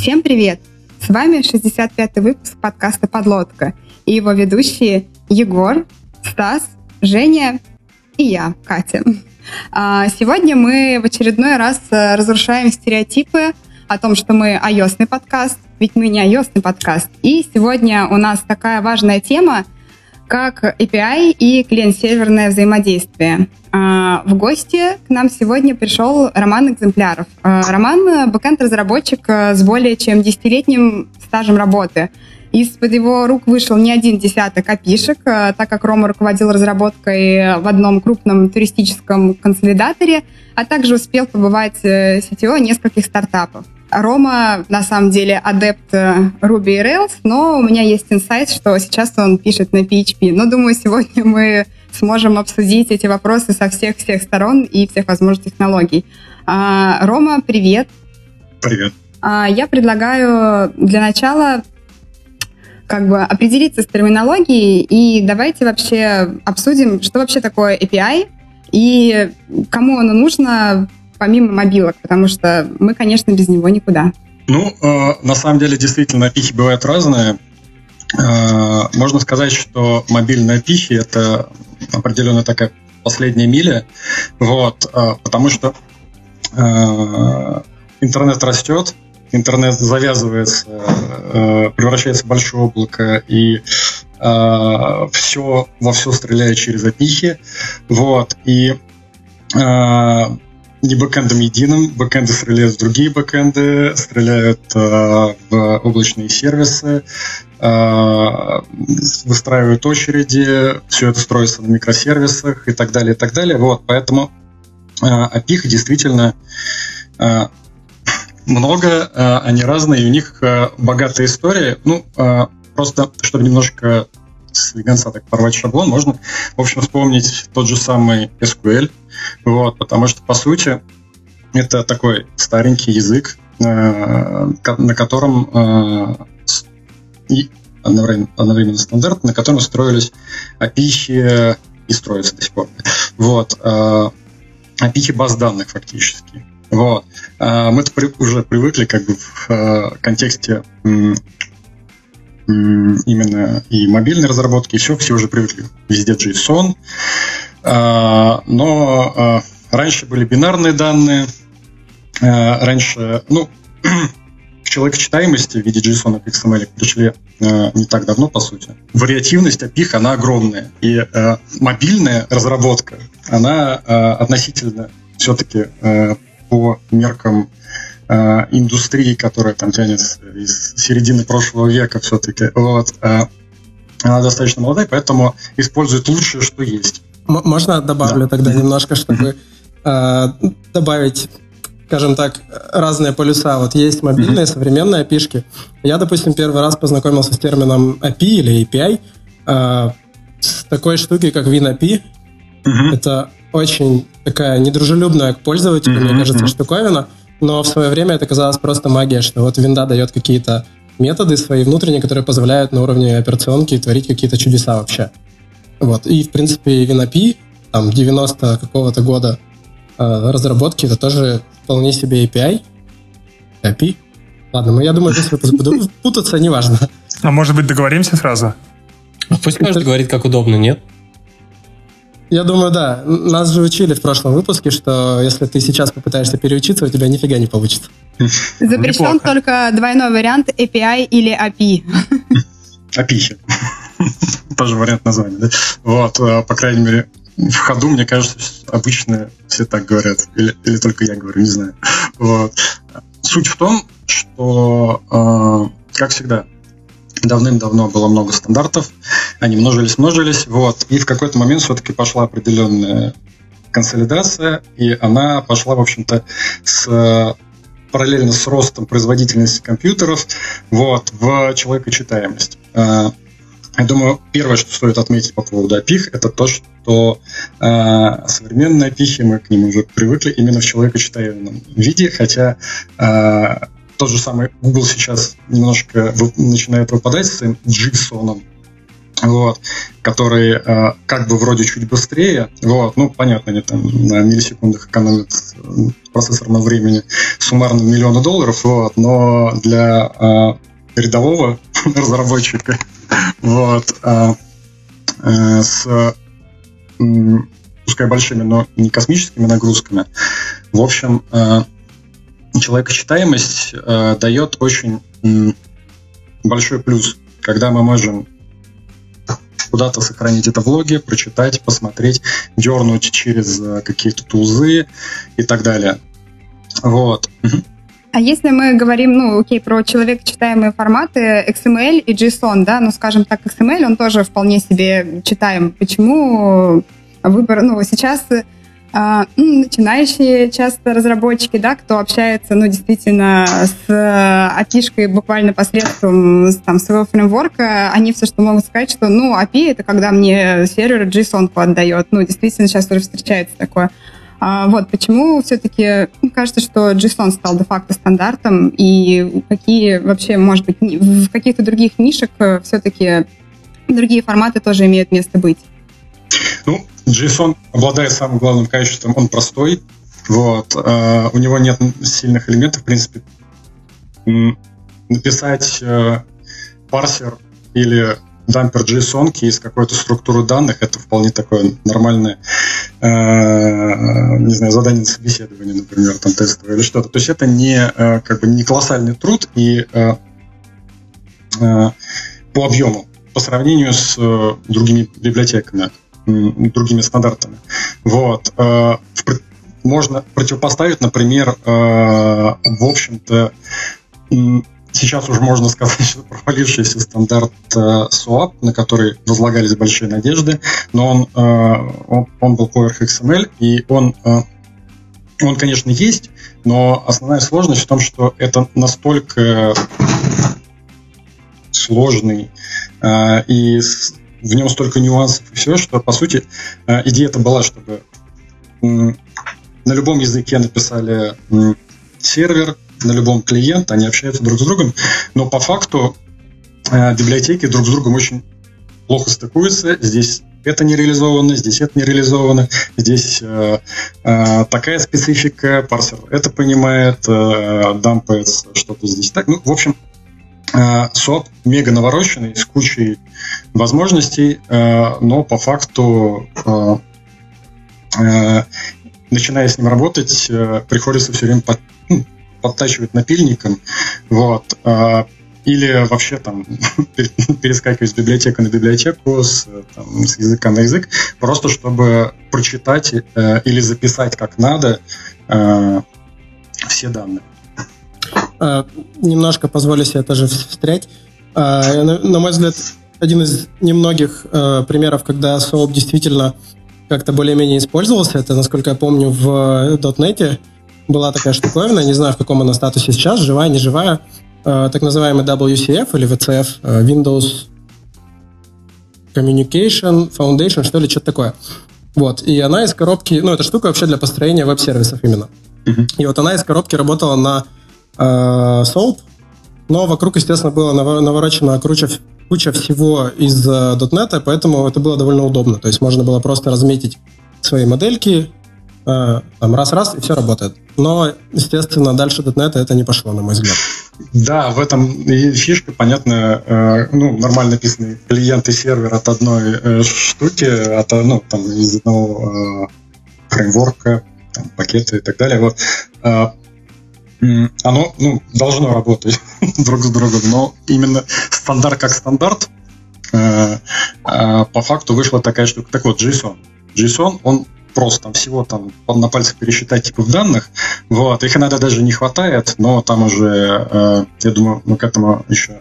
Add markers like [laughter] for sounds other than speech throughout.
Всем привет! С вами 65-й выпуск подкаста «Подлодка» и его ведущие Егор, Стас, Женя и я, Катя. А, сегодня мы в очередной раз э, разрушаем стереотипы о том, что мы ios подкаст, ведь мы не ios подкаст. И сегодня у нас такая важная тема, как API и клиент-серверное взаимодействие. А, в гости к нам сегодня пришел Роман Экземпляров. А, Роман — бэкэнд-разработчик э, с более чем десятилетним стажем работы. Из-под его рук вышел не один десяток опишек, э, так как Рома руководил разработкой в одном крупном туристическом консолидаторе, а также успел побывать э, CTO нескольких стартапов. Рома, на самом деле, адепт э, Ruby и Rails, но у меня есть инсайт, что сейчас он пишет на PHP. Но думаю, сегодня мы сможем обсудить эти вопросы со всех-всех сторон и всех возможных технологий. А, Рома, привет. Привет. А, я предлагаю для начала как бы определиться с терминологией и давайте вообще обсудим, что вообще такое API и кому оно нужно, помимо мобилок, потому что мы, конечно, без него никуда. Ну, э, на самом деле, действительно, API бывают разные. Э, можно сказать, что мобильная API — это определенная такая последняя миля, вот, э, потому что э, интернет растет, интернет завязывается, э, превращается в большое облако, и э, все во все стреляет через API, вот, и э, не бэкэндом единым. Бэкэнды стреляют в другие бэкэнды, стреляют э, в облачные сервисы, э, выстраивают очереди, все это строится на микросервисах и так далее, и так далее. Вот, поэтому э, API действительно э, много, э, они разные, и у них э, богатая история. Ну, э, просто, чтобы немножко слегонца так порвать шаблон, можно, в общем, вспомнить тот же самый SQL, вот, потому что, по сути, это такой старенький язык, э, на котором э, одновременно, одновременно стандарт, на котором строились API и строятся до сих пор. Вот. Э, API баз данных фактически. Вот. Мы-то уже привыкли как бы в контексте именно и мобильной разработки, и все, все уже привыкли. Везде JSON. А, но а, раньше были бинарные данные, а, раньше, ну, [clears throat] к человекочитаемости в виде JSON и XML пришли не так давно, по сути. Вариативность API, она огромная. И мобильная разработка, она относительно все-таки по меркам индустрии, которая там тянется из середины прошлого века все-таки, вот, она достаточно молодая, поэтому использует лучшее, что есть. Можно добавлю да. тогда немножко, чтобы э, добавить скажем так, разные полюса. Вот есть мобильные, современные API. Я, допустим, первый раз познакомился с термином API или API э, с такой штуки, как WinAPI. Mm-hmm. Это очень такая недружелюбная к пользователю, mm-hmm. мне кажется, штуковина. Но в свое время это казалось просто магия, что вот винда дает какие-то методы свои внутренние, которые позволяют на уровне операционки творить какие-то чудеса вообще. Вот. И, в принципе, WinAPI, там, 90 какого-то года э, разработки, это тоже вполне себе API. API. Ладно, ну я думаю, здесь выпуск буду [laughs] путаться, неважно. А может быть, договоримся сразу? Пусть каждый говорит, как удобно, нет? Я думаю, да. Нас же учили в прошлом выпуске, что если ты сейчас попытаешься переучиться, у тебя нифига не получится. Запрещен только двойной вариант API или API. API. [laughs] [laughs] [laughs] Тоже вариант названия, да? Вот, э, по крайней мере, в ходу, мне кажется, обычно все так говорят. Или, или только я говорю, не знаю. Вот. Суть в том, что, э, как всегда, давным-давно было много стандартов, они множились, множились, вот, и в какой-то момент все-таки пошла определенная консолидация, и она пошла, в общем-то, с параллельно с ростом производительности компьютеров вот, в человекочитаемость. Я думаю, первое, что стоит отметить по поводу API, это то, что э, современные API, мы к ним уже привыкли именно в человекочитаемом виде, хотя э, тот же самый Google сейчас немножко начинает выпадать с своим JSON. вот, которые э, как бы вроде чуть быстрее, вот, ну, понятно, они там на миллисекундах экономят процессорного времени суммарно миллионы долларов, вот, но для э, рядового [laughs] разработчика, вот, э, э, с пускай большими, но не космическими нагрузками. В общем, э, человекочитаемость э, дает очень большой плюс, когда мы можем куда-то сохранить это в логе, прочитать, посмотреть, дернуть через какие-то тулзы и так далее. Вот. А если мы говорим, ну, окей, про человек читаемые форматы XML и JSON, да, ну, скажем так, XML, он тоже вполне себе читаем. Почему выбор, ну, сейчас а, начинающие часто разработчики, да, кто общается, ну, действительно, с API-шкой буквально посредством там, своего фреймворка, они все, что могут сказать, что, ну, API — это когда мне сервер JSON отдает. Ну, действительно, сейчас тоже встречается такое. А, вот, почему все-таки кажется, что JSON стал де-факто стандартом, и какие вообще, может быть, в каких-то других нишах все-таки другие форматы тоже имеют место быть? Ну, JSON обладает самым главным качеством, он простой. Вот. Uh, у него нет сильных элементов, в принципе. Написать uh, парсер или дампер JSON из какой-то структуры данных, это вполне такое нормальное, uh, не знаю, задание на собеседование, например, там тестовое или что-то. То есть это не, как бы, не колоссальный труд и по объему, по сравнению с другими библиотеками другими стандартами. Вот. Э, можно противопоставить, например, э, в общем-то, сейчас уже можно сказать, что провалившийся стандарт SOAP, э, на который возлагались большие надежды, но он, он, он был поверх XML, и он, он, конечно, есть, но основная сложность в том, что это настолько сложный и в нем столько нюансов и все, что, по сути, э, идея-то была, чтобы на любом языке написали сервер, на любом клиент, они общаются друг с другом, но по факту э, библиотеки друг с другом очень плохо стыкуются. Здесь это не реализовано, здесь это не реализовано, здесь э, э, такая специфика, парсер это понимает, э, дампается что-то здесь так. Ну, в общем, Э, мега навороченный, с кучей возможностей, э, но по факту, э, начиная с ним работать, приходится все время подтачивать напильником. Вот. Или вообще там [laughs] перескакивать с библиотеки на библиотеку, с, там, с языка на язык, просто чтобы прочитать или записать как надо все данные. А, немножко позволю себе тоже встрять. А, на, мой взгляд, один из немногих а, примеров, когда SOAP действительно как-то более-менее использовался, это, насколько я помню, в .NET была такая штуковина, не знаю, в каком она статусе сейчас, живая, не живая, так называемый WCF или VCF, Windows Communication Foundation, что ли, что-то такое. Вот, и она из коробки, ну, эта штука вообще для построения веб-сервисов именно. Uh-huh. И вот она из коробки работала на э, Soap, но вокруг, естественно, было наворочено куча, куча всего из э, .NET, поэтому это было довольно удобно. То есть можно было просто разметить свои модельки, э, там раз-раз, и все работает. Но, естественно, дальше .NET это не пошло, на мой взгляд. Да, в этом фишка, понятно, э, ну, нормально написанный клиент и сервер от одной э, штуки, от, ну, там, из одного э, фреймворка, там, пакета и так далее. Вот. Э, оно ну, должно работать [laughs] друг с другом, но именно стандарт как стандарт, э, э, по факту вышла такая штука. Так вот, JSON. JSON, он просто там всего там на пальцах пересчитать типов данных. Вот, их иногда даже не хватает, но там уже, э, я думаю, мы к этому еще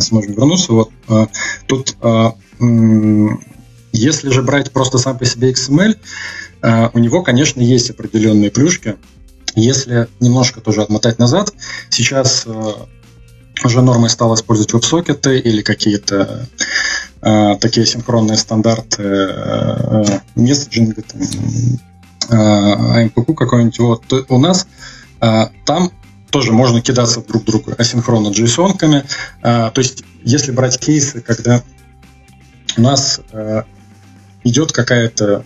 сможем вернуться. Вот э, тут, э, э, если же брать просто сам по себе XML, э, у него, конечно, есть определенные плюшки. Если немножко тоже отмотать назад, сейчас э, уже нормой стало использовать веб-сокеты или какие-то э, такие синхронные стандарты э, месседжинга, там, э, AMPQ какой-нибудь. Вот. У нас э, там тоже можно кидаться друг другу асинхронно JSON-ками. Э, то есть, если брать кейсы, когда у нас э, идет какая-то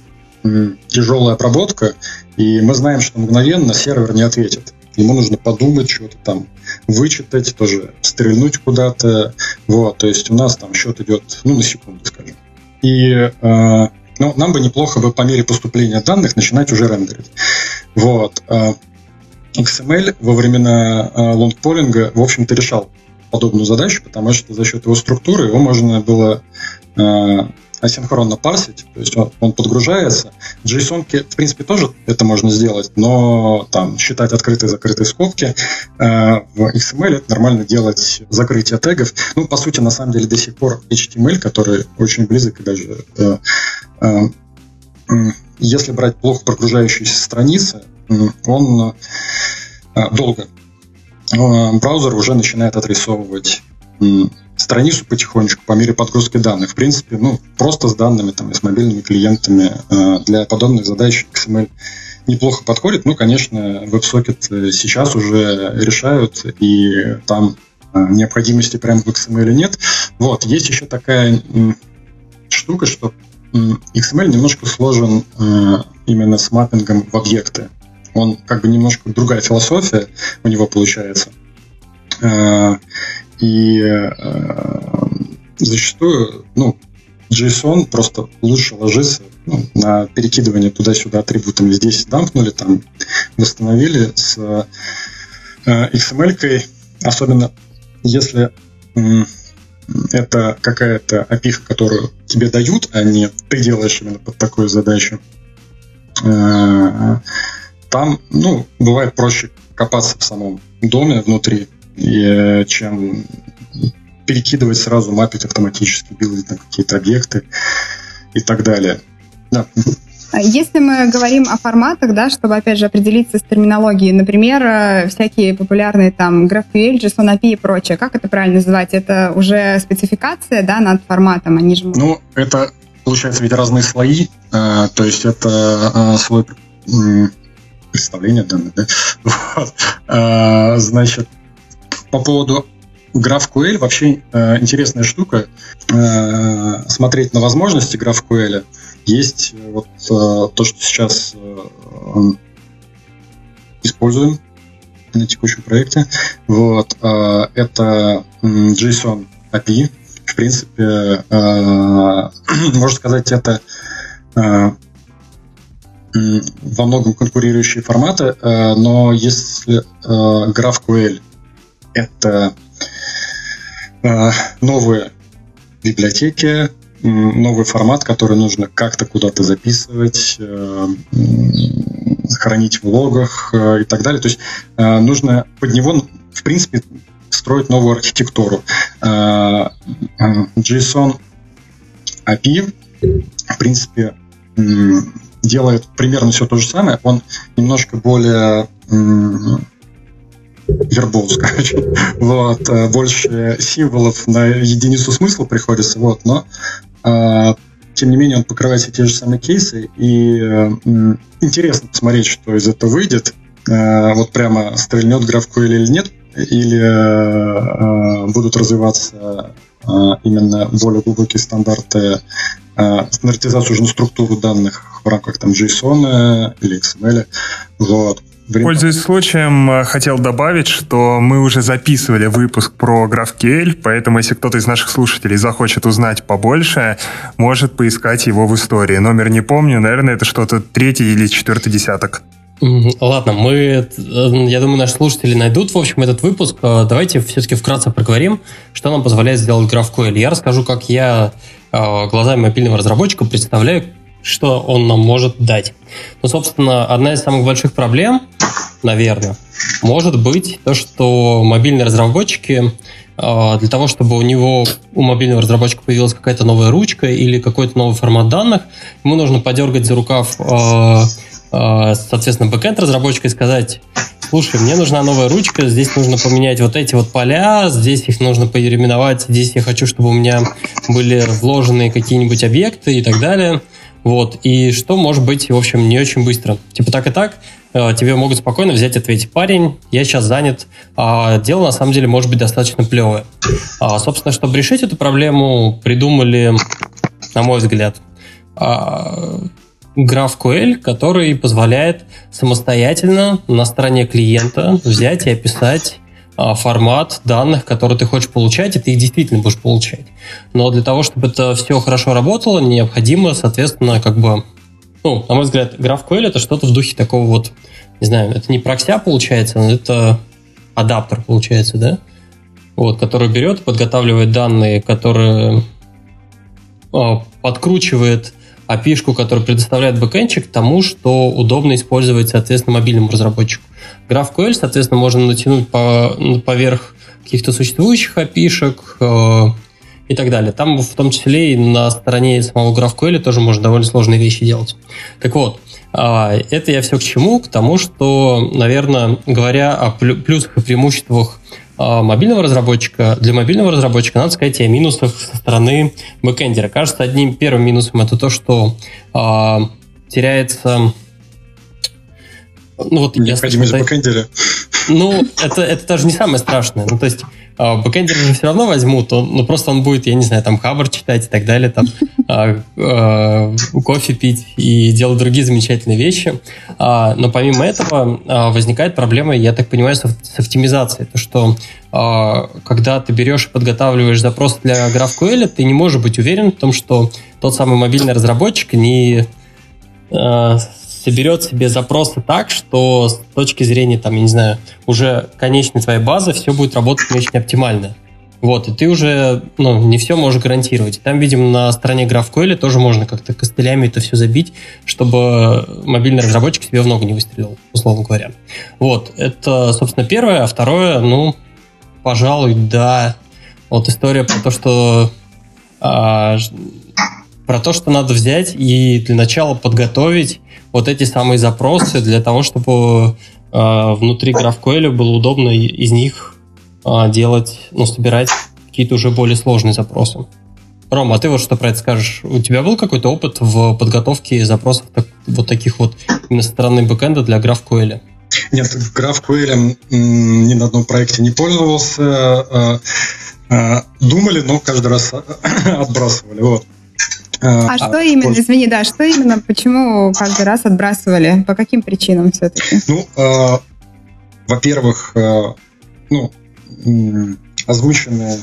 тяжелая обработка, и мы знаем, что мгновенно сервер не ответит. Ему нужно подумать, что-то там вычитать, тоже стрельнуть куда-то. Вот, то есть у нас там счет идет, ну, на секунду, скажем. И э, ну, нам бы неплохо бы по мере поступления данных начинать уже рендерить. Вот. Э, XML во времена э, лонгполинга, в общем-то, решал подобную задачу, потому что за счет его структуры его можно было э, асинхронно парсить, то есть он, он подгружается. JSON, в принципе, тоже это можно сделать, но там считать открытые-закрытые скобки. Э, в XML это нормально делать закрытие тегов. Ну, по сути, на самом деле, до сих пор HTML, который очень близок и даже э, э, если брать плохо прогружающиеся страницы, он долго браузер уже начинает отрисовывать страницу потихонечку по мере подгрузки данных. В принципе, ну, просто с данными, там, и с мобильными клиентами э, для подобных задач XML неплохо подходит. Ну, конечно, WebSocket сейчас уже решают, и там э, необходимости прямо в XML нет. Вот, есть еще такая штука, что XML немножко сложен э, именно с маппингом в объекты. Он как бы немножко другая философия у него получается. И э, зачастую, ну, JSON просто лучше ложится ну, на перекидывание туда-сюда атрибутами. Здесь дампнули, там восстановили с э, XML-кой, особенно если э, это какая-то API, которую тебе дают, а не ты делаешь именно под такую задачу. Э, там, ну, бывает проще копаться в самом доме внутри, и, э, чем перекидывать сразу, мапить автоматически, билдить на какие-то объекты и так далее. Да. А если мы говорим о форматах, да, чтобы, опять же, определиться с терминологией, например, э, всякие популярные там GraphQL, JSON API и прочее, как это правильно называть? Это уже спецификация, да, над форматом, они же... Ну, это, получается, ведь разные слои, э, то есть это слой представления данных, да? [laughs] Вот. Значит, по поводу GraphQL вообще э, интересная штука. Э, смотреть на возможности GraphQL. Есть э, вот э, то, что сейчас э, используем на текущем проекте. Вот, э, это JSON API. В принципе, э, [clears throat] можно сказать, это э, во многом конкурирующие форматы, э, но если э, GraphQL это э, новые библиотеки, новый формат, который нужно как-то куда-то записывать, э, хранить в логах э, и так далее. То есть э, нужно под него, в принципе, строить новую архитектуру. JSON API, в принципе, делает примерно все то же самое. Он немножко более [laughs] короче. Вот, э, больше символов на единицу смысла приходится, вот, но э, тем не менее он покрывает все те же самые кейсы, и э, интересно посмотреть, что из этого выйдет. Вот прямо стрельнет GraphQL или нет, или будут развиваться именно более глубокие стандарты, стандартизацию уже на структуру данных в рамках там JSON или XML. Вот. Время. Пользуясь случаем, э, хотел добавить, что мы уже записывали выпуск про GraphQL, поэтому если кто-то из наших слушателей захочет узнать побольше, может поискать его в истории. Номер не помню, наверное, это что-то третий или четвертый десяток. Ладно, мы, э, я думаю, наши слушатели найдут, в общем, этот выпуск. Э, давайте все-таки вкратце проговорим, что нам позволяет сделать GraphQL. Я расскажу, как я глазами мобильного разработчика представляю, что он нам может дать. Ну, собственно, одна из самых больших проблем, наверное, может быть то, что мобильные разработчики а, для того, чтобы у него, у мобильного разработчика появилась какая-то новая ручка или какой-то новый формат данных, ему нужно подергать за рукав, а, а, соответственно, бэкэнд разработчика и сказать, слушай, мне нужна новая ручка, здесь нужно поменять вот эти вот поля, здесь их нужно переименовать, здесь я хочу, чтобы у меня были вложены какие-нибудь объекты и так далее – вот, и что может быть, в общем, не очень быстро. Типа так и так, э, тебе могут спокойно взять ответить, парень, я сейчас занят, а дело на самом деле может быть достаточно плевое. А, собственно, чтобы решить эту проблему, придумали на мой взгляд, GraphQL, который позволяет самостоятельно на стороне клиента взять и описать а, формат данных, которые ты хочешь получать, и ты их действительно будешь получать. Но для того, чтобы это все хорошо работало, необходимо, соответственно, как бы, ну, на мой взгляд, GraphQL это что-то в духе такого вот, не знаю, это не прокся получается, но это адаптер получается, да? Вот, который берет, подготавливает данные, которые а, подкручивает API, которую предоставляет бэкэнчик, тому, что удобно использовать, соответственно, мобильному разработчику. GraphQL, соответственно, можно натянуть по, поверх каких-то существующих API э, и так далее. Там в том числе и на стороне самого GraphQL тоже можно довольно сложные вещи делать. Так вот, э, это я все к чему? К тому, что, наверное, говоря о плюсах и преимуществах а, мобильного разработчика, для мобильного разработчика надо сказать о минусах со стороны бэкэндера. Кажется, одним первым минусом это то, что э, теряется... Ну, вот Необходимость я, бэкэндера. Ну, это, это даже не самое страшное. Ну, то есть а, бэкэндер же все равно возьмут, он, ну просто он будет, я не знаю, там хабр читать и так далее, там а, а, кофе пить и делать другие замечательные вещи. А, но помимо этого а, возникает проблема, я так понимаю, с, с оптимизацией. То, что а, когда ты берешь и подготавливаешь запрос для GraphQL, ты не можешь быть уверен в том, что тот самый мобильный разработчик не соберет себе запросы так, что с точки зрения, там, я не знаю, уже конечной твоей базы все будет работать очень оптимально. Вот, и ты уже, ну, не все можешь гарантировать. Там, видимо, на стороне GraphQL тоже можно как-то костылями это все забить, чтобы мобильный разработчик себе в ногу не выстрелил, условно говоря. Вот, это, собственно, первое. А второе, ну, пожалуй, да, вот история про то, что а, про то, что надо взять и для начала подготовить вот эти самые запросы для того, чтобы э, внутри GraphQL было удобно из них э, делать, ну, собирать какие-то уже более сложные запросы. Рома, а ты вот что про это скажешь? У тебя был какой-то опыт в подготовке запросов так, вот таких вот именно со стороны бэкэнда для GraphQL? Нет, GraphQL ни на одном проекте не пользовался. Думали, но каждый раз [coughs] отбрасывали. Вот. А, а что именно, вот. извини, да, что именно, почему каждый раз отбрасывали? По каким причинам все-таки? Ну, э, во-первых, э, ну, озвученная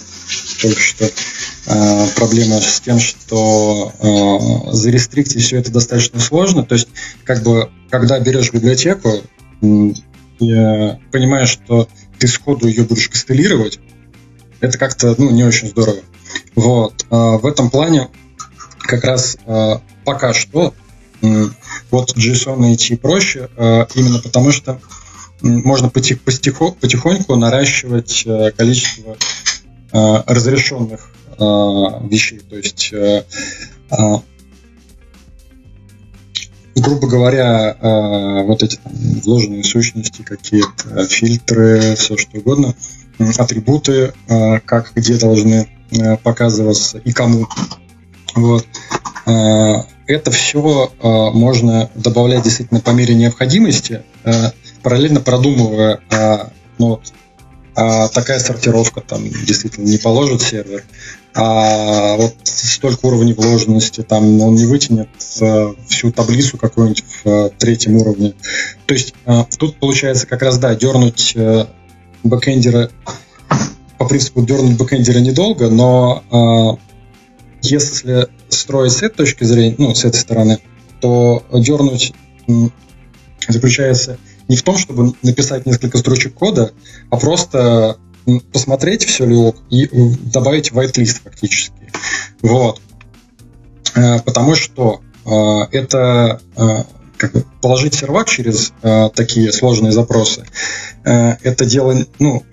только что э, проблема с тем, что э, зарестрикти все это достаточно сложно. То есть, как бы, когда берешь библиотеку, э, понимаешь, что ты сходу ее будешь костылировать, это как-то ну, не очень здорово. Вот. Э, в этом плане как раз э, пока что э, вот JSON найти проще, э, именно потому что можно потих, потихо, потихоньку наращивать э, количество э, разрешенных э, вещей. То есть, э, э, грубо говоря, э, вот эти там, вложенные сущности, какие-то фильтры, все что угодно, атрибуты, э, как где должны э, показываться и кому вот. А, это все а, можно добавлять действительно по мере необходимости, а, параллельно продумывая, ну, вот, такая сортировка там действительно не положит сервер, а вот столько уровней вложенности, там он не вытянет всю таблицу какую-нибудь в третьем уровне. То есть тут получается как раз, да, дернуть э, бэкэндера, по принципу дернуть бэкэндера недолго, но если строить с этой точки зрения, ну, с этой стороны, то дернуть заключается не в том, чтобы написать несколько строчек кода, а просто посмотреть, все ли ок, и добавить whitelist фактически. Вот. Э, потому что э, это э, как бы положить сервак через такие сложные запросы, это дело, ну,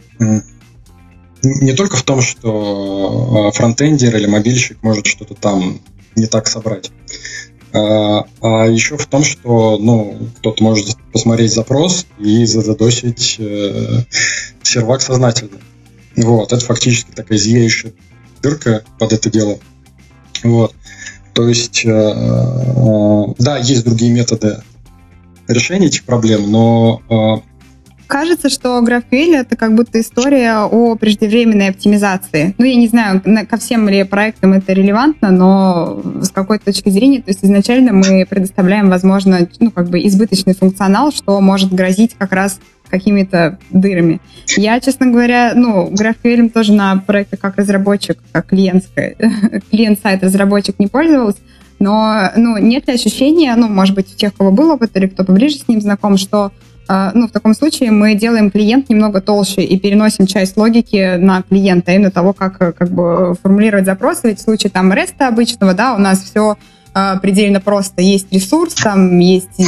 не только в том, что э, фронтендер или мобильщик может что-то там не так собрать, а, а еще в том, что ну, кто-то может посмотреть запрос и задосить э, сервак сознательно. Вот, это фактически такая зияющая дырка под это дело. Вот. То есть, э, э, да, есть другие методы решения этих проблем, но Кажется, что GraphQL это как будто история о преждевременной оптимизации. Ну, я не знаю, ко всем ли проектам это релевантно, но с какой-то точки зрения, то есть изначально мы предоставляем, возможно, ну, как бы избыточный функционал, что может грозить как раз какими-то дырами. Я, честно говоря, ну, GraphQL тоже на проекты как разработчик, как клиентская, [laughs] клиент-сайт разработчик не пользовалась, но ну, нет ли ощущения, ну, может быть, у тех, у кого был опыт или кто поближе с ним знаком, что ну, в таком случае мы делаем клиент немного толще и переносим часть логики на клиента, именно того, как, как бы формулировать запросы. Ведь в случае там REST обычного, да, у нас все а, предельно просто. Есть ресурс, там есть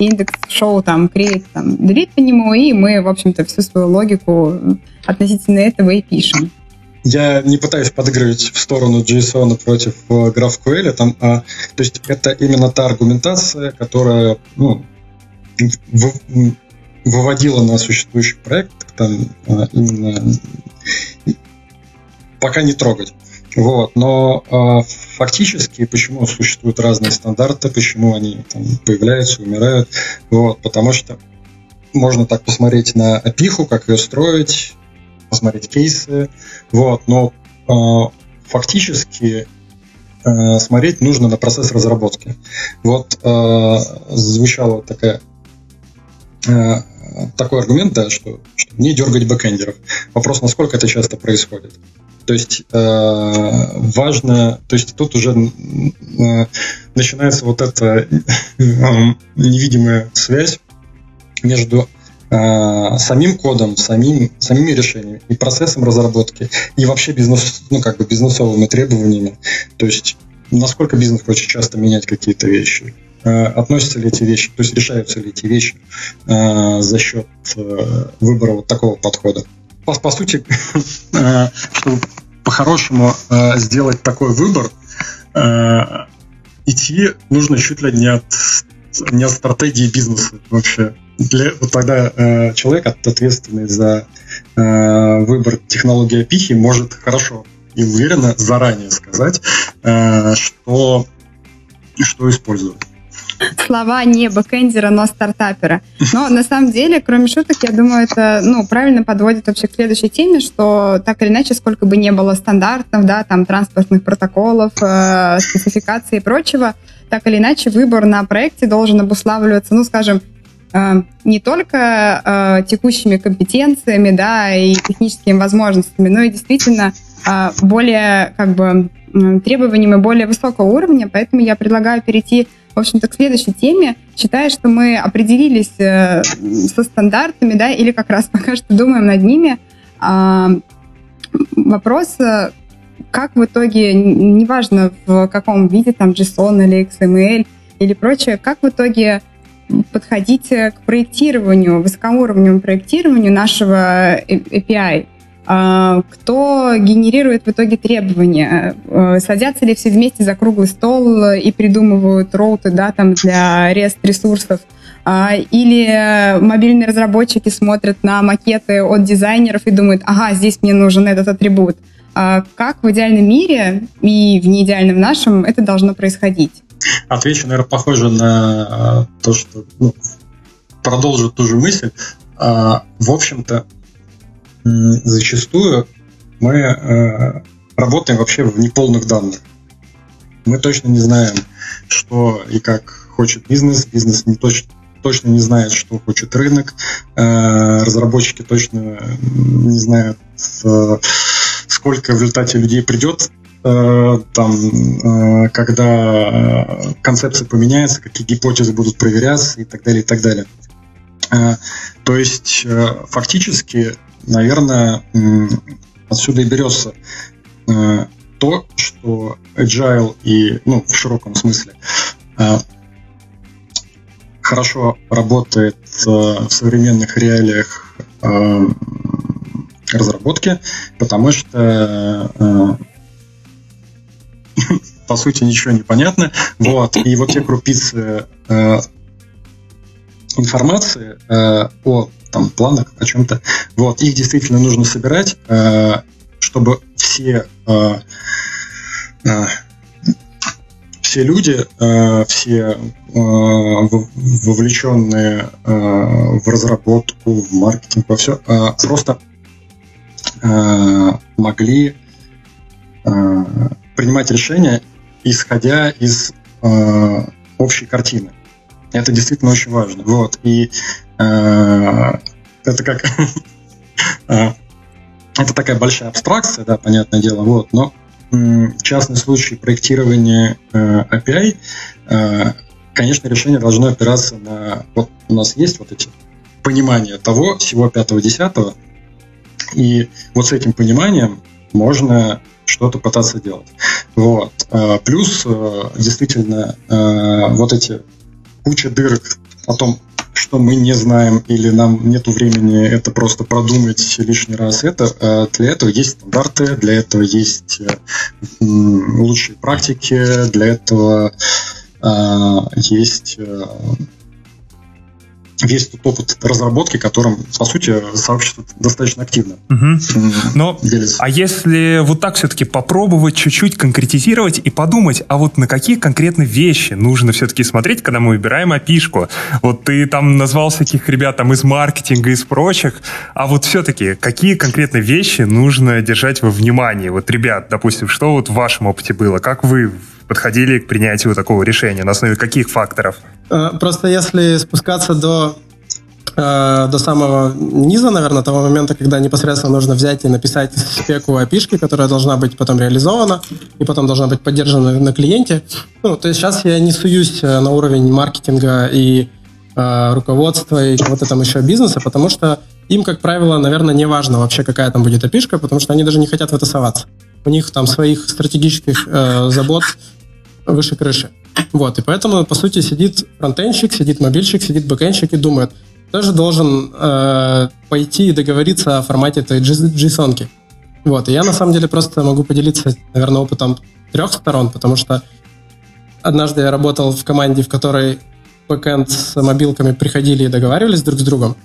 индекс шоу, там, create, там, delete по нему, и мы, в общем-то, всю свою логику относительно этого и пишем. Я не пытаюсь подыгрывать в сторону JSON против э, GraphQL, там, а, то есть это именно та аргументация, которая ну, в, выводила на существующий проект, там а, именно пока не трогать. Вот, но э, фактически, почему существуют разные стандарты, почему они там, появляются, умирают, вот, потому что можно так посмотреть на опиху, как ее строить, посмотреть кейсы, вот, но э, фактически э, смотреть нужно на процесс разработки. Вот э, звучала такая э, такой аргумент, да, что, что не дергать бэкэндеров. Вопрос, насколько это часто происходит. То есть э, важно, то есть тут уже э, начинается вот эта э, невидимая связь между э, самим кодом, самим, самими решениями и процессом разработки, и вообще бизнес, ну, как бы бизнесовыми требованиями. То есть насколько бизнес хочет часто менять какие-то вещи. Э, относятся ли эти вещи, то есть решаются ли эти вещи э, за счет э, выбора вот такого подхода. По, по сути, [laughs] чтобы по-хорошему сделать такой выбор, идти нужно чуть ли не от, не от стратегии бизнеса вообще. Для, вот тогда э, человек, ответственный за э, выбор технологии опихи, может хорошо и уверенно заранее сказать, э, что, что использовать слова не бэкэндера, но стартапера. Но на самом деле, кроме шуток, я думаю, это ну, правильно подводит вообще к следующей теме, что так или иначе, сколько бы ни было стандартов, да, там транспортных протоколов, э, спецификаций и прочего, так или иначе выбор на проекте должен обуславливаться, ну, скажем, э, не только э, текущими компетенциями, да, и техническими возможностями, но и действительно э, более, как бы, требованиями более высокого уровня, поэтому я предлагаю перейти в общем-то, к следующей теме. Считаю, что мы определились э, со стандартами, да, или как раз [laughs] пока что думаем над ними. А, вопрос, э, как в итоге, неважно в каком виде, там, JSON или XML или прочее, как в итоге подходить к проектированию, высокоуровневому проектированию нашего API? А, кто генерирует в итоге требования? А, садятся ли все вместе за круглый стол и придумывают роуты да, там для REST ресурсов? А, или мобильные разработчики смотрят на макеты от дизайнеров и думают, ага, здесь мне нужен этот атрибут. Как в идеальном мире и в неидеальном нашем это должно происходить? Отвечу, наверное, похоже на то, что ну, продолжу ту же мысль. В общем-то, зачастую мы э, работаем вообще в неполных данных. Мы точно не знаем, что и как хочет бизнес, бизнес не точно, точно не знает, что хочет рынок, э, разработчики точно не знают, э, сколько в результате людей придет э, там, когда концепция поменяется, какие гипотезы будут проверяться и так далее, и так далее. То есть фактически наверное, отсюда и берется э, то, что agile и, ну, в широком смысле, э, хорошо работает э, в современных реалиях разработки, потому что [laughs] по сути ничего не понятно. Вот. И вот те крупицы информации о там планах, о чем-то. Вот, их действительно нужно собирать, э, чтобы все, э, э, все люди, все вовлеченные в разработку, в маркетинг, во все, просто могли принимать решения, исходя из общей картины. Это действительно очень важно. Вот. И это как [laughs] это такая большая абстракция, да, понятное дело, вот, но в частном случае проектирования э, API, э, конечно, решение должно опираться на... Вот у нас есть вот эти понимания того, всего пятого-десятого, и вот с этим пониманием можно что-то пытаться делать. Вот. Э, плюс, действительно, вот эти куча дырок о том, что мы не знаем или нам нет времени это просто продумать лишний раз. Это э, для этого есть стандарты, для этого есть э, лучшие практики, для этого э, есть весь тот опыт разработки, которым, по сути, сообщество достаточно активно угу. Но, делится. А если вот так все-таки попробовать чуть-чуть конкретизировать и подумать, а вот на какие конкретно вещи нужно все-таки смотреть, когда мы выбираем опишку? Вот ты там назвал всяких ребят там из маркетинга, из прочих, а вот все-таки какие конкретно вещи нужно держать во внимании? Вот, ребят, допустим, что вот в вашем опыте было? Как вы подходили к принятию такого решения? На основе каких факторов? Э, просто если спускаться до э, до самого низа, наверное, того момента, когда непосредственно нужно взять и написать спеку опишки, которая должна быть потом реализована и потом должна быть поддержана на клиенте. Ну, то есть сейчас я не суюсь э, на уровень маркетинга и руководства и кого-то там еще бизнеса, потому что им, как правило, наверное, не важно вообще, какая там будет опишка, потому что они даже не хотят в это соваться. У них там своих стратегических э, забот выше крыши. Вот, и поэтому, по сути, сидит фронтенщик, сидит мобильщик, сидит бэкенщик и думает, тоже должен э, пойти и договориться о формате этой JSON. -ки. Вот, и я на самом деле просто могу поделиться, наверное, опытом трех сторон, потому что однажды я работал в команде, в которой бэкэнд с мобилками приходили и договаривались друг с другом.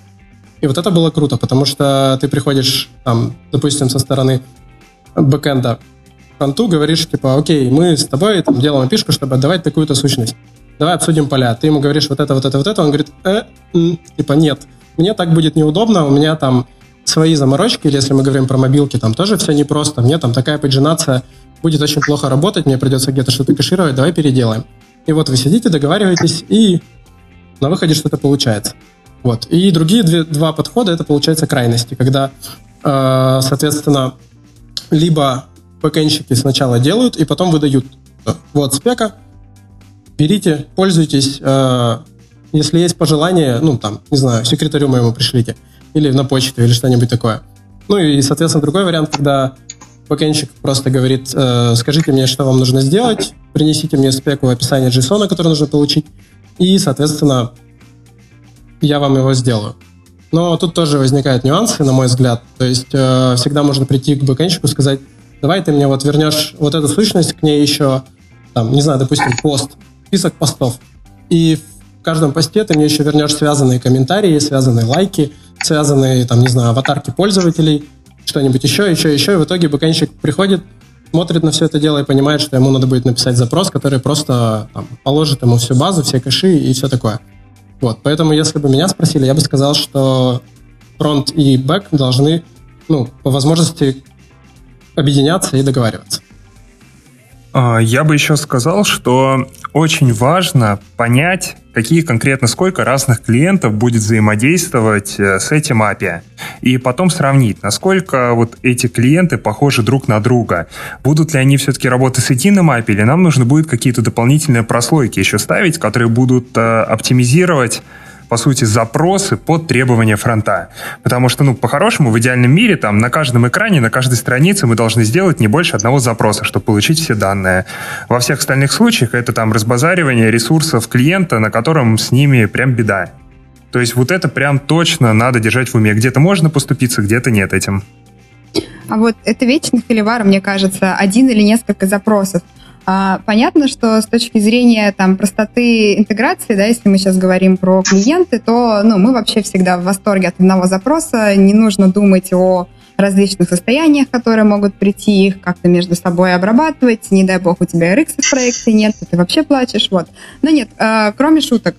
И вот это было круто, потому что ты приходишь, там, допустим, со стороны бэкэнда фронту говоришь, типа, окей, мы с тобой там, делаем опишку, чтобы отдавать такую-то сущность. Давай обсудим поля. Ты ему говоришь вот это, вот это, вот это. Он говорит, э, м, типа, нет, мне так будет неудобно, у меня там свои заморочки, или если мы говорим про мобилки, там тоже все непросто. Мне там такая паджинация будет очень плохо работать, мне придется где-то что-то кэшировать, давай переделаем. И вот вы сидите, договариваетесь, и на выходе что-то получается. Вот. И другие две, два подхода, это получается крайности, когда, э, соответственно, либо бэкэнщики сначала делают и потом выдают. Вот спека, берите, пользуйтесь. Э, если есть пожелания, ну, там, не знаю, секретарю моему пришлите. Или на почту, или что-нибудь такое. Ну и, соответственно, другой вариант, когда бэкэнщик просто говорит, э, скажите мне, что вам нужно сделать, принесите мне спеку описание JSON, который нужно получить, и, соответственно, я вам его сделаю. Но тут тоже возникают нюансы, на мой взгляд. То есть э, всегда можно прийти к бэкэнщику и сказать, давай ты мне вот вернешь вот эту сущность, к ней еще, там, не знаю, допустим, пост, список постов. И в каждом посте ты мне еще вернешь связанные комментарии, связанные лайки, связанные, там, не знаю, аватарки пользователей, что-нибудь еще, еще, еще. И в итоге бэкэнщик приходит, смотрит на все это дело и понимает, что ему надо будет написать запрос, который просто там, положит ему всю базу, все кэши и все такое. Вот, поэтому, если бы меня спросили, я бы сказал, что фронт и бэк должны, ну, по возможности объединяться и договариваться. А, я бы еще сказал, что очень важно понять, какие конкретно сколько разных клиентов будет взаимодействовать э, с этим API. И потом сравнить, насколько вот эти клиенты похожи друг на друга. Будут ли они все-таки работать с единым API, или нам нужно будет какие-то дополнительные прослойки еще ставить, которые будут э, оптимизировать по сути, запросы под требования фронта. Потому что, ну, по-хорошему, в идеальном мире там на каждом экране, на каждой странице мы должны сделать не больше одного запроса, чтобы получить все данные. Во всех остальных случаях это там разбазаривание ресурсов клиента, на котором с ними прям беда. То есть вот это прям точно надо держать в уме. Где-то можно поступиться, где-то нет этим. А вот это вечный холивар, мне кажется, один или несколько запросов. А, понятно, что с точки зрения там, простоты интеграции, да, если мы сейчас говорим про клиенты, то ну, мы вообще всегда в восторге от одного запроса, не нужно думать о различных состояниях, которые могут прийти, их как-то между собой обрабатывать. Не дай бог, у тебя RX в проекте нет, ты вообще плачешь. Вот. Но нет, э, кроме шуток.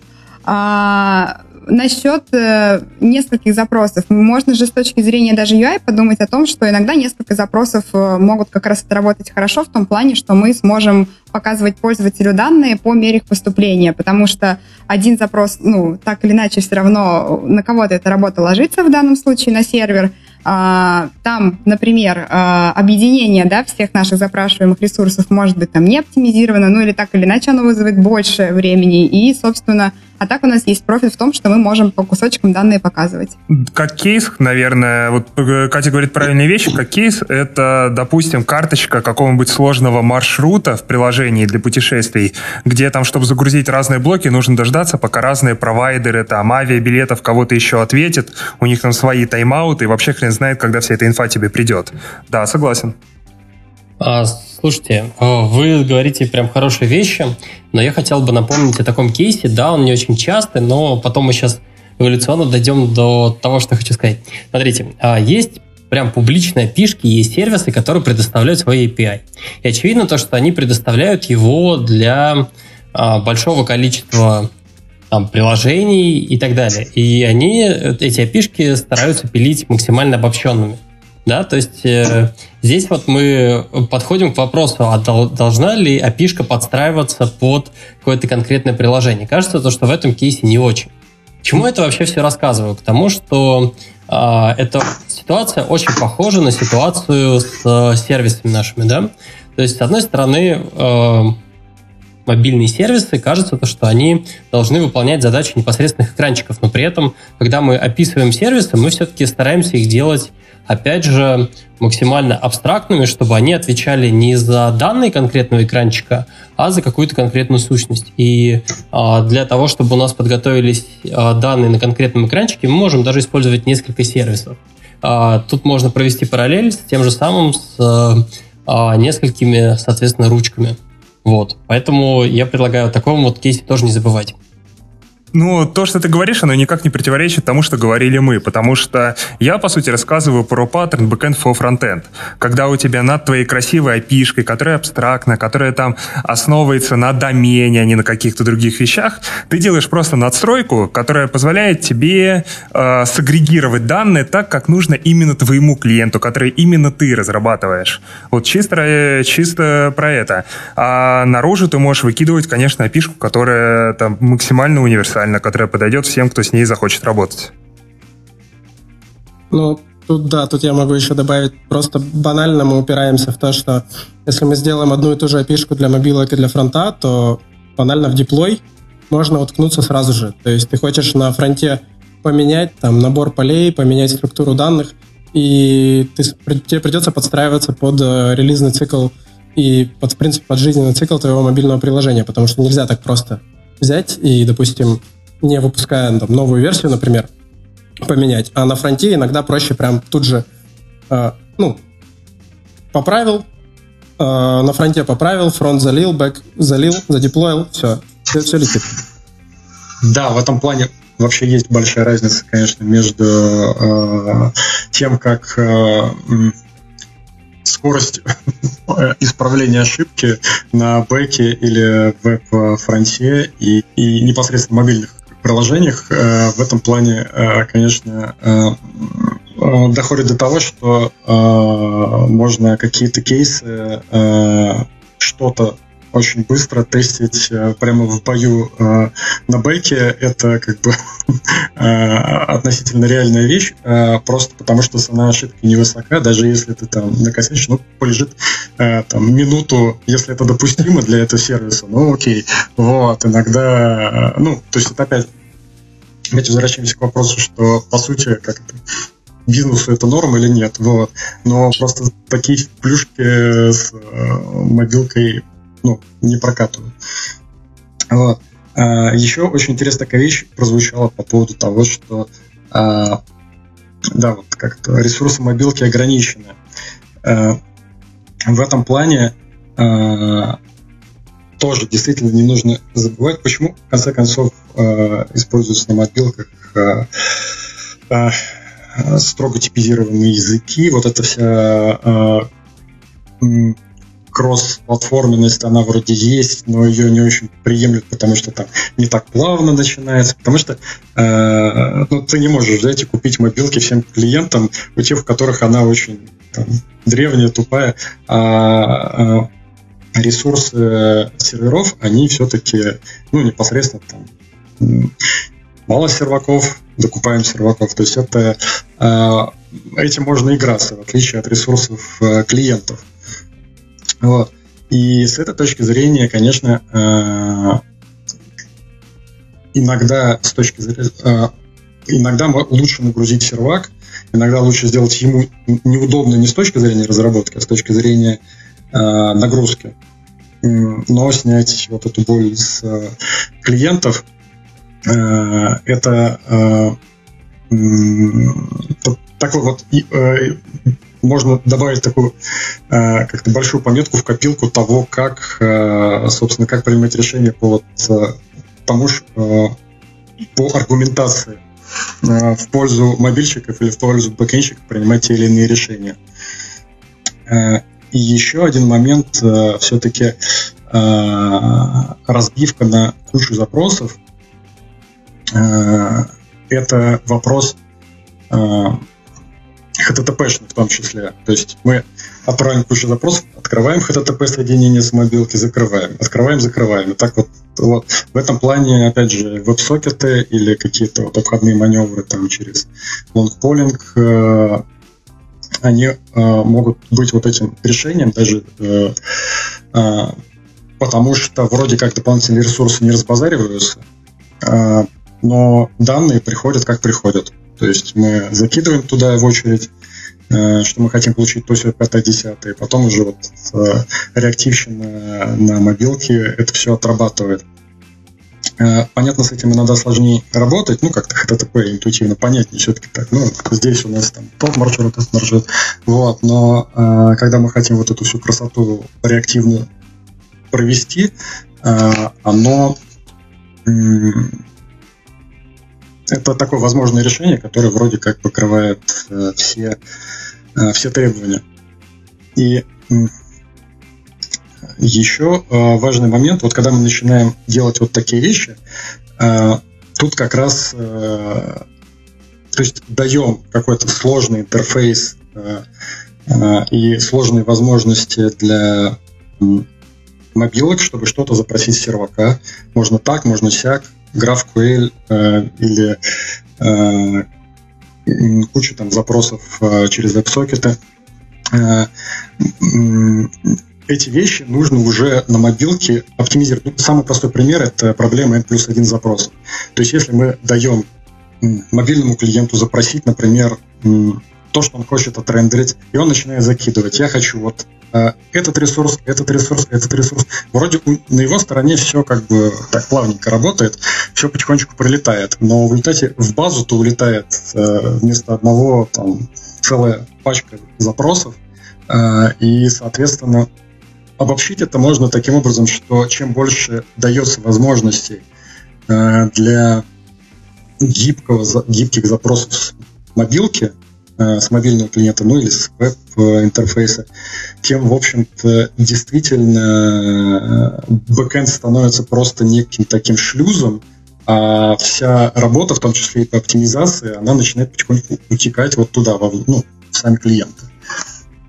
Насчет э, нескольких запросов. Можно же с точки зрения даже UI подумать о том, что иногда несколько запросов э, могут как раз отработать хорошо в том плане, что мы сможем показывать пользователю данные по мере их поступления, потому что один запрос, ну, так или иначе, все равно на кого-то эта работа ложится в данном случае на сервер, а, там, например, а, объединение да, всех наших запрашиваемых ресурсов может быть там не оптимизировано, ну или так или иначе оно вызовет больше времени. И, собственно, а так у нас есть профит в том, что мы можем по кусочкам данные показывать. Как кейс, наверное, вот э, Катя говорит правильные вещи, как кейс это, допустим, карточка какого-нибудь сложного маршрута в приложении для путешествий, где там, чтобы загрузить разные блоки, нужно дождаться, пока разные провайдеры, там, авиабилетов кого-то еще ответят, у них там свои тайм-ауты, и вообще хрен знает, когда вся эта инфа тебе придет. Да, согласен. А, слушайте, а, вы говорите прям хорошие вещи, но я хотел бы напомнить о таком кейсе. Да, он не очень частый, но потом мы сейчас эволюционно дойдем до того, что хочу сказать. Смотрите, а, есть прям публичные пишки, есть сервисы, которые предоставляют свои API. И очевидно то, что они предоставляют его для а, большого количества там, приложений и так далее. И они, эти API стараются пилить максимально обобщенными. Да, то есть э, здесь вот мы подходим к вопросу, а дол, должна ли API подстраиваться под какое-то конкретное приложение? Кажется, то, что в этом кейсе не очень. Почему это вообще все рассказываю? К тому, что э, эта ситуация очень похожа на ситуацию с э, сервисами нашими, да? То есть, с одной стороны, э, мобильные сервисы, кажется, то, что они должны выполнять задачи непосредственных экранчиков, но при этом, когда мы описываем сервисы, мы все-таки стараемся их делать, опять же, максимально абстрактными, чтобы они отвечали не за данные конкретного экранчика, а за какую-то конкретную сущность. И а, для того, чтобы у нас подготовились а, данные на конкретном экранчике, мы можем даже использовать несколько сервисов. А, тут можно провести параллель с тем же самым с а, несколькими, соответственно, ручками. Вот. Поэтому я предлагаю о таком вот кейсе тоже не забывать. Ну, то, что ты говоришь, оно никак не противоречит тому, что говорили мы, потому что я, по сути, рассказываю про паттерн backend for frontend. Когда у тебя над твоей красивой опишкой, которая абстрактна, которая там основывается на домене, а не на каких-то других вещах, ты делаешь просто надстройку, которая позволяет тебе э, сагрегировать данные так, как нужно именно твоему клиенту, который именно ты разрабатываешь. Вот чисто, чисто про это. А наружу ты можешь выкидывать, конечно, опишку, которая там максимально универсальна универсальна, которая подойдет всем, кто с ней захочет работать. Ну, тут да, тут я могу еще добавить, просто банально мы упираемся в то, что если мы сделаем одну и ту же опишку для мобилок и для фронта, то банально в диплой можно уткнуться сразу же. То есть ты хочешь на фронте поменять там набор полей, поменять структуру данных, и ты, тебе придется подстраиваться под э, релизный цикл и под, принципе, под жизненный цикл твоего мобильного приложения, потому что нельзя так просто взять и, допустим, не выпуская там, новую версию, например, поменять. А на фронте иногда проще прям тут же, э, ну, поправил, э, на фронте поправил, фронт залил, бэк залил, задеплоил, все, все, все летит. Да, в этом плане вообще есть большая разница, конечно, между э, тем, как э, скорость [laughs] исправления ошибки на бэке или веб-фронте и, и непосредственно мобильных приложениях э, в этом плане, э, конечно, э, доходит до того, что можно какие-то кейсы, что-то очень быстро тестить э, прямо в бою э, на бэке. Это как бы [laughs] э, относительно реальная вещь, просто потому что цена ошибки невысока, даже если ты там накосячишь, ну, полежит там минуту, если это допустимо для этого сервиса, ну, окей. Вот, иногда, ну, то есть это опять опять возвращаемся к вопросу, что по сути как это бизнесу это норма или нет, вот. Но просто такие плюшки с мобилкой ну, не прокатывают. Вот. А, еще очень интересная такая вещь прозвучала по поводу того, что а, да, вот как-то ресурсы мобилки ограничены. А, в этом плане а, тоже действительно не нужно забывать, почему в конце концов а, используются на мобилках а, а, строго типизированные языки, вот эта вся кросс-платформенность, она вроде есть, но ее не очень приемлют, потому что там не так плавно начинается, потому что э, ну, ты не можешь взять и купить мобилки всем клиентам, у тех, у которых она очень там, древняя, тупая, а, а ресурсы серверов, они все-таки, ну, непосредственно там мало серваков, докупаем серваков. То есть это э, этим можно играться, в отличие от ресурсов э, клиентов. Вот. И с этой точки зрения, конечно, э, иногда с точки зрения э, иногда лучше нагрузить сервак, иногда лучше сделать ему неудобно не с точки зрения разработки, а с точки зрения э, нагрузки. Но снять вот эту боль с клиентов это такой вот можно добавить такую э, как-то большую пометку в копилку того, как, э, собственно, как принимать решение по вот э, тому, по аргументации в пользу мобильщиков или в пользу бэкенщиков принимать те или иные решения. И еще один момент, все-таки разбивка на кучу запросов. Это вопрос HTTP-шных в том числе. То есть мы отправим кучу запросов, открываем HTTP соединение с мобилки, закрываем, открываем, закрываем. И так вот, вот в этом плане, опять же, веб-сокеты или какие-то вот обходные маневры там через лонгполинг, э, они э, могут быть вот этим решением даже э, э, потому что вроде как дополнительные ресурсы не разбазариваются, э, но данные приходят как приходят. То есть мы закидываем туда в очередь, э, что мы хотим получить то, все 5 10 и потом уже вот э, реактивщина на мобилке это все отрабатывает. Э, понятно, с этим иногда сложнее работать, ну, как-то HTTP интуитивно понятнее все-таки так, ну, здесь у нас там тот маршрут, этот маршрут, вот, но когда мы хотим вот эту всю красоту реактивно провести, оно это такое возможное решение, которое вроде как покрывает э, все, э, все требования. И э, еще э, важный момент, вот когда мы начинаем делать вот такие вещи, э, тут как раз э, то есть даем какой-то сложный интерфейс э, э, и сложные возможности для мобилок, чтобы что-то запросить с сервака. Можно так, можно сяк, GraphQL э, или э, кучу там запросов э, через веб-сокеты. Э, эти вещи нужно уже на мобилке оптимизировать. Ну, самый простой пример – это проблема N плюс один запрос. То есть если мы даем мобильному клиенту запросить, например, то, что он хочет отрендерить, и он начинает закидывать. Я хочу вот этот ресурс, этот ресурс, этот ресурс. Вроде на его стороне все как бы так плавненько работает, все потихонечку прилетает, но в результате в базу-то улетает э, вместо одного там целая пачка запросов, э, и, соответственно, обобщить это можно таким образом, что чем больше дается возможностей э, для гибкого, гибких запросов мобилки, Э, с мобильного клиента, ну или с веб-интерфейса, тем, в общем-то, действительно э, бэкэнд становится просто неким таким шлюзом, а вся работа, в том числе и по оптимизации, она начинает потихоньку утекать вот туда, во, ну, в сами клиенты.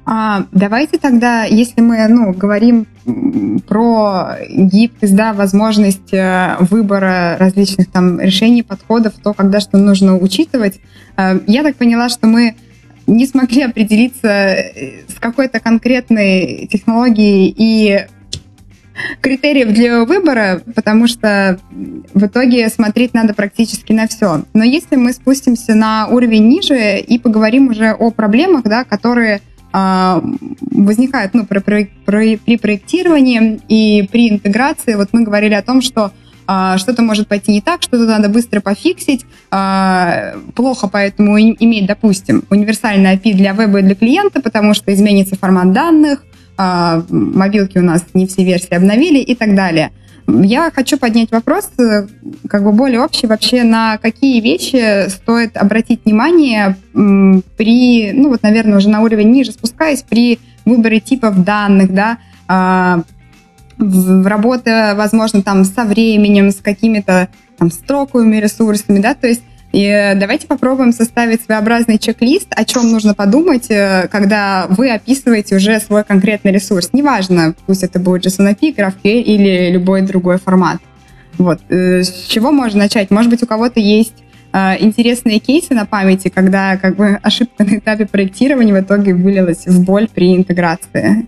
А, давайте тогда, если мы ну, говорим про гибкость, да, возможность э, выбора различных там решений, подходов, то, когда что нужно учитывать, э, я так поняла, что мы не смогли определиться э, с какой-то конкретной технологией и критериев для выбора, потому что в итоге смотреть надо практически на все. Но если мы спустимся на уровень ниже и поговорим уже о проблемах, да, которые а, возникают ну, при, при, при проектировании и при интеграции. Вот мы говорили о том, что а, что-то может пойти не так, что-то надо быстро пофиксить. А, плохо поэтому иметь, допустим, универсальный API для веба и для клиента, потому что изменится формат данных, мобилки у нас не все версии обновили и так далее. Я хочу поднять вопрос, э, как бы более общий, вообще на какие вещи стоит обратить внимание при, ну вот, наверное, уже на уровень ниже спускаясь, при выборе типов данных, да, а, в работа, возможно, там со временем, с какими-то там строковыми ресурсами, да, то есть и э, давайте попробуем составить своеобразный чек-лист, о чем нужно подумать, э, когда вы описываете уже свой конкретный ресурс. Неважно, пусть это будет JSON-API, GraphQL или любой другой формат. Вот. Э, с чего можно начать? Может быть, у кого-то есть интересные кейсы на памяти, когда как бы ошибка на этапе проектирования в итоге вылилась в боль при интеграции.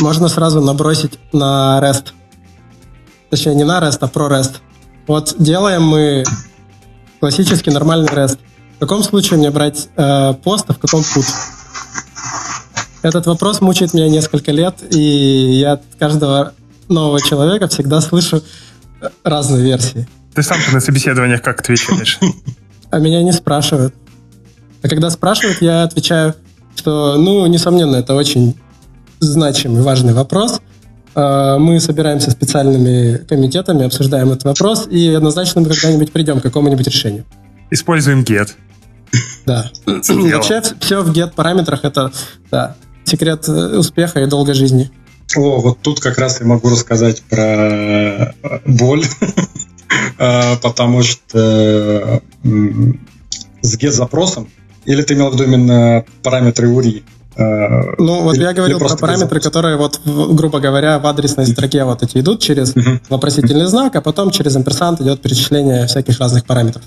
Можно сразу набросить на REST. Точнее, не на REST, а про REST. Вот делаем мы классический нормальный REST. В каком случае мне брать э, пост, а в каком put? Этот вопрос мучает меня несколько лет, и я от каждого нового человека всегда слышу э, разные версии. Ты сам на собеседованиях как отвечаешь? [laughs] А меня не спрашивают. А когда спрашивают, я отвечаю, что, ну, несомненно, это очень значимый, важный вопрос. Э, мы собираемся специальными комитетами, обсуждаем этот вопрос, и однозначно мы когда-нибудь придем к какому-нибудь решению. Используем get. Да. [laughs] Вообще все в get параметрах это да, секрет э, успеха и долгой жизни. О, вот тут как раз я могу рассказать про э, боль, [laughs] потому что с get-запросом, или ты имел в виду именно параметры URI? Э, ну, вот я говорил про параметры, которые, вот, грубо говоря, в адресной строке вот эти идут через вопросительный знак, а потом через амперсант идет перечисление всяких разных параметров.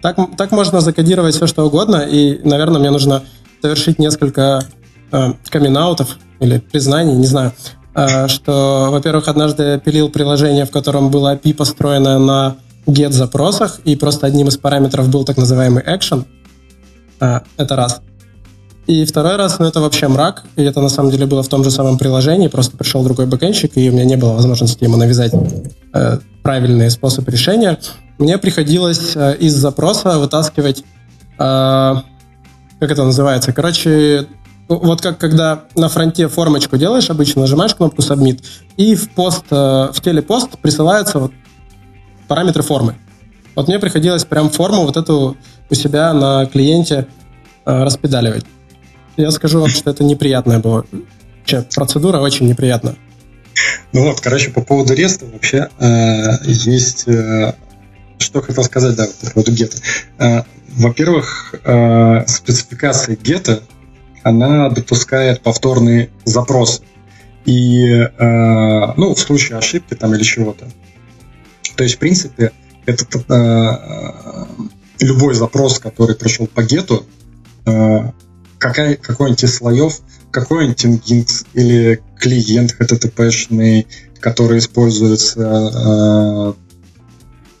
Так, так можно закодировать все, что угодно, и, наверное, мне нужно совершить несколько э, камин-аутов или признаний, не знаю, э, что, во-первых, однажды пилил приложение, в котором было API построено на get-запросах, и просто одним из параметров был так называемый action. Э, это раз. И второй раз, ну, это вообще мрак, и это на самом деле было в том же самом приложении, просто пришел другой бэкэнщик, и у меня не было возможности ему навязать э, правильный способ решения. Мне приходилось э, из запроса вытаскивать, э, как это называется, короче, вот как когда на фронте формочку делаешь, обычно нажимаешь кнопку Submit, и в пост, э, в телепост присылаются вот параметры формы. Вот мне приходилось прям форму вот эту у себя на клиенте э, распедаливать. Я скажу вам, что это неприятная была. Вообще, процедура очень неприятная. Ну вот, короче, по поводу реста вообще э, есть... Э, что хотел сказать, да, по поводу гета. Э, во-первых, э, спецификация гета, она допускает повторные запросы. И, э, ну, в случае ошибки там или чего-то. То есть, в принципе, этот э, любой запрос, который пришел по гету, э, какая, какой-нибудь из слоев, какой-нибудь или клиент HTTP-шный, который используется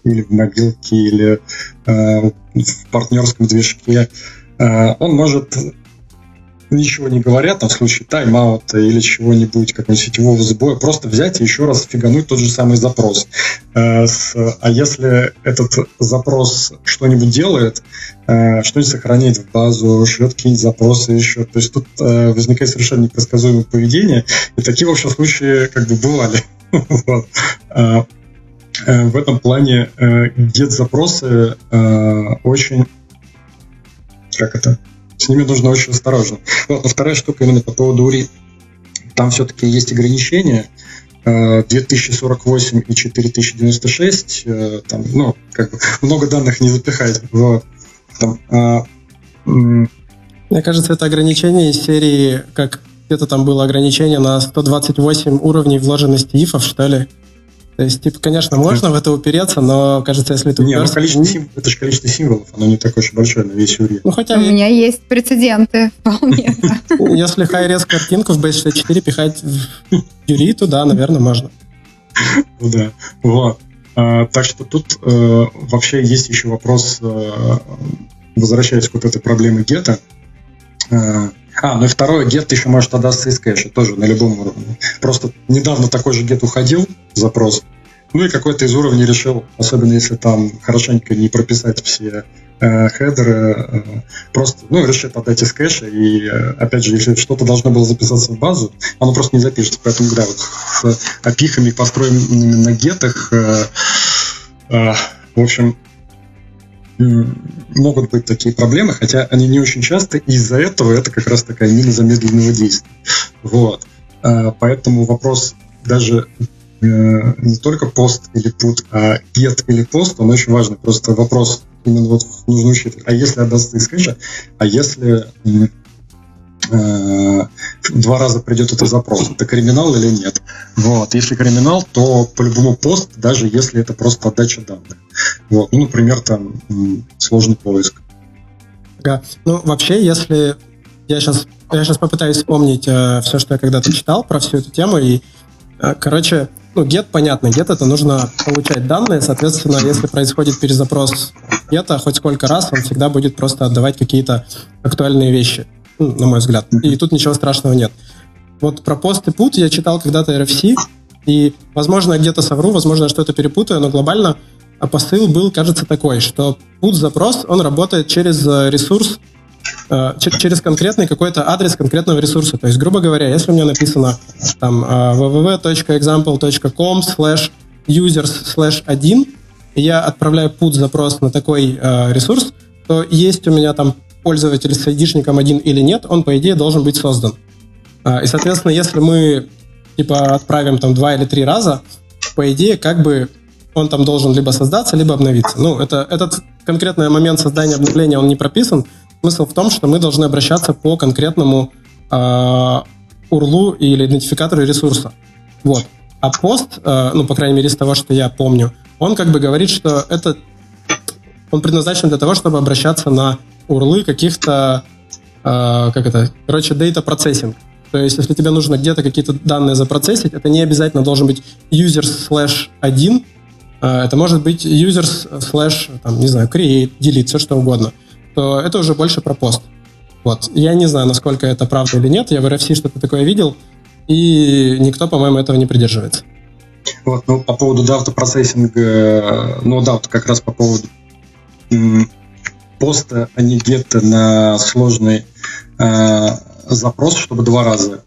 э, или в мобилке, или э, в партнерском движке, э, он может ничего не говоря, там, в случае тайм-аута или чего-нибудь, какого-нибудь сетевого сбоя, просто взять и еще раз фигануть тот же самый запрос. Э, а если этот запрос что-нибудь делает, э, что-нибудь сохраняет в базу, шлет какие-нибудь запросы еще, то есть тут э, возникает совершенно непредсказуемое поведение, и такие, в общем случае, как бы бывали. [laughs] В этом плане get-запросы очень как это, с ними нужно очень осторожно. Вот, а вторая штука именно по поводу УРИ. Там все-таки есть ограничения. 2048 э, и 4096, э, там, ну, как бы много данных не запихать. Вот. Там, а, Мне кажется, это ограничение из серии, как где-то там было ограничение на 128 уровней вложенности ифов, что ли. То есть, типа, конечно, можно в это упереться, но, кажется, если ты Не, ну, количество сим... это же количество символов, оно не такое уж большое на весь URI. Ну, хотя... У меня есть прецеденты, [laughs] вполне. [laughs] Если high-res картинку в Base64 пихать в URI, то да, наверное, можно. Ну да, вот. А, так что тут э, вообще есть еще вопрос, э, возвращаясь к вот этой проблеме гетто. А, ну и второе, get еще может отдаться из кэша, тоже на любом уровне. Просто недавно такой же get уходил, запрос, Ну и какой-то из уровней решил, особенно если там хорошенько не прописать все э, хедеры, э, просто, ну, решит отдать из кэша, и, э, опять же, если что-то должно было записаться в базу, оно просто не запишется. Поэтому, да, вот с опихами, построенными на гетах, в общем, могут быть такие проблемы, хотя они не очень часто, и из-за этого это как раз такая мина замедленного действия. Вот. А, поэтому вопрос даже э, не только пост или put, а get или пост, он очень важный. Просто вопрос именно вот нужно учитывать. А если отдастся из кэша, а если два раза придет этот запрос, это криминал или нет. Вот. Если криминал, то по-любому пост, даже если это просто отдача данных. Вот. Ну, например, там сложный поиск. Да. Ну, вообще, если я сейчас, я сейчас попытаюсь вспомнить э, все, что я когда-то читал про всю эту тему, и, э, короче, ну, get понятно, get это нужно получать данные, соответственно, если происходит перезапрос get, хоть сколько раз, он всегда будет просто отдавать какие-то актуальные вещи на мой взгляд. И тут ничего страшного нет. Вот про пост и пут я читал когда-то RFC, и, возможно, где-то совру, возможно, что-то перепутаю, но глобально посыл был, кажется, такой, что put-запрос, он работает через э, ресурс, э, через конкретный какой-то адрес конкретного ресурса. То есть, грубо говоря, если у меня написано там э, www.example.com slash users slash 1, и я отправляю put-запрос на такой ресурс, то есть у меня там пользователь с айдишником один или нет, он, по идее, должен быть создан. А, и, соответственно, если мы типа отправим там два или три раза, по идее, как бы он там должен либо создаться, либо обновиться. Ну, это, этот конкретный момент создания обновления, он не прописан. Смысл в том, что мы должны обращаться по конкретному э, URL или идентификатору ресурса. Вот. А пост, э, ну, по крайней мере, из того, что я помню, он как бы говорит, что это он предназначен для того, чтобы обращаться на урлы каких-то, э, как это, короче, data processing. То есть, если тебе нужно где-то какие-то данные запроцессить, это не обязательно должен быть users slash 1, э, это может быть users slash, там, не знаю, create, delete, все что угодно. То это уже больше про пост. Вот. Я не знаю, насколько это правда или нет. Я в RFC что-то такое видел, и никто, по-моему, этого не придерживается. Вот, ну, по поводу дата процессинга, ну да, вот как раз по поводу поста, а не где-то на сложный э, запрос, чтобы два раза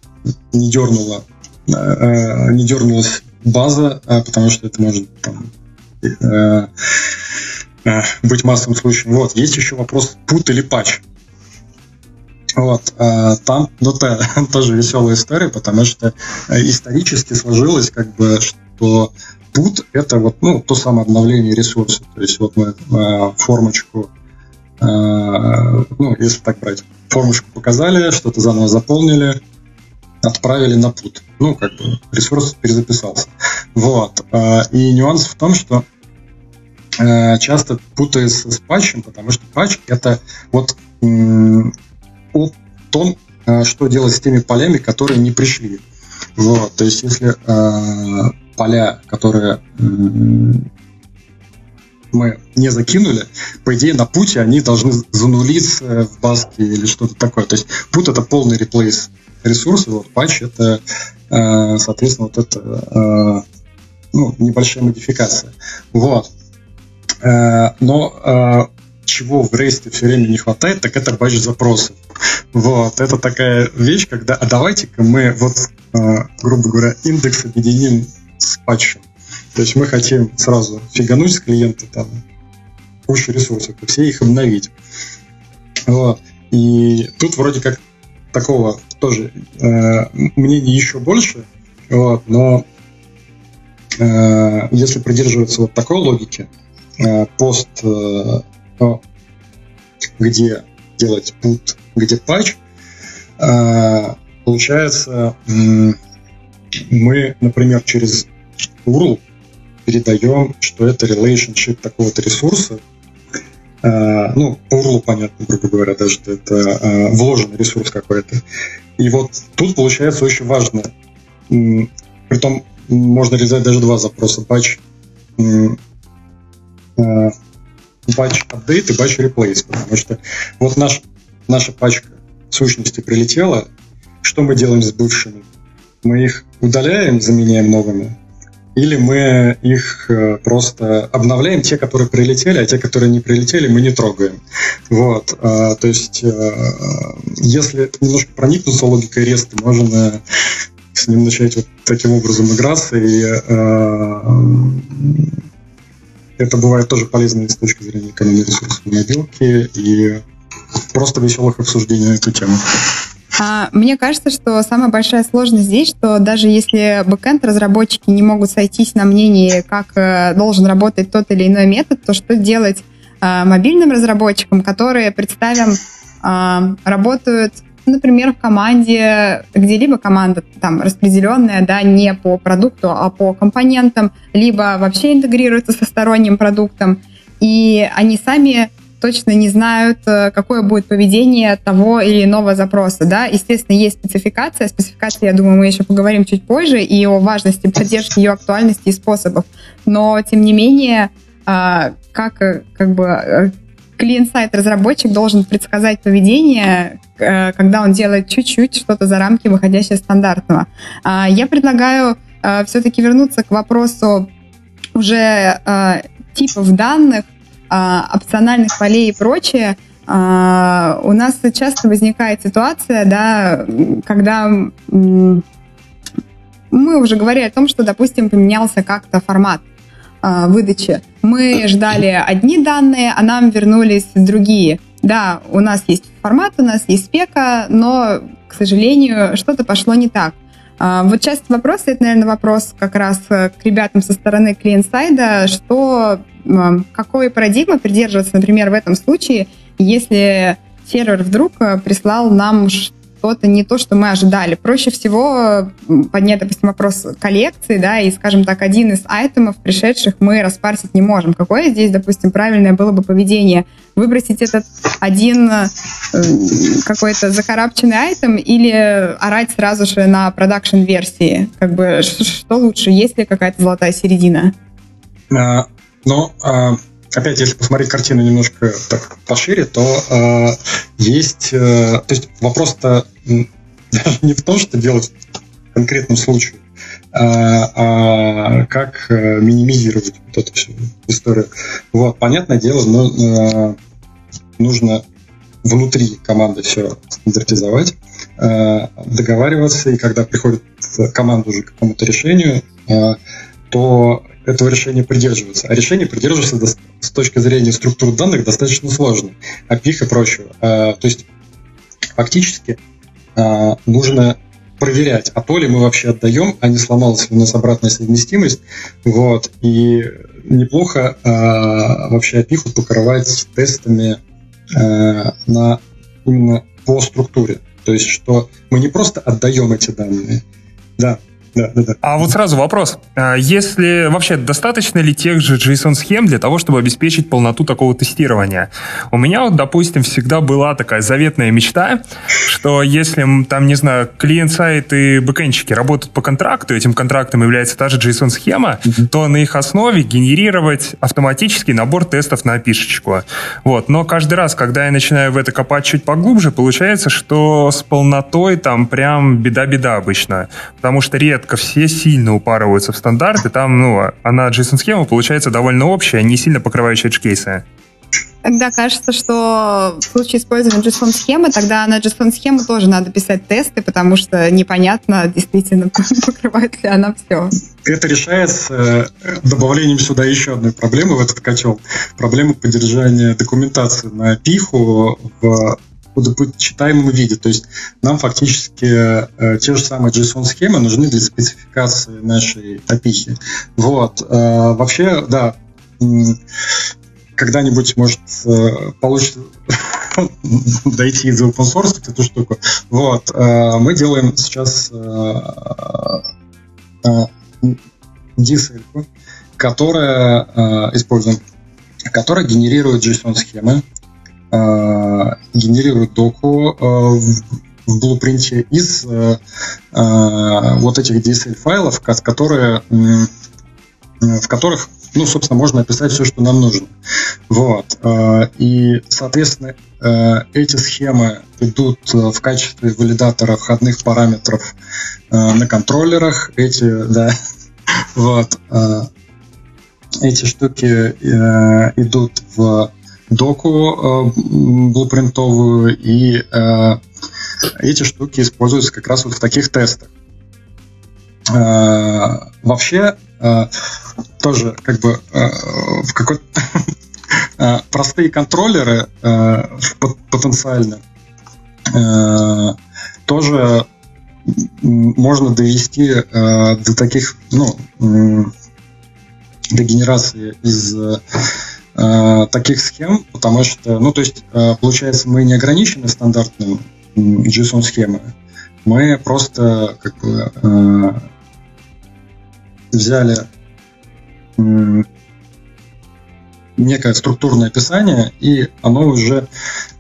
не дернула, э, не дернулась база, э, потому что это может там, э, э, быть массовым случаем. Вот, есть еще вопрос пут или патч. Вот, э, там, ну, то, [laughs] тоже веселая история, потому что э, исторически сложилось, как бы, что put это вот, ну, то самое обновление ресурса. То есть вот мы э, формочку ну, если так брать, формочку показали, что-то заново заполнили, отправили на пут. Ну, как бы ресурс перезаписался. Вот. Э, и нюанс в том, что э, часто путается с патчем, потому что патч это вот о том, что делать с теми полями, которые не пришли. Вот, то есть, если э, поля, которые мы не закинули, по идее на пути они должны занулиться в баске или что-то такое. То есть пут это полный реплейс ресурса, вот патч это, э, соответственно, вот это э, ну, небольшая модификация. Вот. Э, но чего в рейсте все время не хватает, так это батч запросов. Вот, это такая вещь, когда, а давайте-ка мы вот, грубо говоря, индекс объединим с патчем. То есть мы хотим сразу фигануть с клиента там кучу ресурсов и все их обновить. Вот. И тут вроде как такого тоже э, мнений еще больше, вот, но э, если придерживаться вот такой логики, э, пост, э, ну, где делать put, где патч, э, получается, э, мы, например, через URL передаем, что это relationship такого-то ресурса. Uh, ну, по URL понятно, грубо говоря, даже это uh, вложенный ресурс какой-то. И вот тут получается очень важно. Притом можно реализовать даже два запроса. Batch, uh, batch update и batch replace. Потому что вот наш, наша пачка сущности прилетела. Что мы делаем с бывшими? Мы их удаляем, заменяем новыми или мы их э, просто обновляем, те, которые прилетели, а те, которые не прилетели, мы не трогаем. Вот, э, то есть, э, если немножко проникнуться логикой реста, можно с ним начать вот таким образом играться, и это бывает тоже полезно с точки зрения экономии ресурсов мобилки и просто веселых обсуждений на эту тему. А, мне кажется, что самая большая сложность здесь, что даже если бэкэнд разработчики не могут сойтись на мнении, как э, должен работать тот или иной метод, то что делать а, мобильным разработчикам, которые, представим, а, работают, например, в команде, где либо команда там распределенная, да, не по продукту, а по компонентам, либо вообще интегрируется со сторонним продуктом, и они сами точно не знают, э, какое будет поведение того или иного запроса. Да? Естественно, есть спецификация. Спецификация, я думаю, мы еще поговорим чуть позже, и о важности поддержки ее актуальности и способов. Но, тем не менее, а, как, э, как бы э, клиент-сайт разработчик должен предсказать поведение, когда он делает чуть-чуть что-то за рамки, выходящее из стандартного. А, я предлагаю все-таки вернуться к вопросу уже типов данных, а, опциональных полей и прочее, а, у нас часто возникает ситуация, да, когда мы уже говорили о том, что, допустим, поменялся как-то формат а, выдачи. Мы ждали одни данные, а нам вернулись другие. Да, у нас есть формат, у нас есть спека, но, к сожалению, что-то пошло не так. Вот часть вопроса, это, наверное, вопрос как раз к ребятам со стороны клиент-сайда, что какой парадигмы придерживаться, например, в этом случае, если сервер вдруг э, прислал нам что-то не то, что мы ожидали. Проще всего поднять, допустим, вопрос коллекции, да, и, скажем так, один из айтемов, пришедших, мы распарсить не можем. Какое здесь, допустим, правильное было бы поведение? Выбросить этот один э, какой-то закарабченный айтем или орать сразу же на продакшн-версии? Как бы, что лучше? Есть ли какая-то золотая середина? А, но а, опять, если посмотреть картину немножко так пошире, то э, есть, э, то есть вопрос-то [laughs] даже не в том, что делать в конкретном случае, а, а как э, минимизировать вот эту всю историю. Вот, понятное дело, но э, нужно внутри команды все стандартизовать, э, договариваться, и когда приходит команда уже к какому-то решению, то этого решения придерживаться. А решение придерживаться с точки зрения структур данных достаточно сложно, API и прочего. А, то есть фактически а, нужно проверять, а то ли мы вообще отдаем, а не сломалась ли у нас обратная совместимость. Вот. И неплохо а, вообще API покрывать тестами на именно по структуре. То есть, что мы не просто отдаем эти данные, да, да, да, да. А вот сразу вопрос. А если вообще достаточно ли тех же JSON-схем для того, чтобы обеспечить полноту такого тестирования? У меня вот, допустим, всегда была такая заветная мечта, что если там, не знаю, клиент-сайт и бэкэнщики работают по контракту, этим контрактом является та же JSON-схема, mm-hmm. то на их основе генерировать автоматический набор тестов на пишечку. Вот. Но каждый раз, когда я начинаю в это копать чуть поглубже, получается, что с полнотой там прям беда-беда обычно. Потому что редко редко все сильно упарываются в стандарты. Там, ну, она JSON-схема получается довольно общая, не сильно покрывающая edge-кейсы. Тогда кажется, что в случае использования JSON-схемы, тогда на JSON-схему тоже надо писать тесты, потому что непонятно действительно, [laughs] покрывает ли она все. Это решается э, добавлением сюда еще одной проблемы в этот котел. Проблема поддержания документации на пиху в в читаемом виде. То есть нам фактически э, те же самые JSON-схемы нужны для спецификации нашей API. Вот. Э, вообще, да, когда-нибудь, может, э, получится [laughs] дойти из open source эту штуку. Вот. Э, мы делаем сейчас э, DSL, которая используем которая генерирует JSON-схемы, генерирует доку э, в, в из э, вот этих DSL-файлов, которые, в которых, ну, собственно, можно описать все, что нам нужно. Вот. И, соответственно, эти схемы идут в качестве валидатора входных параметров на контроллерах. Эти, да, [laughs] Вот. Эти штуки идут в доку блупринтовую, и эти штуки используются как раз вот в таких тестах. Вообще, тоже как бы в какой-то [laughs] простые контроллеры потенциально тоже можно довести э, до таких, ну, до генерации из э, таких схем, потому что, ну, то есть, э, получается, мы не ограничены стандартным JSON схемой, мы просто как бы э, взяли э, некое структурное описание, и оно уже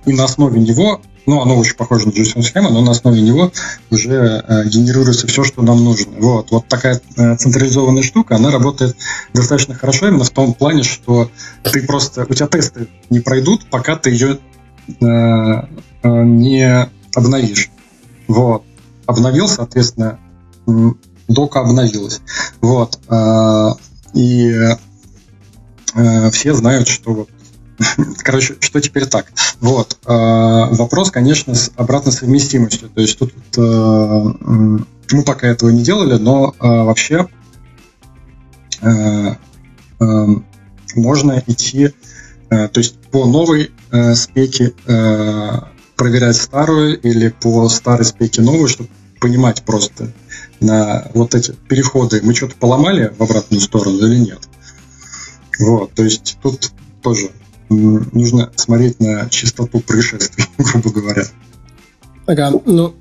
и на основе него ну, оно очень похоже на JSON-схему, но на основе него уже э, генерируется все, что нам нужно. Вот, вот такая э, централизованная штука, она работает достаточно хорошо именно в том плане, что ты просто, у тебя тесты не пройдут, пока ты ее э, э, не обновишь. Вот. Обновил, соответственно, дока обновилась. Вот. Э, и э, все знают, что вот [laughs] Короче, что теперь так? Вот. Э, вопрос, конечно, с обратной совместимостью. То есть тут э, мы пока этого не делали, но э, вообще можно идти, то есть по новой спеке проверять старую или по старой спеке новую, чтобы понимать просто на вот эти переходы, мы что-то поломали в обратную сторону или нет. Вот, то есть тут тоже нужно смотреть на частоту происшествий, [laughs] грубо говоря. Ага, ну,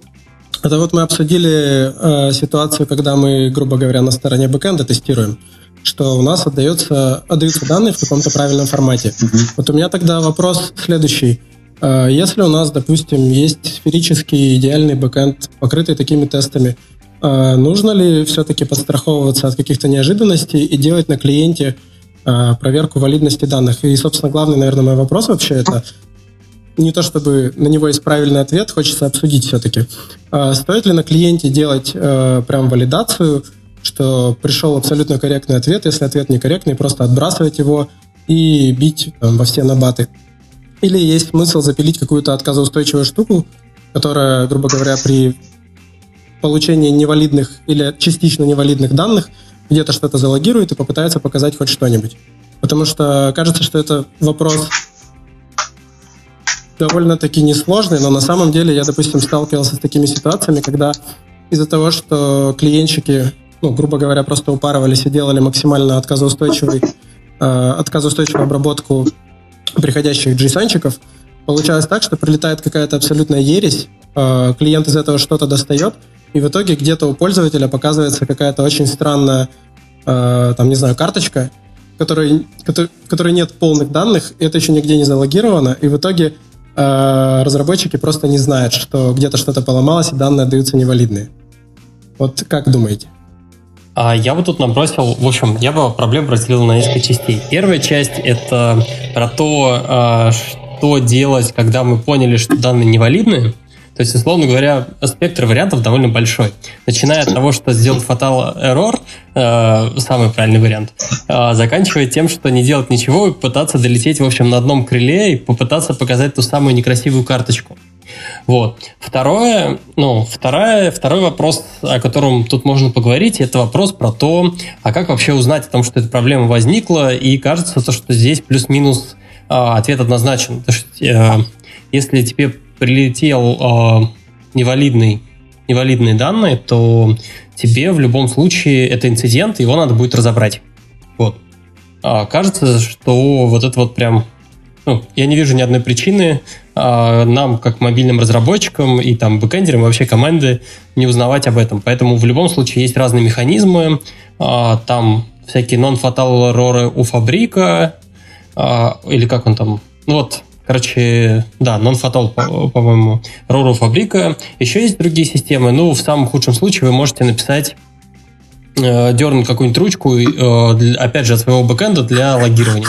это вот мы обсудили э, ситуацию, когда мы, грубо говоря, на стороне бэкэнда тестируем, что у нас отдается, отдаются данные в каком-то правильном формате. Uh-huh. Вот у меня тогда вопрос следующий. Э, если у нас, допустим, есть сферический идеальный бэкэнд, покрытый такими тестами, э, нужно ли все-таки подстраховываться от каких-то неожиданностей и делать на клиенте проверку валидности данных. И, собственно, главный, наверное, мой вопрос вообще это не то чтобы на него есть правильный ответ, хочется обсудить все-таки. Э, стоит ли на клиенте делать э, прям валидацию, что пришел абсолютно корректный ответ, если ответ некорректный, просто отбрасывать его и бить там, во все набаты? Или есть смысл запилить какую-то отказоустойчивую штуку, которая, грубо говоря, при получении невалидных или частично невалидных данных – где-то что-то залогирует и попытается показать хоть что-нибудь. Потому что кажется, что это вопрос довольно-таки несложный, но на самом деле я, допустим, сталкивался с такими ситуациями, когда из-за того, что клиентчики, ну, грубо говоря, просто упарывались и делали максимально отказоустойчивый, [laughs] э, отказоустойчивую обработку приходящих json получалось так, что прилетает какая-то абсолютная ересь, э, клиент из этого что-то достает, и в итоге где-то у пользователя показывается какая-то очень странная, э, там, не знаю, карточка, которой, которой, которой нет полных данных, и это еще нигде не залогировано, и в итоге э, разработчики просто не знают, что где-то что-то поломалось, и данные отдаются невалидные. Вот как думаете? А я бы тут набросил, в общем, я бы проблему разделил на несколько частей. Первая часть — это про то, а, что делать, когда мы поняли, что данные невалидные, то есть, условно говоря, спектр вариантов довольно большой. Начиная от того, что сделать fatal error, э, самый правильный вариант, э, заканчивая тем, что не делать ничего и пытаться долететь, в общем, на одном крыле и попытаться показать ту самую некрасивую карточку. Вот. Второе, ну, второе, второй вопрос, о котором тут можно поговорить, это вопрос про то, а как вообще узнать о том, что эта проблема возникла, и кажется, то, что здесь плюс-минус э, ответ однозначен. То, что, э, если тебе прилетел э, невалидный, невалидные данные, то тебе в любом случае это инцидент, его надо будет разобрать. Вот. А, кажется, что вот это вот прям... Ну, я не вижу ни одной причины а, нам, как мобильным разработчикам и там бэкэндерам, вообще команды, не узнавать об этом. Поэтому в любом случае есть разные механизмы. А, там всякие non-fatal error у фабрика, а, или как он там... Ну вот, Короче, да, non-fatal, по-моему, Roro фабрика. Еще есть другие системы. Ну, в самом худшем случае вы можете написать э, дернуть какую-нибудь ручку, э, для, опять же, от своего бэкэнда для логирования.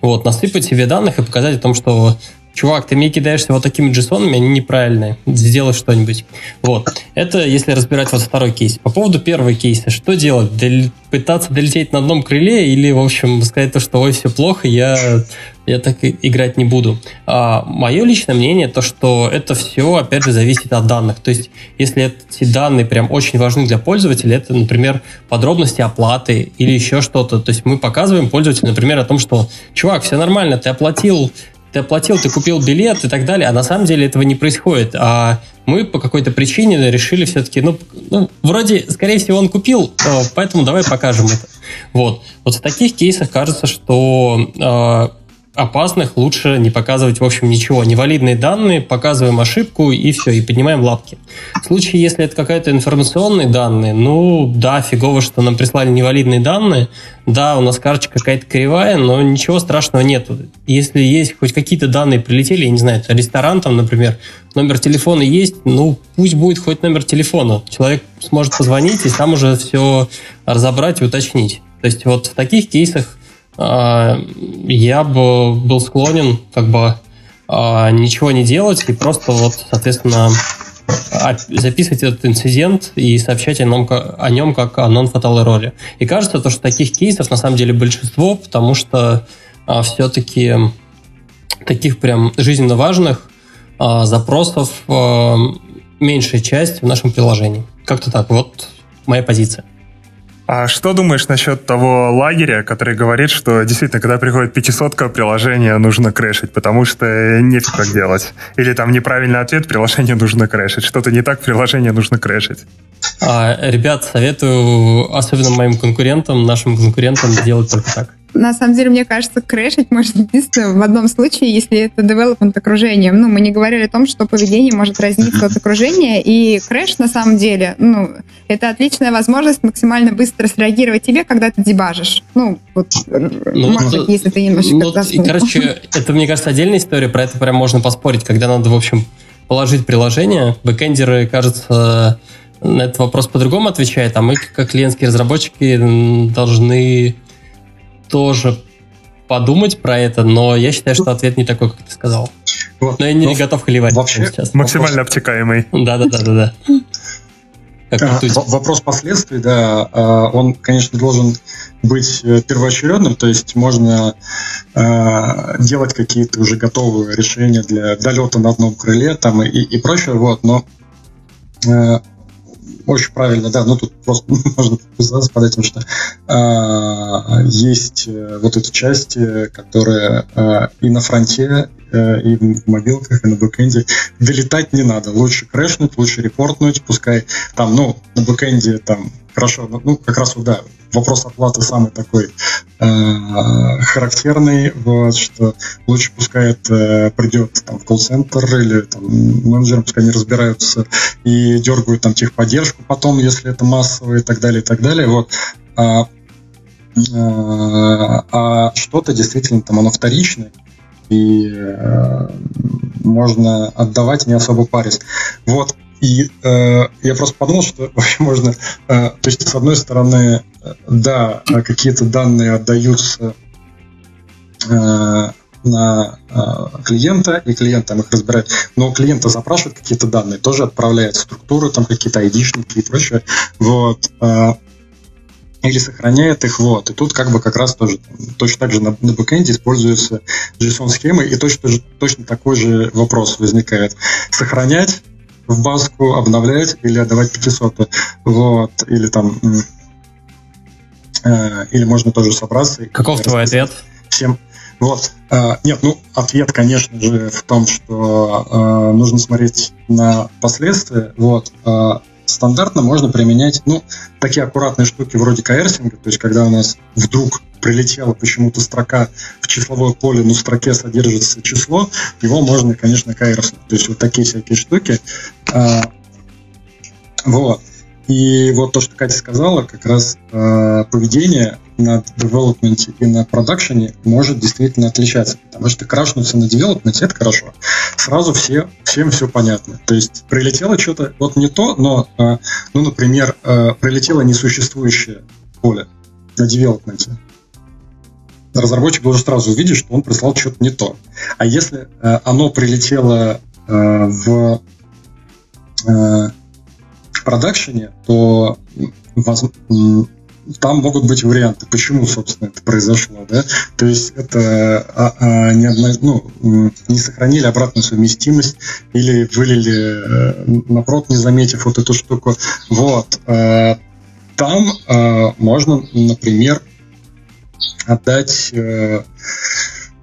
Вот, насыпать себе данных и показать о том, что чувак, ты мне кидаешься вот такими джейсонами, они неправильные, сделай что-нибудь. Вот. Это если разбирать вот второй кейс. По поводу первого кейса, что делать? Дол- пытаться долететь на одном крыле или, в общем, сказать то, что ой, все плохо, я, я так играть не буду. А, мое личное мнение, то, что это все, опять же, зависит от данных. То есть, если эти данные прям очень важны для пользователя, это, например, подробности оплаты или еще что-то. То есть, мы показываем пользователю, например, о том, что, чувак, все нормально, ты оплатил ты оплатил, ты купил билет и так далее, а на самом деле этого не происходит. А мы по какой-то причине решили все-таки, ну, ну, вроде, скорее всего, он купил, э, поэтому давай покажем это. Вот. Вот в таких кейсах кажется, что э, опасных лучше не показывать, в общем, ничего. Невалидные данные, показываем ошибку и все, и поднимаем лапки. В случае, если это какая-то информационные данные, ну, да, фигово, что нам прислали невалидные данные, да, у нас карточка какая-то кривая, но ничего страшного нету. Если есть хоть какие-то данные прилетели, я не знаю, ресторан там, например, номер телефона есть, ну, пусть будет хоть номер телефона. Человек сможет позвонить и сам уже все разобрать и уточнить. То есть вот в таких кейсах я бы был склонен как бы а, ничего не делать и просто вот, соответственно, записывать этот инцидент и сообщать о нем, о нем как о нон-фатал роли. И кажется, то, что таких кейсов на самом деле большинство, потому что а, все-таки таких прям жизненно важных а, запросов а, меньшая часть в нашем приложении. Как-то так. Вот моя позиция. А что думаешь насчет того лагеря, который говорит, что действительно, когда приходит 500 приложение нужно крэшить, потому что нефиг как делать? Или там неправильный ответ, приложение нужно крэшить. Что-то не так, приложение нужно крэшить. А, ребят, советую, особенно моим конкурентам, нашим конкурентам, делать только так. На самом деле, мне кажется, крэшить может единственно в одном случае, если это development окружение. Ну, мы не говорили о том, что поведение может разниться от окружения, и crash, на самом деле, ну, это отличная возможность максимально быстро среагировать тебе, когда ты дебажишь. Ну, вот, ну, может быть, если ты немножко ну, и, Короче, это, мне кажется, отдельная история, про это прям можно поспорить, когда надо, в общем, положить приложение. Бэкэндеры, кажется, на этот вопрос по-другому отвечают, а мы, как клиентские разработчики, должны тоже подумать про это, но я считаю, что ответ не такой, как ты сказал. Вот. Но я не но ну, готов холивать вообще, сейчас. Максимально обтекаемый. Да-да-да-да. А, вопрос последствий, да, а, он, конечно, должен быть э, первоочередным, то есть можно а, делать какие-то уже готовые решения для долета на одном крыле там и, и прочее, вот, но э, очень правильно, да, ну тут просто [laughs] можно подписаться под этим, что э, есть вот эта часть, э, которая э, и на фронте, э, и в мобилках, и на бэкэнде долетать не надо. Лучше крэшнуть, лучше репортнуть, пускай там, ну, на бэкэнде там хорошо, ну, как раз, да, вопрос оплаты самый такой э, характерный, вот, что лучше пускай это придет там, в колл-центр или там, менеджерам, пускай они разбираются и дергают там техподдержку потом, если это массово и так далее, и так далее. Вот. А, а, а что-то действительно там оно вторичное, и э, можно отдавать, не особо парить. Вот. И э, я просто подумал, что [laughs] вообще можно, э, то есть с одной стороны, э, да, какие-то данные отдаются э, на э, клиента, и клиент там их разбирает, но клиента запрашивают какие-то данные, тоже отправляет структуру, там какие-то айдишники и прочее, вот, э, или сохраняет их, вот, и тут как бы как раз тоже точно так же на, на бэкэнде используются JSON-схемы, и точно, точно такой же вопрос возникает. Сохранять в баску, обновлять или отдавать 500. Вот, или там... Э, или можно тоже собраться. Каков твой ответ? Всем. Вот. Э, нет, ну, ответ, конечно же, в том, что э, нужно смотреть на последствия. Вот. Э, стандартно можно применять, ну, такие аккуратные штуки вроде коэрсинга, то есть когда у нас вдруг прилетела почему-то строка в числовое поле, но в строке содержится число, его можно, конечно, коэрснуть. То есть вот такие всякие штуки. А, вот. И вот то, что Катя сказала, как раз э, поведение на девелопменте и на продакшене может действительно отличаться. Потому что крашнуться на девелопменте это хорошо. Сразу все, всем все понятно. То есть прилетело что-то, вот не то, но, э, ну, например, э, прилетело несуществующее поле на девелопменте. разработчик должен сразу увидеть, что он прислал что-то не то. А если э, оно прилетело в э, продакшене, то воз, там могут быть варианты, почему, собственно, это произошло, да? То есть это а, а, не, одно, ну, не сохранили обратную совместимость или вылили э, на прод, не заметив вот эту штуку. Вот. Э, там э, можно, например, отдать э,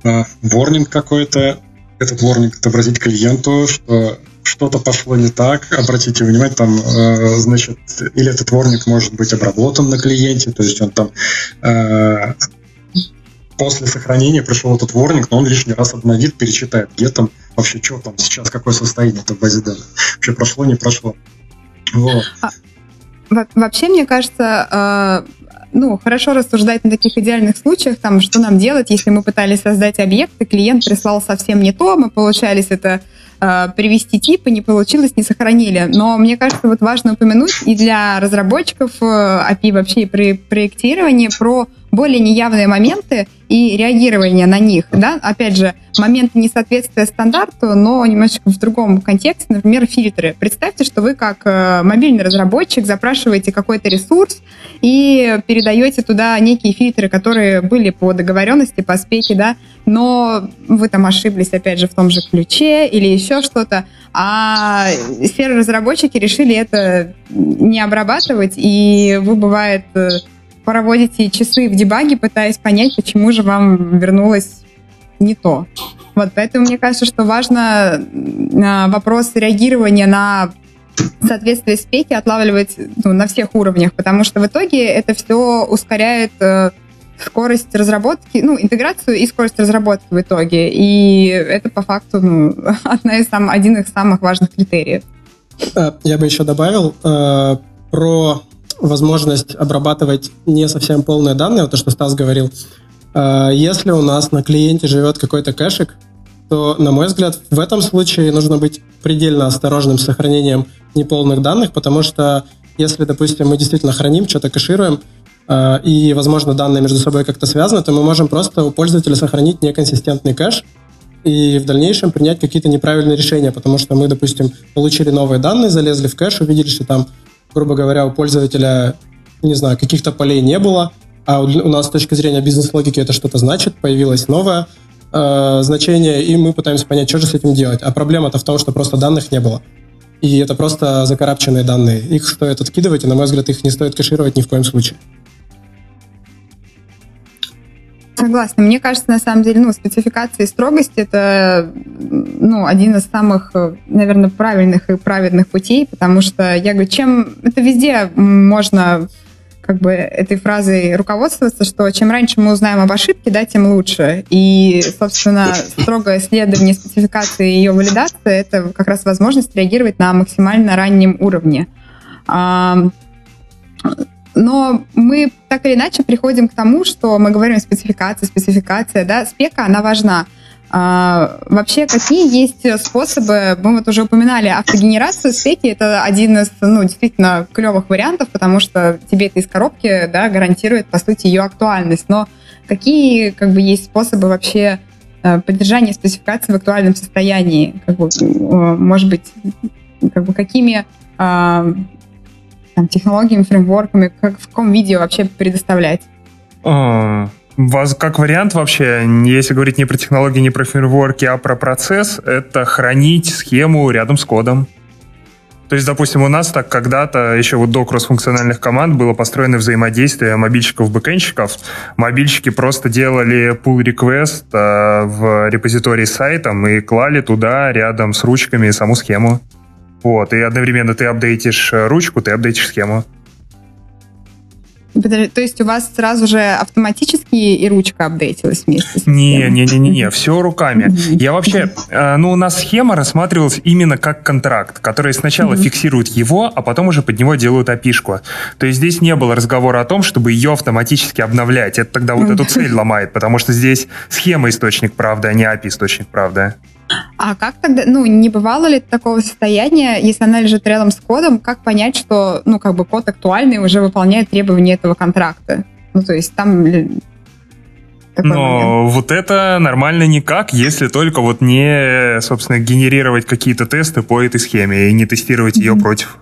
э, ворнинг какой-то, этот ворнинг отобразить клиенту, что что-то пошло не так, обратите внимание, там, э, значит, или этот ворник может быть обработан на клиенте, то есть он там э, после сохранения пришел этот ворник, но он лишний раз обновит, перечитает, где там вообще, что там сейчас, какое состояние в базе данных, вообще прошло, не прошло. Вот. А, вообще, мне кажется, э, ну, хорошо рассуждать на таких идеальных случаях, там, что нам делать, если мы пытались создать объект, и клиент прислал совсем не то, мы получались это э, привести типы, не получилось, не сохранили. Но мне кажется, вот важно упомянуть и для разработчиков э, API вообще и при проектировании про более неявные моменты и реагирование на них. Да? Опять же, момент несоответствия стандарту, но немножечко в другом контексте, например, фильтры. Представьте, что вы как э, мобильный разработчик запрашиваете какой-то ресурс и передаете туда некие фильтры, которые были по договоренности, по спеке, да, но вы там ошиблись, опять же, в том же ключе или еще что-то, а сервер-разработчики решили это не обрабатывать, и вы, бывает, э, проводите часы в дебаге, пытаясь понять, почему же вам вернулось не то. Вот, поэтому мне кажется, что важно а, вопрос реагирования на соответствие спеки отлавливать ну, на всех уровнях, потому что в итоге это все ускоряет э, скорость разработки, ну, интеграцию и скорость разработки в итоге. И это по факту ну, [laughs] одна из сам, один из самых важных критериев. Э, я бы еще добавил э, про возможность обрабатывать не совсем полные данные, вот то, что Стас говорил. Э, если у нас на клиенте живет какой-то кэшик, то, на мой взгляд, в этом случае нужно быть предельно осторожным с сохранением неполных данных, потому что если, допустим, мы действительно храним, что-то кэшируем, э, и, возможно, данные между собой как-то связаны, то мы можем просто у пользователя сохранить неконсистентный кэш и в дальнейшем принять какие-то неправильные решения, потому что мы, допустим, получили новые данные, залезли в кэш, увидели, что там грубо говоря, у пользователя, не знаю, каких-то полей не было, а у нас с точки зрения бизнес-логики это что-то значит, появилось новое э, значение, и мы пытаемся понять, что же с этим делать. А проблема-то в том, что просто данных не было. И это просто закарапченные данные. Их стоит откидывать, и, на мой взгляд, их не стоит кэшировать ни в коем случае. Согласна. Мне кажется, на самом деле, ну, спецификация и строгость — это, ну, один из самых, наверное, правильных и праведных путей, потому что, я говорю, чем... Это везде можно как бы этой фразой руководствоваться, что чем раньше мы узнаем об ошибке, да, тем лучше. И, собственно, строгое исследование спецификации и ее валидация — это как раз возможность реагировать на максимально раннем уровне. Но мы так или иначе приходим к тому, что мы говорим спецификация, спецификация, да, спека, она важна. А, вообще, какие есть способы? Мы вот уже упоминали автогенерацию спеки. Это один из, ну, действительно клевых вариантов, потому что тебе это из коробки, да, гарантирует, по сути, ее актуальность. Но какие, как бы, есть способы вообще э, поддержания спецификации в актуальном состоянии? Как бы, может быть, как бы, какими а, там, технологиями, фреймворками, как, в каком виде вообще предоставлять? А, как вариант вообще, если говорить не про технологии, не про фреймворки, а про процесс, это хранить схему рядом с кодом. То есть, допустим, у нас так когда-то еще вот до кроссфункциональных команд было построено взаимодействие мобильщиков-бэкэнщиков. Мобильщики просто делали pull request э, в репозитории с сайтом и клали туда рядом с ручками саму схему. Вот, и одновременно ты апдейтишь э, ручку, ты апдейтишь схему. То есть у вас сразу же автоматически и ручка апдейтилась вместе с Не, не, не, не, не, все руками. Я вообще, э, ну у нас схема рассматривалась именно как контракт, который сначала фиксирует его, а потом уже под него делают опишку. То есть здесь не было разговора о том, чтобы ее автоматически обновлять. Это тогда вот эту цель ломает, потому что здесь схема источник правды, а не API источник правды. А как тогда, ну, не бывало ли такого состояния, если она лежит рядом с кодом, как понять, что, ну, как бы код актуальный уже выполняет требования этого контракта? Ну, то есть там такой Но момент. вот это нормально никак, если только вот не, собственно, генерировать какие-то тесты по этой схеме и не тестировать mm-hmm. ее против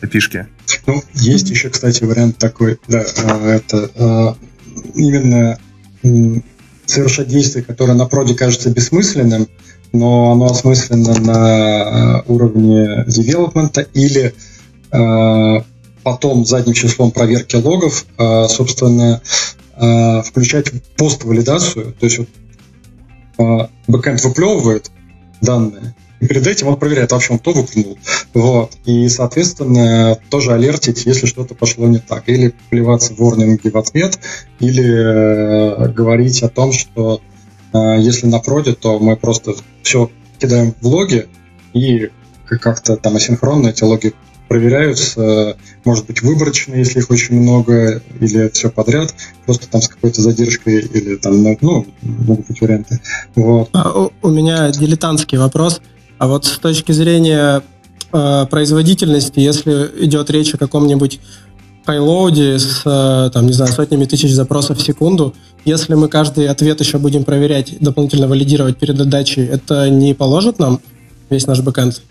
api Ну, есть еще, кстати, вариант такой, да, а, это а, именно совершать действие, которое на проде кажется бессмысленным, но оно осмысленно на уровне девелопмента или потом задним числом проверки логов, собственно, э, включать пост-валидацию, то есть вот, э, бэкэнд выплевывает данные, и перед этим он проверяет, вообще он кто выплюнул. Вот. И, соответственно, тоже алертить, если что-то пошло не так. Или плеваться в ворнинги в ответ, или э, говорить о том, что э, если на проде, то мы просто все кидаем в логи и как-то там асинхронно эти логи проверяются, может быть, выборочно, если их очень много, или все подряд, просто там с какой-то задержкой, или там, ну, ну могут быть варианты. Вот. А, у, у меня дилетантский вопрос. А вот с точки зрения э, производительности, если идет речь о каком-нибудь пайлоуде с, э, там, не знаю, сотнями тысяч запросов в секунду, если мы каждый ответ еще будем проверять, дополнительно валидировать перед отдачей, это не положит нам весь наш бэкэнд?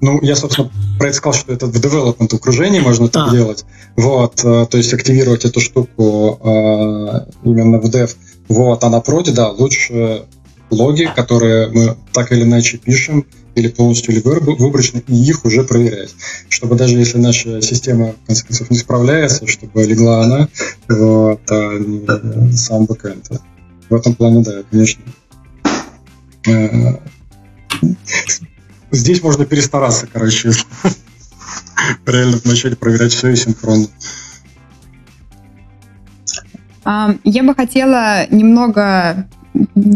Ну, я, собственно, про это сказал, что это в development окружении можно так а. делать. Вот, э, то есть активировать эту штуку э, именно в dev. Вот, а на проде, да, лучше логи, которые мы так или иначе пишем, или полностью или выборочно, и их уже проверять. Чтобы даже если наша система, в конце концов, не справляется, чтобы легла она, вот, а не сам бэкэнд. В этом плане, да, конечно. Э, Здесь можно перестараться, короче, [laughs] реально вначале проверять все и синхронно. Я бы хотела немного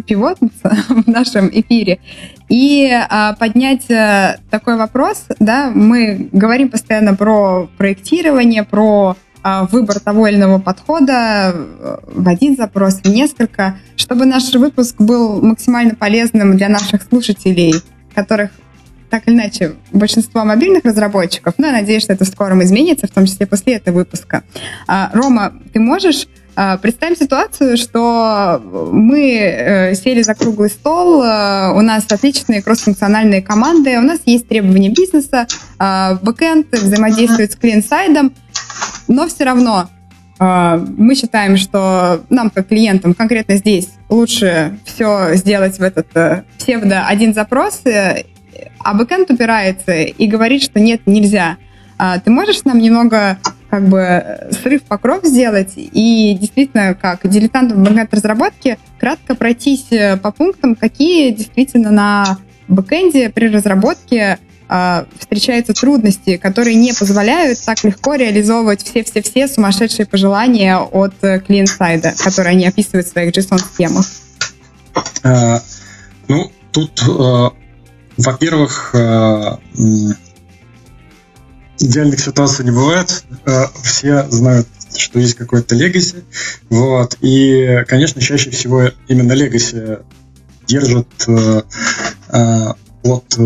пивотнуться [laughs] в нашем эфире и а, поднять а, такой вопрос. Да, мы говорим постоянно про проектирование, про а, выбор того или иного подхода в один запрос, в несколько, чтобы наш выпуск был максимально полезным для наших слушателей, которых так или иначе, большинство мобильных разработчиков, ну, я надеюсь, что это в скором изменится, в том числе после этого выпуска. А, Рома, ты можешь Представим ситуацию, что мы э, сели за круглый стол, э, у нас отличные кроссфункциональные команды, у нас есть требования бизнеса, а, бэкэнд взаимодействует с client-side ом, но все равно мы считаем, что нам, как клиентам, конкретно здесь лучше все сделать в этот э, псевдо один запрос а бэкэнд упирается и говорит, что нет, нельзя. А ты можешь нам немного как бы срыв покров сделать и действительно, как дилетант в бэкэнд-разработке, кратко пройтись э, по пунктам, какие действительно на бэкэнде при разработке э, встречаются трудности, которые не позволяют так легко реализовывать все-все-все сумасшедшие пожелания от э, клиент-сайда, которые они описывают в своих JSON-схемах? А, ну, тут во-первых, э, идеальных ситуаций не бывает. Э, все знают, что есть какой-то легаси. Вот. И, конечно, чаще всего именно легаси держит э, от,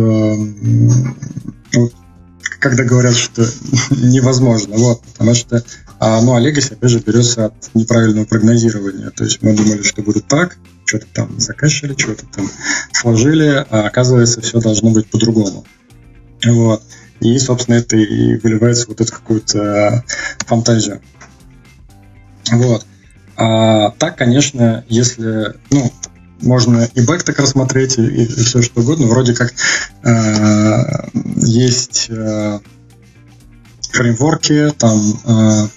когда говорят, что [laughs] невозможно. Вот, потому что а, ну, а Legacy, опять же, берется от неправильного прогнозирования. То есть мы думали, что будет так, что-то там закачали, что-то там сложили, а оказывается, все должно быть по-другому. Вот. И, собственно, это и выливается вот эту какую-то фантазию. Вот. А так, конечно, если, ну, можно и бэк так рассмотреть, и, и все что угодно. Вроде как э, есть э, фреймворки, там э,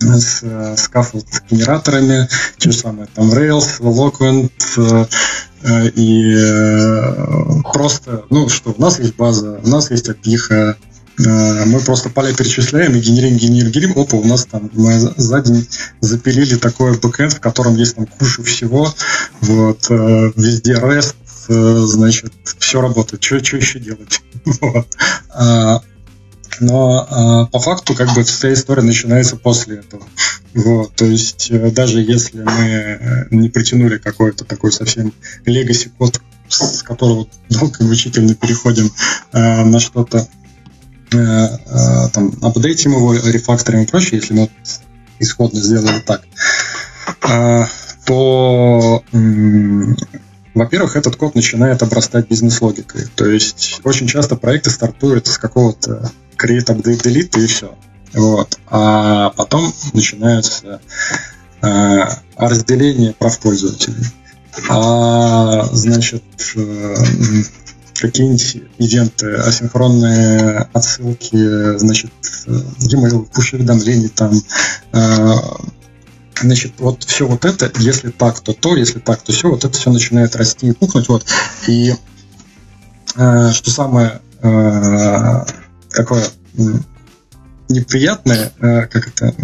с scaffold генераторами, те же самые там Rails, э, э, и э, просто, ну что, у нас есть база, у нас есть API, мы просто поля перечисляем и генерим, генерим, генерим. Опа, у нас там мы за день запилили такой бэкэнд, в котором есть там куча всего. Вот, везде REST, значит, все работает. Что еще делать? [laughs] вот. Но э, по факту как бы вся история начинается после этого. Вот, то есть э, даже если мы э, не притянули какой-то такой совсем legacy код, с которого долго и мучительно переходим э, на что-то, э, э, там, апдейтим его, рефакторим и прочее, если мы исходно сделали так, э, то во-первых, этот код начинает обрастать бизнес-логикой. То есть очень часто проекты стартуют с какого-то create, update, delete и все. Вот. А потом начинается э, разделение прав пользователей. А, значит, э, какие-нибудь ивенты, асинхронные отсылки, значит, e-mail, push-уведомлений там, э, Значит, вот все вот это, если так, то то, если так, то все, вот это все начинает расти и пухнуть. Вот. И э, что самое э, такое неприятное, э, как это,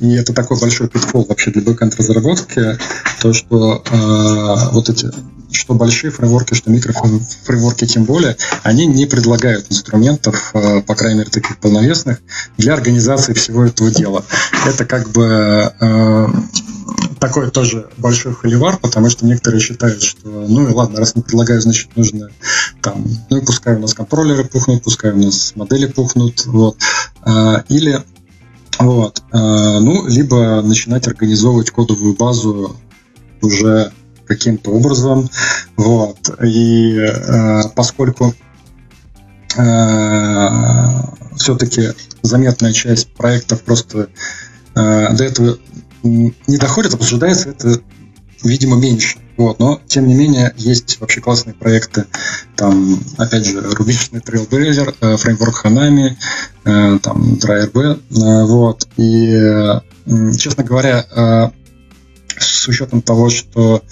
и это такой большой питфол вообще для бэкэнд разработки, то, что э, вот эти что большие фреймворки, что микрофреймворки тем более, они не предлагают инструментов, э, по крайней мере, таких полновесных, для организации всего этого дела. Это как бы э, такой тоже большой холивар, потому что некоторые считают, что ну и ладно, раз не предлагаю, значит нужно там, ну и пускай у нас контроллеры пухнут, пускай у нас модели пухнут, вот. А, или вот, ну, либо начинать организовывать кодовую базу уже каким-то образом. Вот. И э, поскольку э, все-таки заметная часть проектов просто э, до этого не доходит, обсуждается это, видимо, меньше. Вот, но, тем не менее, есть вообще классные проекты. Там, опять же, рубичный Trailblazer, э, фреймворк Hanami, э, там, DryRB. Э, вот. И, э, честно говоря, э, с учетом того, что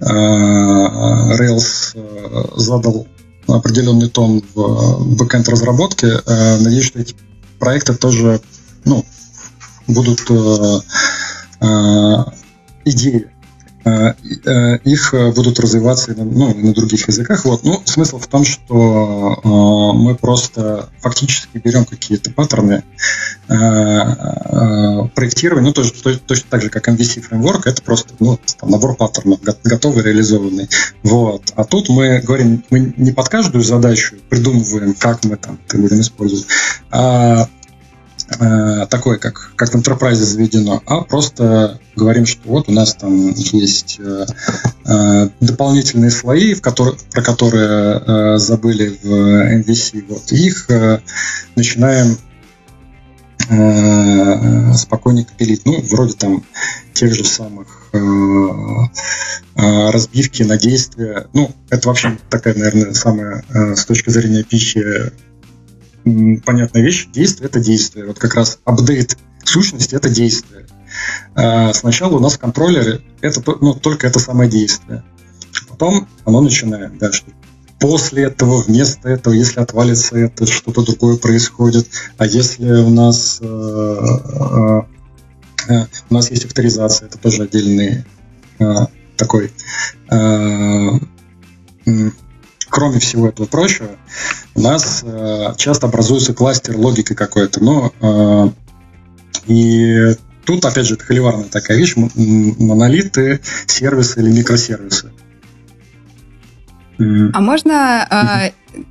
э, Rails э, задал определенный тон в бэкэнд разработке, э, надеюсь, что эти проекты тоже ну, будут идеи их будут развиваться ну, на других языках. Вот. Ну, смысл в том, что э, мы просто фактически берем какие-то паттерны э, э, проектирования, ну, тоже, то, точно так же, как MVC фреймворк, это просто ну, там, набор паттернов, готовый, реализованный. Вот. А тут мы говорим, мы не под каждую задачу придумываем, как мы там это будем использовать, а э, такое, как, как в Enterprise заведено, а просто говорим, что вот у нас там есть э, э, дополнительные слои, в которые, про которые э, забыли в MVC. Вот, их э, начинаем э, спокойненько пилить. Ну, вроде там тех же самых э, э, разбивки на действия. Ну, это вообще такая, наверное, самая э, с точки зрения пищи понятная вещь. Действие — это действие. Вот как раз апдейт сущности — это действие. А сначала у нас в контроллере это, ну, только это самое действие. Потом оно начинает, да, что после этого, вместо этого, если отвалится это, что-то другое происходит. А если у нас э, э, э, у нас есть авторизация, это тоже отдельный такой кроме всего этого прочего, у нас э, часто образуется кластер логики какой-то. Но э, и тут, опять же, это холиварная такая вещь, монолиты, сервисы или микросервисы. А можно э,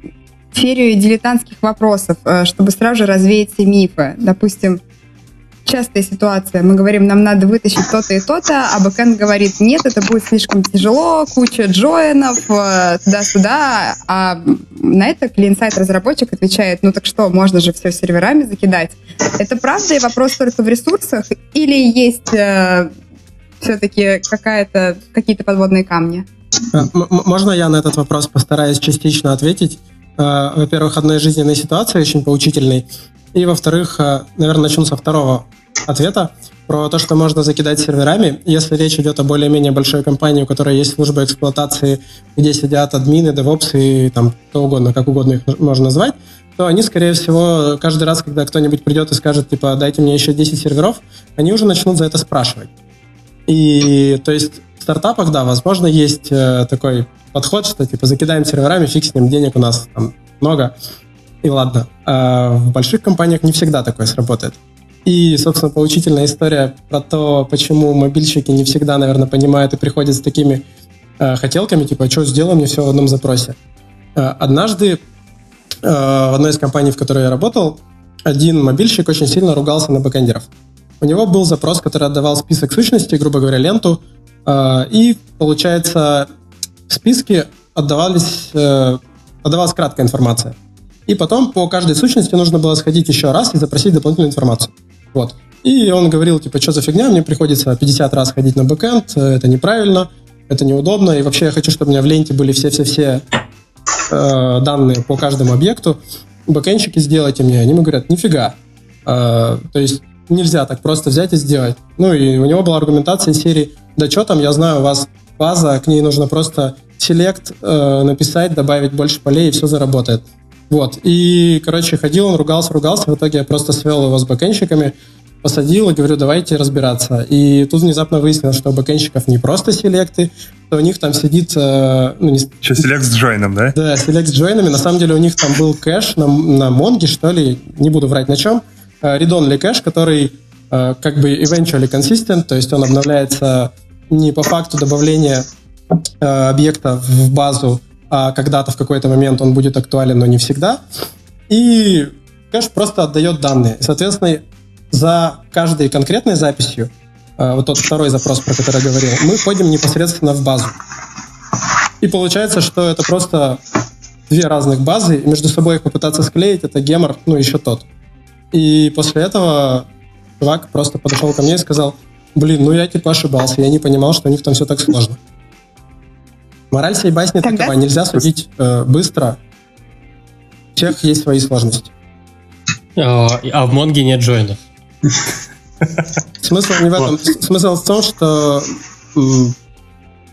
серию дилетантских вопросов, э, чтобы сразу же развеять все мифы? Допустим, частая ситуация. Мы говорим, нам надо вытащить то-то и то-то, а бэкэнд говорит, нет, это будет слишком тяжело, куча джоинов, э, туда-сюда. А на это клиент-сайт разработчик отвечает, ну так что, можно же все серверами закидать. Это правда и вопрос только в ресурсах? Или есть э, все-таки какая-то, какие-то подводные камни? Э, можно я на этот вопрос постараюсь частично ответить? Э, во-первых, одной жизненной ситуации очень поучительной. И, во-вторых, наверное, начну со второго ответа про то, что можно закидать серверами. Если речь идет о более-менее большой компании, у которой есть служба эксплуатации, где сидят админы, девопсы и там кто угодно, как угодно их можно назвать, то они, скорее всего, каждый раз, когда кто-нибудь придет и скажет, типа, дайте мне еще 10 серверов, они уже начнут за это спрашивать. И, то есть, в стартапах, да, возможно, есть э, такой подход, что, типа, закидаем серверами, фиг с ним, денег у нас там много, и ладно. А в больших компаниях не всегда такое сработает. И, собственно, поучительная история про то, почему мобильщики не всегда, наверное, понимают и приходят с такими э, хотелками, типа, что сделаем мне все в одном запросе. Э, однажды э, в одной из компаний, в которой я работал, один мобильщик очень сильно ругался на бэкэндеров. У него был запрос, который отдавал список сущностей, грубо говоря, ленту, И, получается, в списке отдавались, отдавалась краткая информация. И потом по каждой сущности нужно было сходить еще раз и запросить дополнительную информацию. Вот. И он говорил, типа, что за фигня, мне приходится 50 раз ходить на бэкэнд, это неправильно, это неудобно, и вообще я хочу, чтобы у меня в ленте были все-все-все э, данные по каждому объекту. Бэкэндщики, сделайте мне. Они ему говорят, нифига. Э, то есть нельзя так просто взять и сделать. Ну и у него была аргументация серии, да что там, я знаю, у вас база, к ней нужно просто селект э, написать, добавить больше полей, и все заработает. Вот. И, короче, ходил он, ругался, ругался. В итоге я просто свел его с бэкэнщиками посадил и говорю, давайте разбираться. И тут внезапно выяснилось, что у бэкэнщиков не просто селекты, что у них там сидит... Э, ну, не... Что, селект с джойном, да? Да, селект с джойнами. На самом деле у них там был кэш на, на Монге, что ли, не буду врать на чем. Э, read-only кэш, который э, как бы eventually consistent, то есть он обновляется не по факту добавления объекта в базу, а когда-то в какой-то момент он будет актуален, но не всегда. И кэш просто отдает данные. Соответственно, за каждой конкретной записью, э, вот тот второй запрос, про который я говорил, мы входим непосредственно в базу. И получается, что это просто две разных базы, и между собой их попытаться склеить, это гемор, ну, еще тот. И после этого чувак просто подошел ко мне и сказал, блин, ну я типа ошибался, я не понимал, что у них там все так сложно. Мораль всей басни Тогда... такова, нельзя судить э, быстро, у всех есть свои сложности. А, а в Монге нет джойнов. Смысл не в этом. Смысл в том, что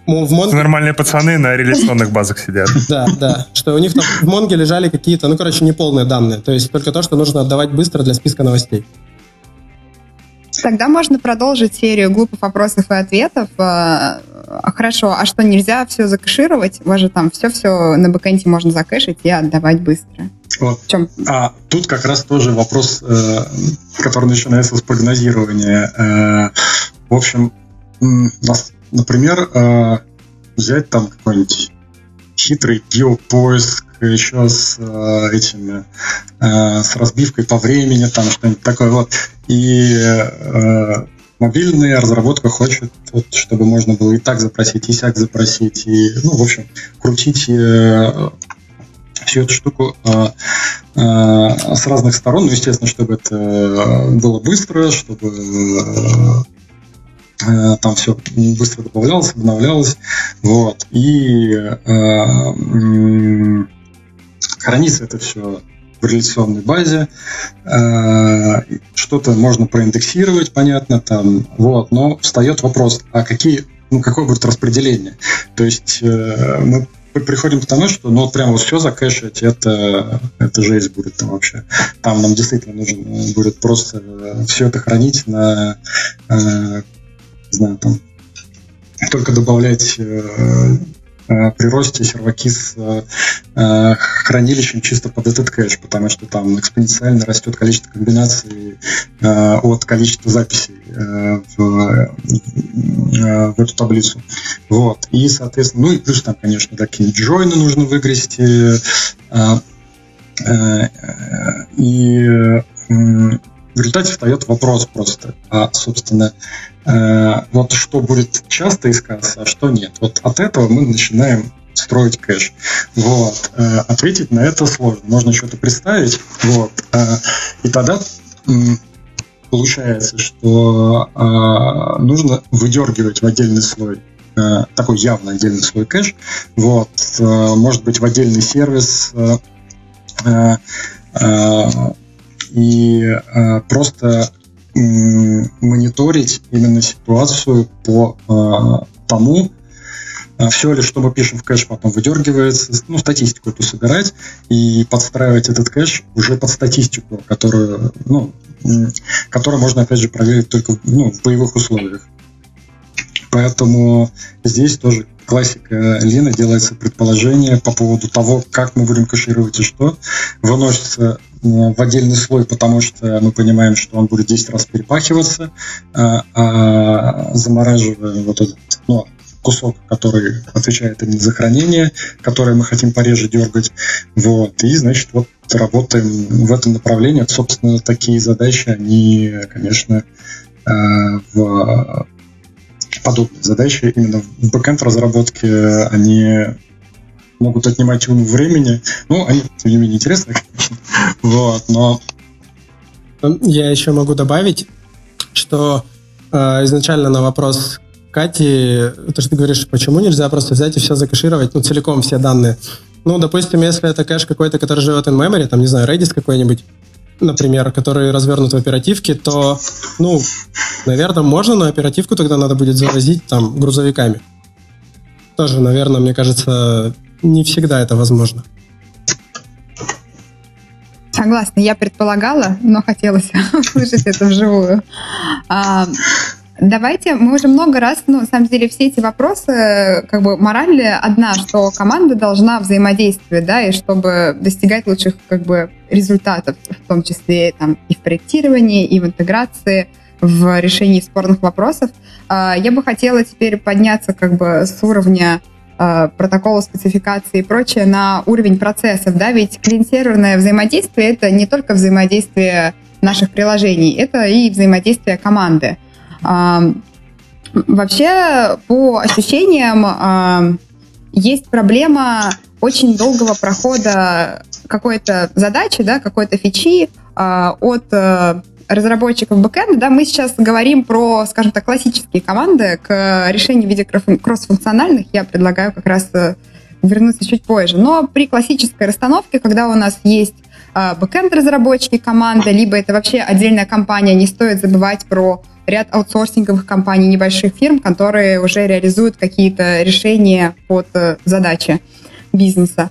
в Монге... Нормальные пацаны на реляционных базах сидят. Да, да. Что у них там в Монге лежали какие-то, ну, короче, неполные данные. То есть только то, что нужно отдавать быстро для списка новостей. Тогда можно продолжить серию глупых вопросов и ответов. А, хорошо, а что, нельзя все закэшировать? У вас же там все-все на бэкэнде можно закэшить и отдавать быстро. Вот. В чем? А тут как раз тоже вопрос, э, который начинается с прогнозирования. Э, в общем, нас, например, э, взять там какой-нибудь хитрый геопоиск еще с э, этими э, с разбивкой по времени, там что-нибудь такое вот. И э, мобильная разработка хочет, вот, чтобы можно было и так запросить, и сяк запросить, и, ну, в общем, крутить э, всю эту штуку э, э, с разных сторон. Ну, естественно, чтобы это было быстро, чтобы э, там все быстро добавлялось, обновлялось. Вот. И э, хранится это все в реляционной базе. Э, что-то можно проиндексировать, понятно, там, вот, но встает вопрос, а какие, ну, какое будет распределение? То есть э, мы приходим к тому, что ну прямо вот все закэшить, это, это жесть будет там вообще. Там нам действительно нужно будет просто все это хранить на, э, не знаю, там, только добавлять при росте серваки с э, хранилищем чисто под этот кэш, потому что там экспоненциально растет количество комбинаций э, от количества записей в, в эту таблицу. Вот. И, соответственно, ну и плюс там, конечно, такие джойны нужно выгрести. И в результате встает вопрос просто, а, собственно, э, вот что будет часто искаться, а что нет. Вот от этого мы начинаем строить кэш. Вот. Э, ответить на это сложно. Можно что-то представить. Вот. Э, и тогда получается, что э, нужно выдергивать в отдельный слой э, такой явно отдельный слой кэш. Вот. Э, может быть, в отдельный сервис э, э, и э, просто э, мониторить именно ситуацию по э, тому, э, все ли, что мы пишем в кэш, потом выдергивается, ну, статистику эту собирать и подстраивать этот кэш уже под статистику, которую, ну, которую можно, опять же, проверить только ну, в боевых условиях. Поэтому здесь тоже классика Лина делается предположение по поводу того, как мы будем кэшировать и что. Выносится в отдельный слой, потому что мы понимаем, что он будет 10 раз перепахиваться, а, а замораживая вот этот ну, кусок, который отвечает именно за хранение, который мы хотим пореже дергать. Вот. И, значит, вот работаем в этом направлении. Собственно, такие задачи, они, конечно, а, в подобные задачи именно в бэкэнд разработке, они могут отнимать уйму времени. Ну, они, тем не менее, интересны, конечно. Вот, но... Я еще могу добавить, что э, изначально на вопрос Кати, то, что ты говоришь, почему нельзя просто взять и все закэшировать, ну, целиком все данные. Ну, допустим, если это кэш какой-то, который живет in memory, там, не знаю, Redis какой-нибудь, например, который развернут в оперативке, то, ну, наверное, можно, но оперативку тогда надо будет завозить там грузовиками. Тоже, наверное, мне кажется, не всегда это возможно. Согласна, я предполагала, но хотелось [laughs] услышать это вживую. А, давайте, мы уже много раз, ну, на самом деле, все эти вопросы, как бы, мораль одна, что команда должна взаимодействовать, да, и чтобы достигать лучших, как бы, результатов, в том числе там и в проектировании, и в интеграции, в решении спорных вопросов. А, я бы хотела теперь подняться, как бы, с уровня протоколов, спецификации и прочее на уровень процессов, да, ведь клиент-серверное взаимодействие — это не только взаимодействие наших приложений, это и взаимодействие команды. Вообще, по ощущениям, есть проблема очень долгого прохода какой-то задачи, да, какой-то фичи а, от э, разработчиков бэкэнда, да, мы сейчас говорим про, скажем так, классические команды к решению в виде кросс-функциональных. Я предлагаю как раз э, вернуться чуть позже. Но при классической расстановке, когда у нас есть э, бэкэнд-разработчики команды, либо это вообще отдельная компания, не стоит забывать про ряд аутсорсинговых компаний, небольших фирм, которые уже реализуют какие-то решения под э, задачи бизнеса.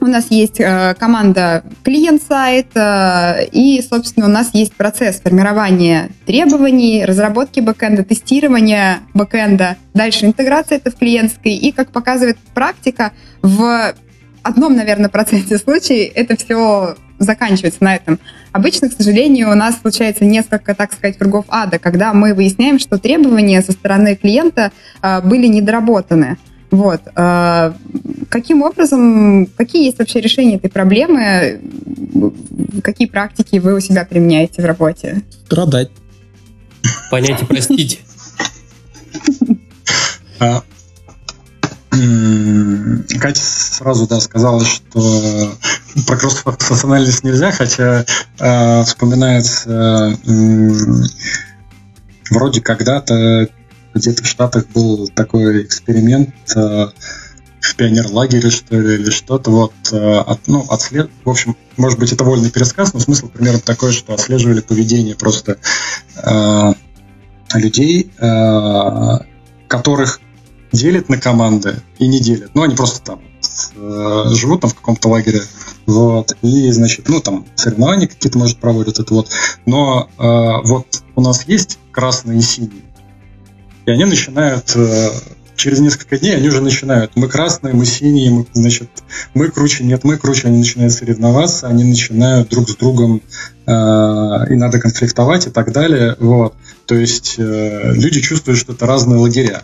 У нас есть э, команда клиент-сайт, э, и, собственно, у нас есть процесс формирования требований, разработки бэкэнда, тестирования бэкэнда, дальше интеграция это в клиентской, и, как показывает практика, в одном, наверное, проценте случаев это все заканчивается на этом. Обычно, к сожалению, у нас случается несколько, так сказать, кругов ада, когда мы выясняем, что требования со стороны клиента э, были недоработаны. Вот. А, каким образом, какие есть вообще решения этой проблемы? Какие практики вы у себя применяете в работе? Страдать. Понять и простить. А, Катя сразу да, сказала, что про кросс-функциональность нельзя, хотя э, вспоминается э, вроде когда-то где-то в Штатах был такой эксперимент э, в пионерлагере, что ли, или что-то, вот, э, от, ну, отслед... в общем, может быть, это вольный пересказ, но смысл примерно такой, что отслеживали поведение просто э, людей, э, которых делят на команды и не делят. Ну, они просто там э, живут там в каком-то лагере, вот, и, значит, ну, там соревнования какие-то, может, проводят это вот. Но э, вот у нас есть красные и синие, они начинают э, через несколько дней они уже начинают. Мы красные, мы синие, мы, значит, мы круче, нет, мы круче. Они начинают соревноваться, они начинают друг с другом э, и надо конфликтовать и так далее. Вот. То есть э, люди чувствуют, что это разные лагеря.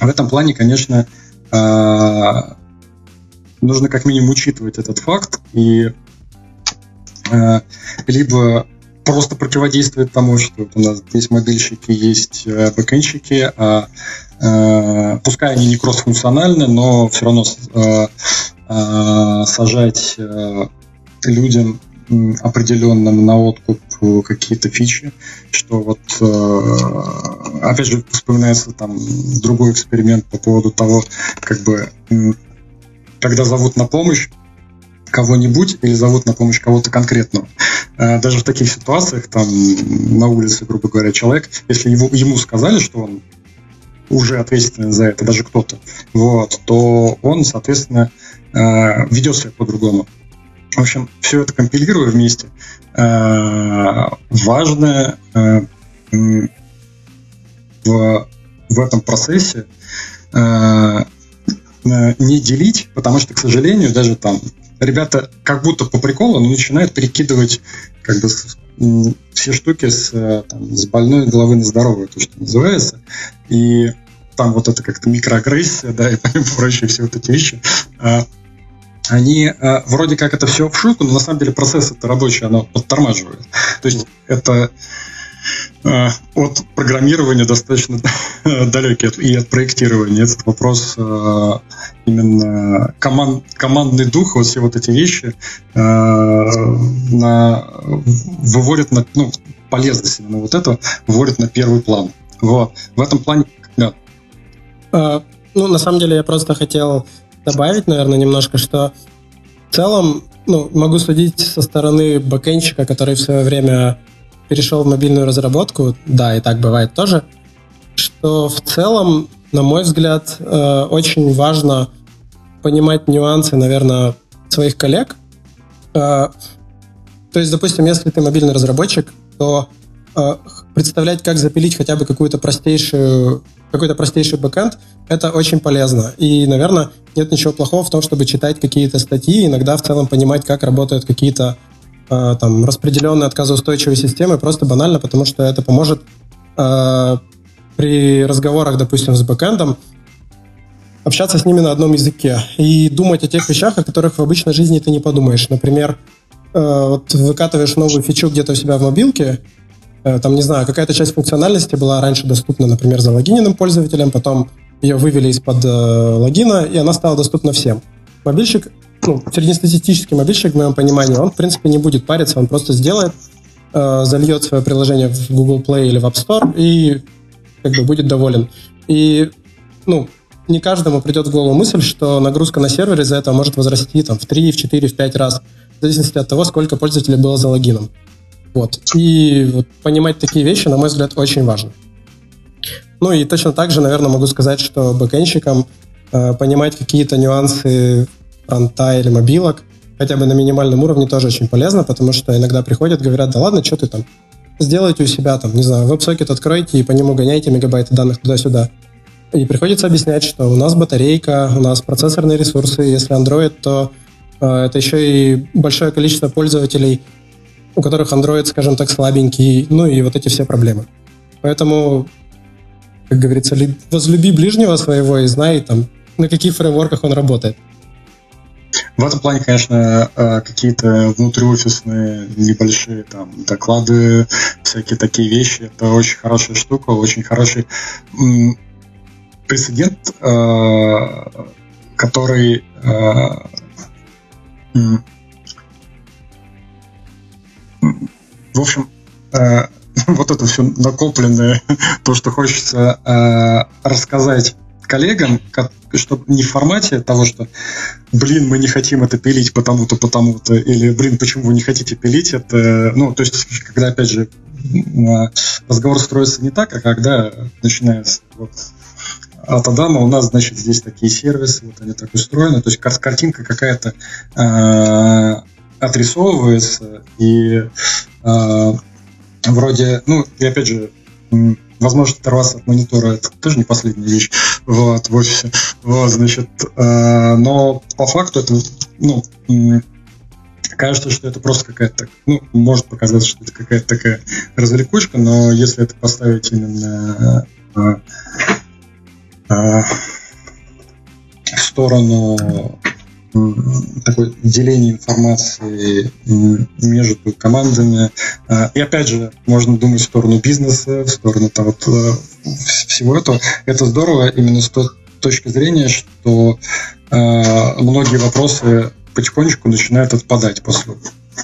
В этом плане, конечно, э, нужно как минимум учитывать этот факт и э, либо просто противодействует тому, что вот у нас есть мобильщики, есть э, бэкэнщики, а, а, пускай они не кроссфункциональны, но все равно а, а, сажать а, людям определенным на откуп какие-то фичи, что вот опять же вспоминается там другой эксперимент по поводу того, как бы когда зовут на помощь, кого-нибудь или зовут на помощь кого-то конкретного. Э, даже в таких ситуациях, там, на улице, грубо говоря, человек, если его, ему сказали, что он уже ответственен за это, даже кто-то, вот, то он, соответственно, э, ведет себя по-другому. В общем, все это компилируя вместе, э, важно в, в этом процессе не делить, потому что, к сожалению, даже там ребята как будто по приколу но начинают перекидывать как бы все штуки с, э, там, с больной головы на здоровую, то, что называется. И там вот это как-то микроагрессия, да, и [laughs] прочие все вот эти вещи. А, они а, вроде как это все в шутку, но на самом деле процесс это рабочий, оно подтормаживает. То есть это э, от программирования достаточно [laughs] далекий и от проектирования. Этот вопрос э, именно команд, командный дух, вот все вот эти вещи на, выводят на ну, полезность именно вот это выводят на первый план. Вот. В этом плане, да. Ну, на самом деле, я просто хотел добавить, наверное, немножко, что в целом, ну, могу судить со стороны бэкэнщика, который в свое время перешел в мобильную разработку, да, и так бывает тоже, что в целом, на мой взгляд, э, очень важно понимать нюансы, наверное, своих коллег. Э, то есть, допустим, если ты мобильный разработчик, то э, представлять, как запилить хотя бы какую-то простейшую какой-то простейший бэкэнд, это очень полезно. И, наверное, нет ничего плохого в том, чтобы читать какие-то статьи, иногда в целом понимать, как работают какие-то там распределенные отказоустойчивые системы, просто банально, потому что это поможет э, при разговорах, допустим, с бэкэндом, общаться с ними на одном языке и думать о тех вещах, о которых в обычной жизни ты не подумаешь. Например, э, вот выкатываешь новую фичу где-то у себя в мобилке, Э, там, не знаю, какая-то часть функциональности была раньше доступна, например, за залогиненным пользователем, потом ее вывели из-под э, логина, и она стала доступна всем. Мобильщик, ну, среднестатистический мобильщик, в моем понимании, он, в принципе, не будет париться, он просто сделает, э, зальет свое приложение в Google Play или в App Store и как бы будет доволен. И, ну, не каждому придет в голову мысль, что нагрузка на сервере за это может возрасти там, в 3, в 4, в 5 раз, в зависимости от того, сколько пользователей было за логином. Вот. И вот понимать такие вещи, на мой взгляд, очень важно. Ну и точно так же, наверное, могу сказать, что бэкэнщикам э, понимать какие-то нюансы фронта или мобилок хотя бы на минимальном уровне тоже очень полезно, потому что иногда приходят, говорят, да ладно, что ты там, сделайте у себя там, не знаю, веб-сокет откройте и по нему гоняйте мегабайты данных туда-сюда. И приходится объяснять, что у нас батарейка, у нас процессорные ресурсы, если Android, то э, это еще и большое количество пользователей – у которых Android, скажем так, слабенький, ну и вот эти все проблемы. Поэтому, как говорится, возлюби ближнего своего и знай, там, на каких фреймворках он работает. В этом плане, конечно, э, какие-то внутриофисные небольшие там доклады, всякие такие вещи, это очень хорошая штука, очень хороший прецедент, э, который э, в общем, [laughs] вот это все накопленное, [laughs] то, что хочется рассказать коллегам, чтобы не в формате того, что, блин, мы не хотим это пилить потому-то, потому-то, или, блин, почему вы не хотите пилить это, ну, то есть, когда, опять же, разговор строится не так, а когда начинается вот, от Адама у нас, значит, здесь такие сервисы, вот они так устроены, то есть картинка какая-то э, отрисовывается, и э, вроде, ну, и опять же, возможность оторваться от монитора это тоже не последняя вещь вот, в офисе. Вот, значит, э, но по факту это, ну, кажется, что это просто какая-то, ну, может показаться, что это какая-то такая развлекучка, но если это поставить именно э, э, в сторону такое деление информации между командами. А, и опять же, можно думать в сторону бизнеса, в сторону там, вот, э, всего этого. Это здорово именно с той точки зрения, что э, многие вопросы потихонечку начинают отпадать после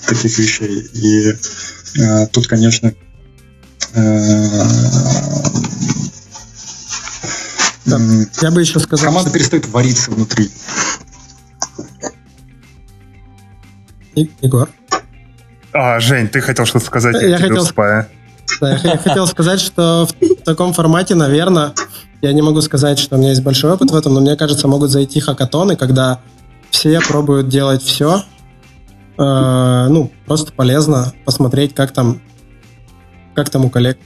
таких вещей. И э, тут, конечно, да. Я бы еще сказал... Команда перестает вариться внутри. Егор? А, Жень, ты хотел что-то сказать? Я, я хотел... Да, я хотел сказать, что в таком формате, наверное, я не могу сказать, что у меня есть большой опыт в этом, но мне кажется, могут зайти хакатоны, когда все пробуют делать все. Э, ну, просто полезно посмотреть, как там, как там у коллег.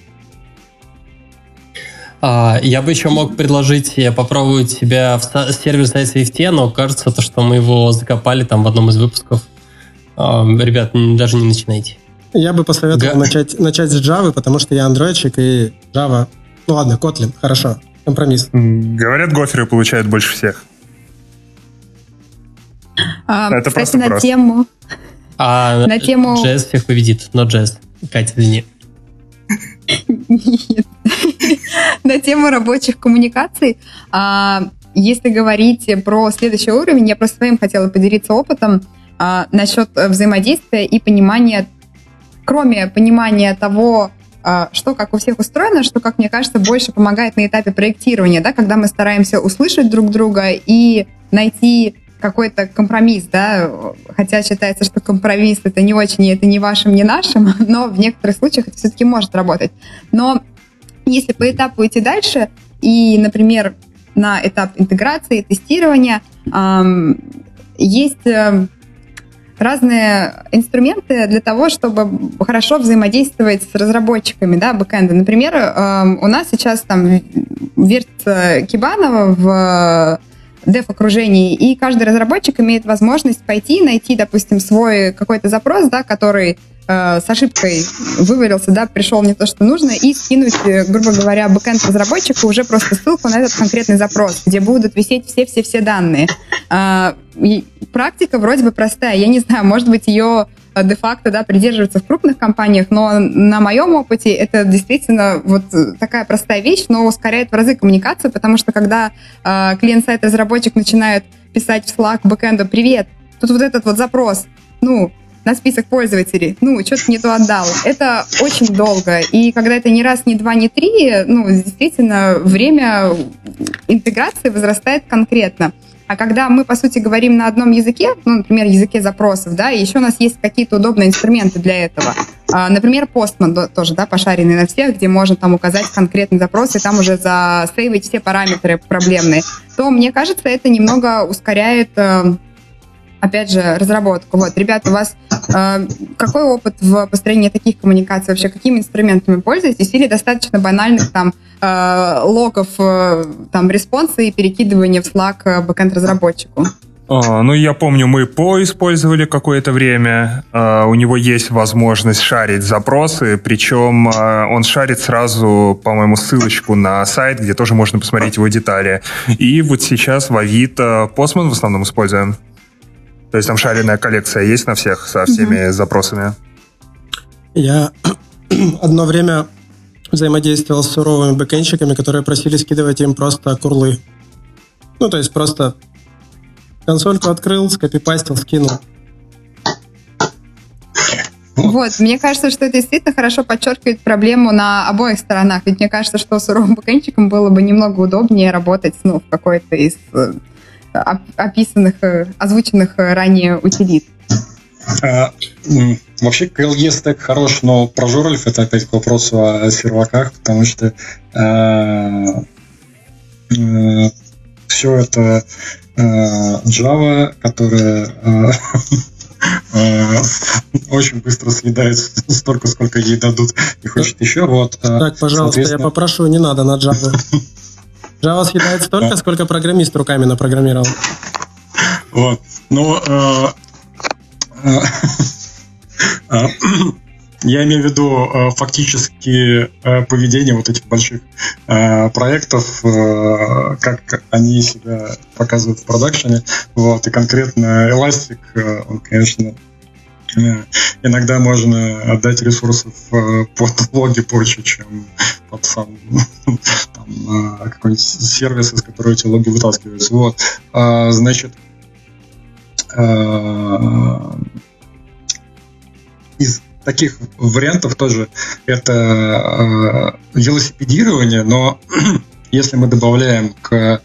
А, я бы еще мог предложить попробовать себя в сервис ICFT, но кажется, то, что мы его закопали там в одном из выпусков. Ребят, даже не начинайте. Я бы посоветовал Га... начать, начать с Java, потому что я андроидчик и Java... Ну ладно, Kotlin, хорошо, компромисс. Говорят, гоферы получают больше всех. А, Это кстати, на просто. тему... А на тему... JS всех победит, но JS. Катя, извини. на тему рабочих коммуникаций. А, если говорить про следующий уровень, я просто своим хотела поделиться опытом а, насчет взаимодействия и понимания, кроме понимания того, а, что как у всех устроено, что, как мне кажется, больше помогает на этапе проектирования, да, когда мы стараемся услышать друг друга и найти какой-то компромисс, да, хотя считается, что компромисс это не очень, это не вашим, не нашим, [laughs] но в некоторых случаях это все-таки может работать. Но если по этапу идти дальше, и, например, на этап интеграции, тестирования, эм, есть э, разные инструменты для того, чтобы хорошо взаимодействовать с разработчиками да, бэкэнда. Например, э, у нас сейчас там вертится Кибанова в дев-окружении, и каждый разработчик имеет возможность пойти, найти, допустим, свой какой-то запрос, да, который э, с ошибкой вывалился, да, пришел не то, что нужно, и скинуть, э, грубо говоря, бэкэнд разработчику уже просто ссылку на этот конкретный запрос, где будут висеть все-все-все данные. Э, практика вроде бы простая, я не знаю, может быть, ее Э, де-факто да, придерживаться в крупных компаниях, но на моем опыте это действительно вот такая простая вещь, но ускоряет в разы коммуникацию, потому что когда э, клиент-сайт разработчик начинает писать в Slack бэкэнду «Привет, тут вот этот вот запрос, ну, на список пользователей, ну, что-то не то отдал. Это очень долго. И когда это не раз, не два, не три, ну, действительно, время интеграции возрастает конкретно. А когда мы, по сути, говорим на одном языке, ну, например, языке запросов, да, и еще у нас есть какие-то удобные инструменты для этого. А, например, Postman тоже, да, пошаренный на всех, где можно там указать конкретный запрос и там уже засейвить все параметры проблемные, то, мне кажется, это немного ускоряет э, опять же, разработку. Вот, ребята, у вас э, какой опыт в построении таких коммуникаций вообще? Какими инструментами пользуетесь? Или достаточно банальных там э, логов, э, там, респонса и перекидывания в Slack э, бэкэнд-разработчику? А, ну, я помню, мы Paw использовали какое-то время. А, у него есть возможность шарить запросы, причем а, он шарит сразу, по-моему, ссылочку на сайт, где тоже можно посмотреть его детали. И вот сейчас в Авито Postman в основном используем. То есть там шаренная коллекция есть на всех со всеми mm-hmm. запросами? Я [clears throat] одно время взаимодействовал с суровыми бэкенщиками, которые просили скидывать им просто курлы. Ну, то есть просто консольку открыл, скопипастил, скинул. Вот, мне кажется, что это действительно хорошо подчеркивает проблему на обоих сторонах. Ведь мне кажется, что суровым бэкенщикам было бы немного удобнее работать ну, в какой-то из э, описанных, э, озвученных э, ранее утилит. А, вообще KLE стек хорош, но про Журлев это опять к вопросу о серваках, потому что все это а, Java, которая [laughs] очень быстро съедает [laughs] столько, сколько ей дадут и хочет еще. Вот, так, пожалуйста, я попрошу, не надо на Java. [laughs] Java съедает столько, сколько программист руками напрограммировал. Вот. Ну, э, э, э, [coughs] я имею в виду фактически поведение вот этих больших проектов, как они себя показывают в продакшене. Вот, и конкретно Elastic, он, конечно, иногда можно отдать ресурсов под логи позже, чем сам [laughs] там, какой-нибудь сервис, из которого эти логи вытаскиваются. Вот. А, значит, а, из таких вариантов тоже это а, велосипедирование, но [clears throat] если мы добавляем к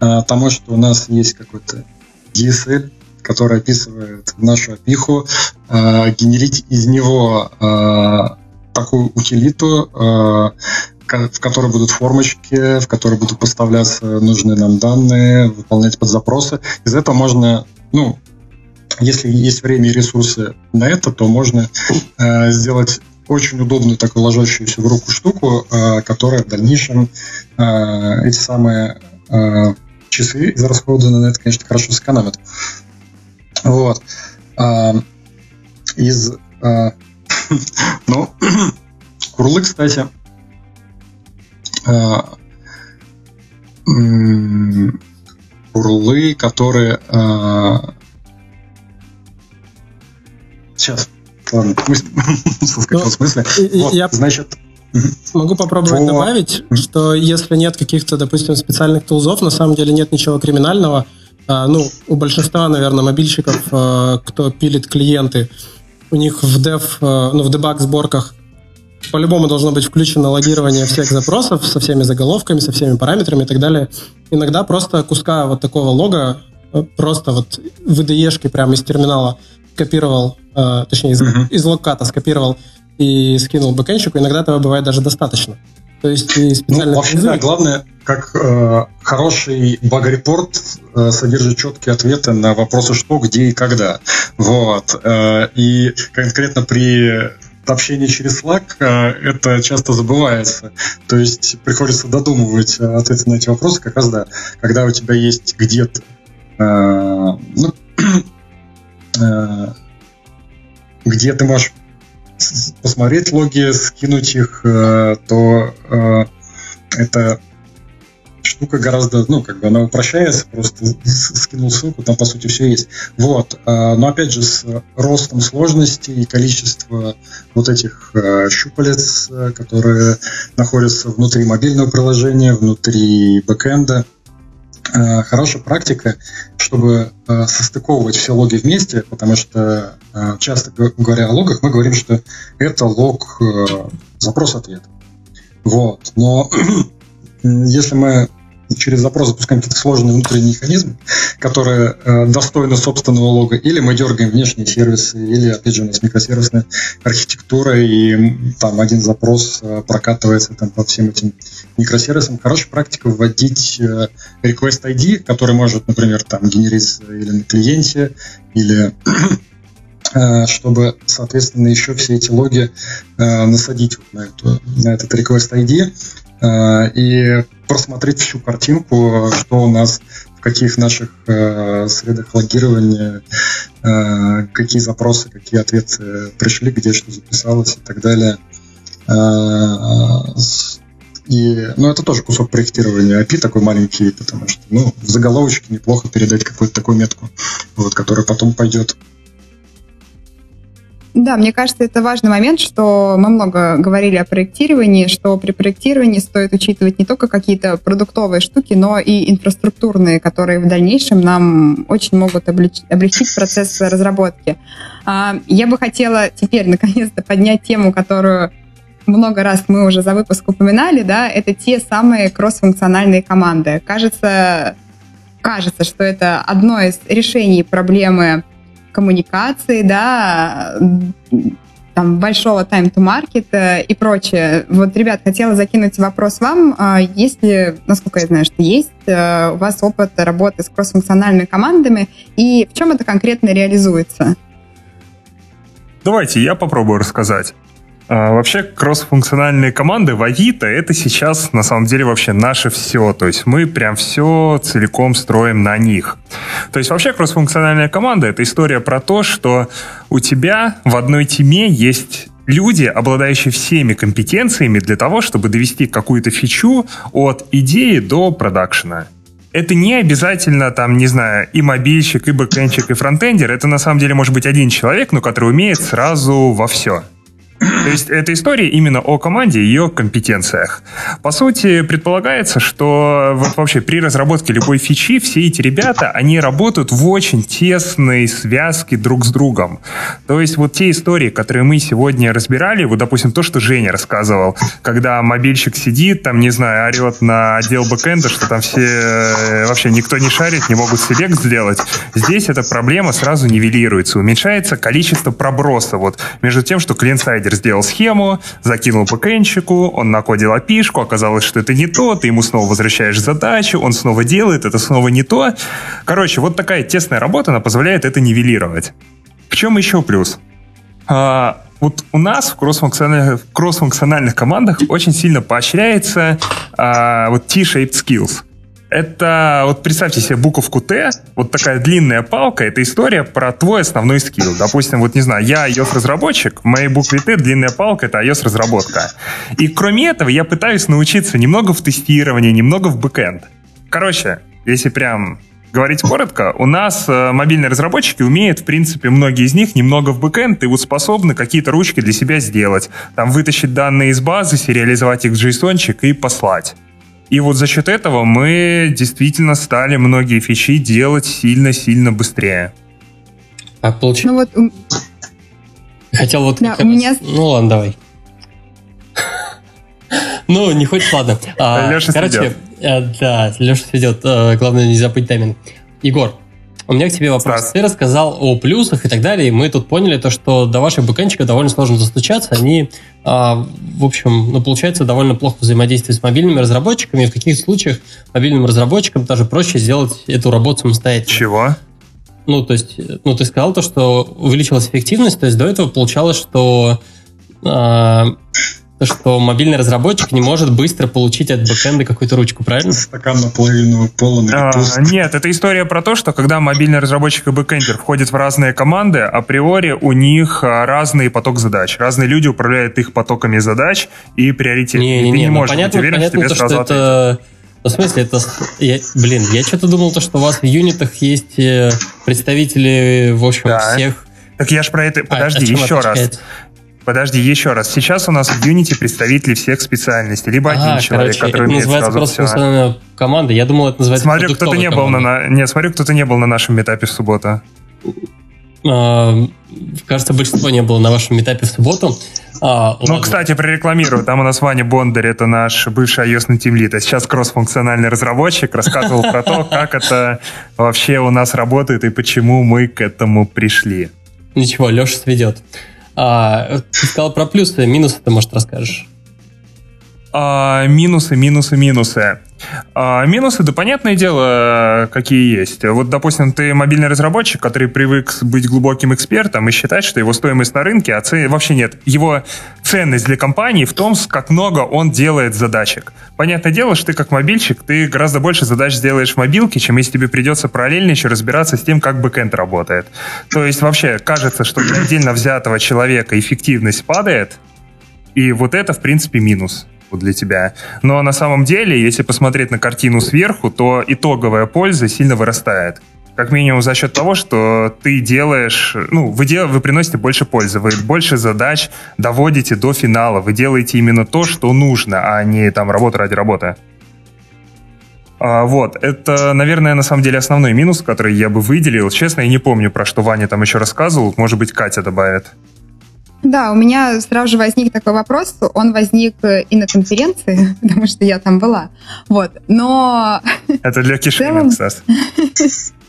а, тому, что у нас есть какой-то DSL, который описывает нашу опиху, генерить из него такую утилиту, э, в которой будут формочки, в которой будут поставляться нужные нам данные, выполнять подзапросы. Из этого можно, ну, если есть время и ресурсы на это, то можно э, сделать очень удобную такую ложащуюся в руку штуку, э, которая в дальнейшем эти самые э, часы израсходованные на это, конечно, хорошо сэкономит. Вот. Из... [laughs] ну, [clears throat] курлы, кстати, а, курлы, которые... А, сейчас, ладно, в смысле. [laughs] Вот, я, значит... Могу попробовать О. добавить, что если нет каких-то, допустим, специальных тулзов, на самом деле нет ничего криминального. А, ну, у большинства, наверное, мобильщиков, кто пилит клиенты, у них в dev, а, ну, в дебаг сборках по-любому должно быть включено логирование всех запросов со всеми заголовками, со всеми параметрами и так далее. Иногда просто куска вот такого лога, э, просто вот в IDE прямо из терминала копировал, э, точнее из, uh-huh. из логката скопировал и скинул бэкэнщику, иногда этого бывает даже достаточно. То есть и специально... Ну, вообще, да, главное, как э, хороший баг-репорт э, содержит четкие ответы на вопросы что, где и когда. Вот. Э, и конкретно при общение через Slack, э, это часто забывается. То есть приходится додумывать э, ответы на эти вопросы как раз, да, когда у тебя есть где-то э, ну, [clears throat] где ты можешь посмотреть логи, скинуть их, то это штука гораздо, ну, как бы она упрощается, просто скинул ссылку, там, по сути, все есть. Вот. А, но, опять же, с ростом сложности и количества вот этих щупалец, которые находятся внутри мобильного приложения, внутри бэкэнда, хорошая практика, чтобы состыковывать все логи вместе, потому что часто говоря о логах, мы говорим, что это лог запрос-ответ. Вот. Но [clears throat] если мы через запрос запускаем какие-то сложные внутренние механизмы, которые э, достойны собственного лога, или мы дергаем внешние сервисы, или, опять же, у нас микросервисная архитектура, и там один запрос э, прокатывается там, по всем этим микросервисам. Хорошая практика вводить э, request ID, который может, например, там генериться или на клиенте, или [clears throat] э, чтобы, соответственно, еще все эти логи э, насадить вот на, эту, на этот request ID, и просмотреть всю картинку, что у нас в каких наших э, средах логирования, э, какие запросы, какие ответы пришли, где что записалось и так далее. И, ну, это тоже кусок проектирования API такой маленький, потому что, ну, в заголовочке неплохо передать какую-то такую метку, вот, которая потом пойдет да, мне кажется, это важный момент, что мы много говорили о проектировании, что при проектировании стоит учитывать не только какие-то продуктовые штуки, но и инфраструктурные, которые в дальнейшем нам очень могут облегчить, процесс разработки. А, я бы хотела теперь [laughs] наконец-то поднять тему, которую много раз мы уже за выпуск упоминали, да, это те самые кроссфункциональные команды. Кажется, кажется, что это одно из решений проблемы коммуникации, да, там, большого time to market э, и прочее. Вот, ребят, хотела закинуть вопрос вам. А есть ли, насколько я знаю, что есть э, у вас опыт работы с кроссфункциональными командами, и в чем это конкретно реализуется? Давайте я попробую рассказать. А, вообще, кроссфункциональные команды в Авито — это сейчас, на самом деле, вообще наше все. То есть мы прям все целиком строим на них. То есть вообще кроссфункциональная команда — это история про то, что у тебя в одной теме есть люди, обладающие всеми компетенциями для того, чтобы довести какую-то фичу от идеи до продакшена. Это не обязательно, там, не знаю, и мобильщик, и бэкэнчик, и фронтендер. Это на самом деле может быть один человек, но который умеет сразу во все. То есть эта история именно о команде и ее компетенциях. По сути, предполагается, что вот вообще при разработке любой фичи все эти ребята, они работают в очень тесной связке друг с другом. То есть вот те истории, которые мы сегодня разбирали, вот, допустим, то, что Женя рассказывал, когда мобильщик сидит, там, не знаю, орет на отдел бэкэнда, что там все э, вообще никто не шарит, не могут селект сделать. Здесь эта проблема сразу нивелируется, уменьшается количество проброса вот между тем, что клиент-сайдер Мастер сделал схему, закинул ПКНщику, он накодил опишку, оказалось, что это не то, ты ему снова возвращаешь задачу, он снова делает, это снова не то. Короче, вот такая тесная работа, она позволяет это нивелировать. В чем еще плюс? А, вот у нас в кроссфункциональных, кроссфункциональных командах очень сильно поощряется а, вот T-shaped skills. Это, вот представьте себе буковку Т, вот такая длинная палка, это история про твой основной скилл. Допустим, вот не знаю, я iOS-разработчик, в моей букве Т длинная палка — это iOS-разработка. И кроме этого я пытаюсь научиться немного в тестировании, немного в бэкэнд. Короче, если прям говорить коротко, у нас э, мобильные разработчики умеют, в принципе, многие из них немного в бэкэнд и вот способны какие-то ручки для себя сделать. Там вытащить данные из базы, сериализовать их в JSON и послать. И вот за счет этого мы действительно стали многие фичи делать сильно-сильно быстрее. А получается... Ну вот... Хотел вот... Да, у меня... Ну ладно, давай. Ну, не хочешь, ладно. А, Леша Короче, э, да, Леша сведет. Э, главное не забыть тайминг. Егор, у меня к тебе вопрос. Стас. Ты рассказал о плюсах и так далее, и мы тут поняли то, что до ваших бэкэнчиков довольно сложно достучаться. Они, а, в общем, ну, получается, довольно плохо взаимодействуют с мобильными разработчиками, и в каких случаях мобильным разработчикам даже проще сделать эту работу самостоятельно. Чего? Ну, то есть, ну, ты сказал то, что увеличилась эффективность, то есть до этого получалось, что а, что мобильный разработчик не может быстро получить от бэкэнда какую-то ручку, правильно? Стакан наполовину полон а, Нет, это история про то, что когда мобильный разработчик и бэкэндер входят в разные команды, априори у них а, разный поток задач. Разные люди управляют их потоками задач и приоритетами. Не, не, не, Ты не ну, можешь понятно, быть уверен, понятно, что тебе то, сразу что это... Ну, в смысле, это... Я, блин, я что-то думал, то, что у вас в юнитах есть э, представители, в общем, да. всех... Так я ж про это... А, Подожди, а, еще раз. Подожди, еще раз. Сейчас у нас в Unity представители всех специальностей. Либо а, один человек, короче, который это умеет называется просто функциональная команда. Я думал, это называется Смотрю, кто-то не был на... Нет, смотрю, кто-то не был на нашем метапе в субботу. А, кажется, большинство не было на вашем метапе в субботу. А, ну, ладно. кстати, прорекламирую. Там у нас Ваня Бондарь, это наш бывший iOS тимлит, а сейчас кросс-функциональный разработчик, рассказывал про то, как это вообще у нас работает и почему мы к этому пришли. Ничего, Леша сведет. А, ты сказал про плюсы, минусы ты, может, расскажешь? А, минусы, минусы, минусы. А, минусы, да понятное дело, какие есть. Вот, допустим, ты мобильный разработчик, который привык быть глубоким экспертом и считать, что его стоимость на рынке, а цен... вообще нет. Его ценность для компании в том, как много он делает задачек. Понятное дело, что ты как мобильщик, ты гораздо больше задач сделаешь в мобилке, чем если тебе придется параллельно еще разбираться с тем, как бэкэнд работает. То есть вообще кажется, что отдельно взятого человека эффективность падает, и вот это, в принципе, минус для тебя. Но на самом деле, если посмотреть на картину сверху, то итоговая польза сильно вырастает. Как минимум за счет того, что ты делаешь, ну, вы, дел, вы приносите больше пользы, вы больше задач доводите до финала, вы делаете именно то, что нужно, а не там работа ради работы. А, вот, это, наверное, на самом деле основной минус, который я бы выделил. Честно, я не помню, про что Ваня там еще рассказывал. Может быть, Катя добавит. Да, у меня сразу же возник такой вопрос. Он возник и на конференции, [laughs] потому что я там была. Вот. Но... Это для кишки. [laughs]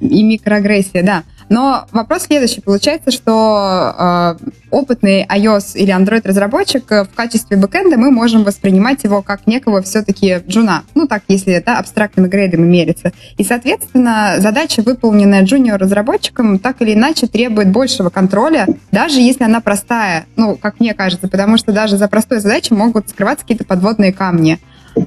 И микроагрессия, да. Но вопрос следующий. Получается, что э, опытный iOS или Android разработчик э, в качестве бэкэнда мы можем воспринимать его как некого все-таки джуна. Ну, так, если это абстрактными грейдами мерится. И, соответственно, задача, выполненная джуниор разработчиком, так или иначе требует большего контроля, даже если она простая, ну, как мне кажется, потому что даже за простой задачей могут скрываться какие-то подводные камни.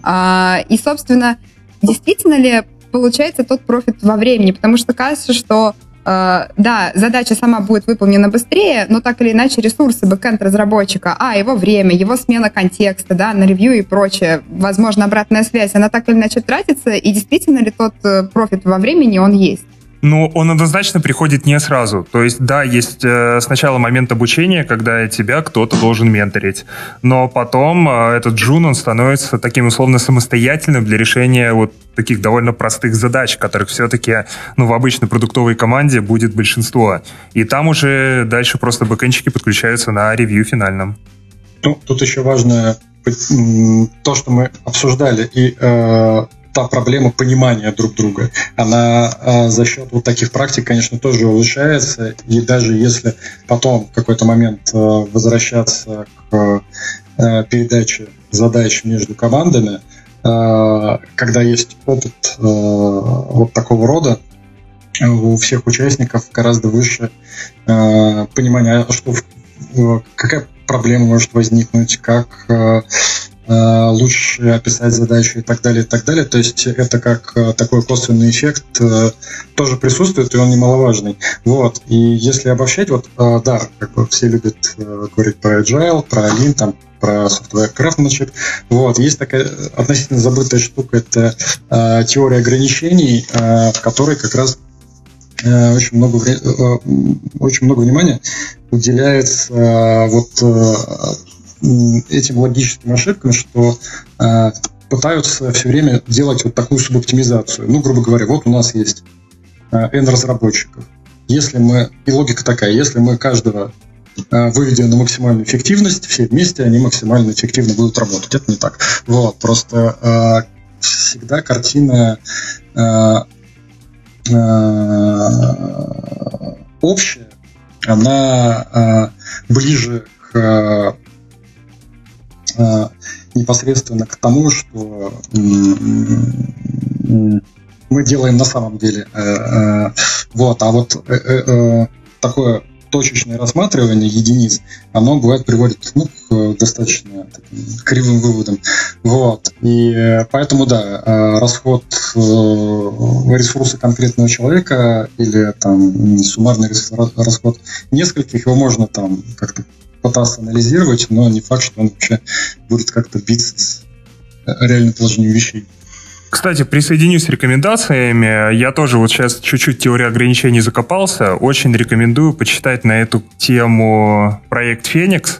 А, и, собственно, действительно ли получается тот профит во времени, потому что кажется, что да, задача сама будет выполнена быстрее, но так или иначе ресурсы бэкэнд-разработчика, а, его время, его смена контекста, да, на ревью и прочее, возможно, обратная связь, она так или иначе тратится, и действительно ли тот э, профит во времени, он есть? Ну, он однозначно приходит не сразу. То есть, да, есть э, сначала момент обучения, когда тебя кто-то должен менторить. Но потом э, этот джун, он становится таким условно самостоятельным для решения вот таких довольно простых задач, которых все-таки ну, в обычной продуктовой команде будет большинство. И там уже дальше просто бэкэнчики подключаются на ревью финальном. Ну, тут еще важно то, что мы обсуждали, и э, та проблема понимания друг друга, она э, за счет вот таких практик, конечно, тоже улучшается. И даже если потом в какой-то момент э, возвращаться к э, передаче задач между командами, когда есть опыт вот такого рода, у всех участников гораздо выше понимание, что какая проблема может возникнуть, как лучше описать задачу и так далее, и так далее. То есть это как э, такой косвенный эффект э, тоже присутствует, и он немаловажный. Вот. И если обобщать, вот, да, как бы все любят говорить про agile, про lean, там, про software craftsmanship. Вот. Есть такая относительно забытая штука, это э, теория ограничений, э, в которой как раз э, очень много, э, очень много внимания уделяется э, вот э, этим логическим ошибкам, что э, пытаются все время делать вот такую субоптимизацию. Ну, грубо говоря, вот у нас есть э, N разработчиков. Если мы, и логика такая, если мы каждого э, выведем на максимальную эффективность, все вместе они максимально эффективно будут работать. Это не так. Вот, просто э, всегда картина э, э, общая, она э, ближе к непосредственно к тому, что мы делаем на самом деле. Э, э, вот, а вот э, такое точечное рассматривание единиц, оно бывает приводит ну, к достаточно кривым выводам. Вот. И поэтому, да, расход ресурса конкретного человека или там суммарный расход нескольких, его можно там как-то пытаться анализировать, но не факт, что он вообще будет как-то биться с э, реальным положением вещей. Кстати, присоединюсь с рекомендациями. Я тоже вот сейчас чуть-чуть теорию ограничений закопался. Очень рекомендую почитать на эту тему проект «Феникс».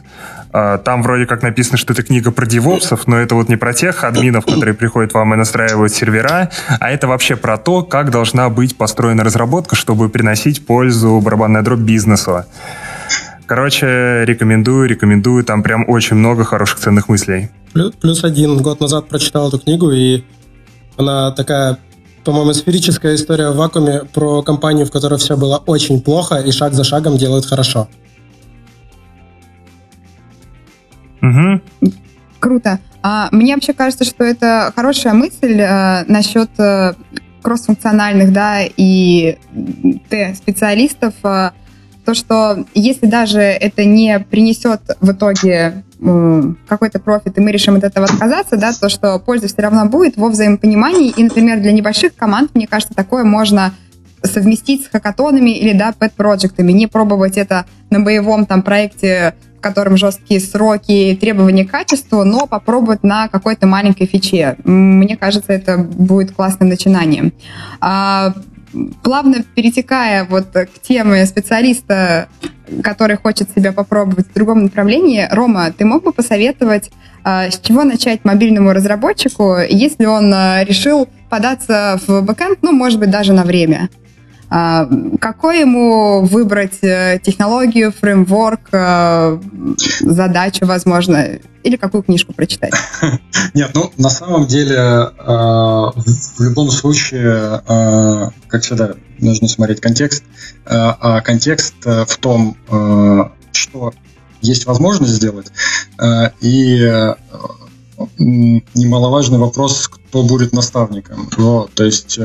А, там вроде как написано, что это книга про девопсов, но это вот не про тех админов, которые приходят вам и настраивают сервера, а это вообще про то, как должна быть построена разработка, чтобы приносить пользу барабанной дробь бизнесу. Короче, рекомендую, рекомендую. Там прям очень много хороших ценных мыслей. Плюс, плюс один год назад прочитал эту книгу, и она такая, по-моему, сферическая история в вакууме про компанию, в которой все было очень плохо, и шаг за шагом делают хорошо. Угу. Круто. А, мне вообще кажется, что это хорошая мысль э, насчет э, кроссфункциональных, да, и Т-специалистов, э, то, что если даже это не принесет в итоге какой-то профит, и мы решим от этого отказаться, да, то, что польза все равно будет во взаимопонимании. И, например, для небольших команд, мне кажется, такое можно совместить с хакатонами или, да, пэт-проектами, не пробовать это на боевом там проекте, в котором жесткие сроки, требования к качеству, но попробовать на какой-то маленькой фиче. Мне кажется, это будет классным начинанием. Плавно перетекая вот к теме специалиста, который хочет себя попробовать в другом направлении, Рома, ты мог бы посоветовать, а, с чего начать мобильному разработчику, если он а, решил податься в бэкэнд, ну, может быть, даже на время? А, какой ему выбрать э, технологию, фреймворк, э, задачу, возможно, или какую книжку прочитать? [laughs] Нет, ну, на самом деле, э, в любом случае, как всегда, нужно смотреть контекст. А контекст в том, что есть возможность сделать, и немаловажный вопрос, кто будет наставником. Вот, то есть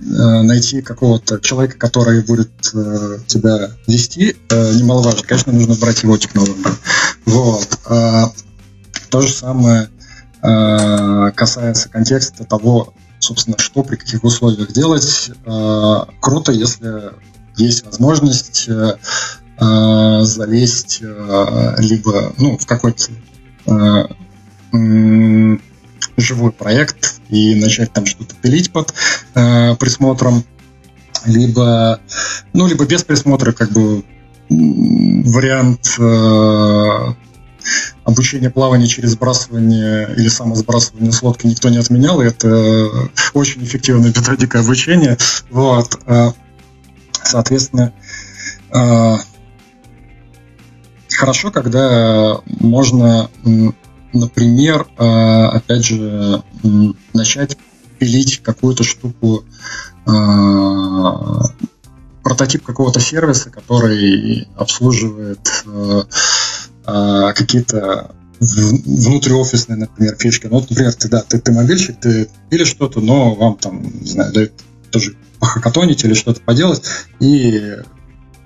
найти какого-то человека, который будет э, тебя вести, э, немаловажно. Конечно, нужно брать его технологию. Вот. Э, то же самое э, касается контекста того, собственно, что при каких условиях делать. Э, круто, если есть возможность э, э залезть э, либо ну, в какой-то э, живой проект и начать там что-то пилить под э, присмотром, либо, ну, либо без присмотра, как бы вариант э, обучения плавания через сбрасывание или самосбрасывание с лодки никто не отменял, и это очень эффективная методика обучения. Вот. Э, соответственно, э, хорошо, когда можно например, э, опять же, начать пилить какую-то штуку, э, прототип какого-то сервиса, который обслуживает э, какие-то внутриофисные, например, фишки. Ну, вот, например, ты, да, ты, ты мобильщик, ты пилишь что-то, но вам там, не знаю, дают тоже похакатонить или что-то поделать, и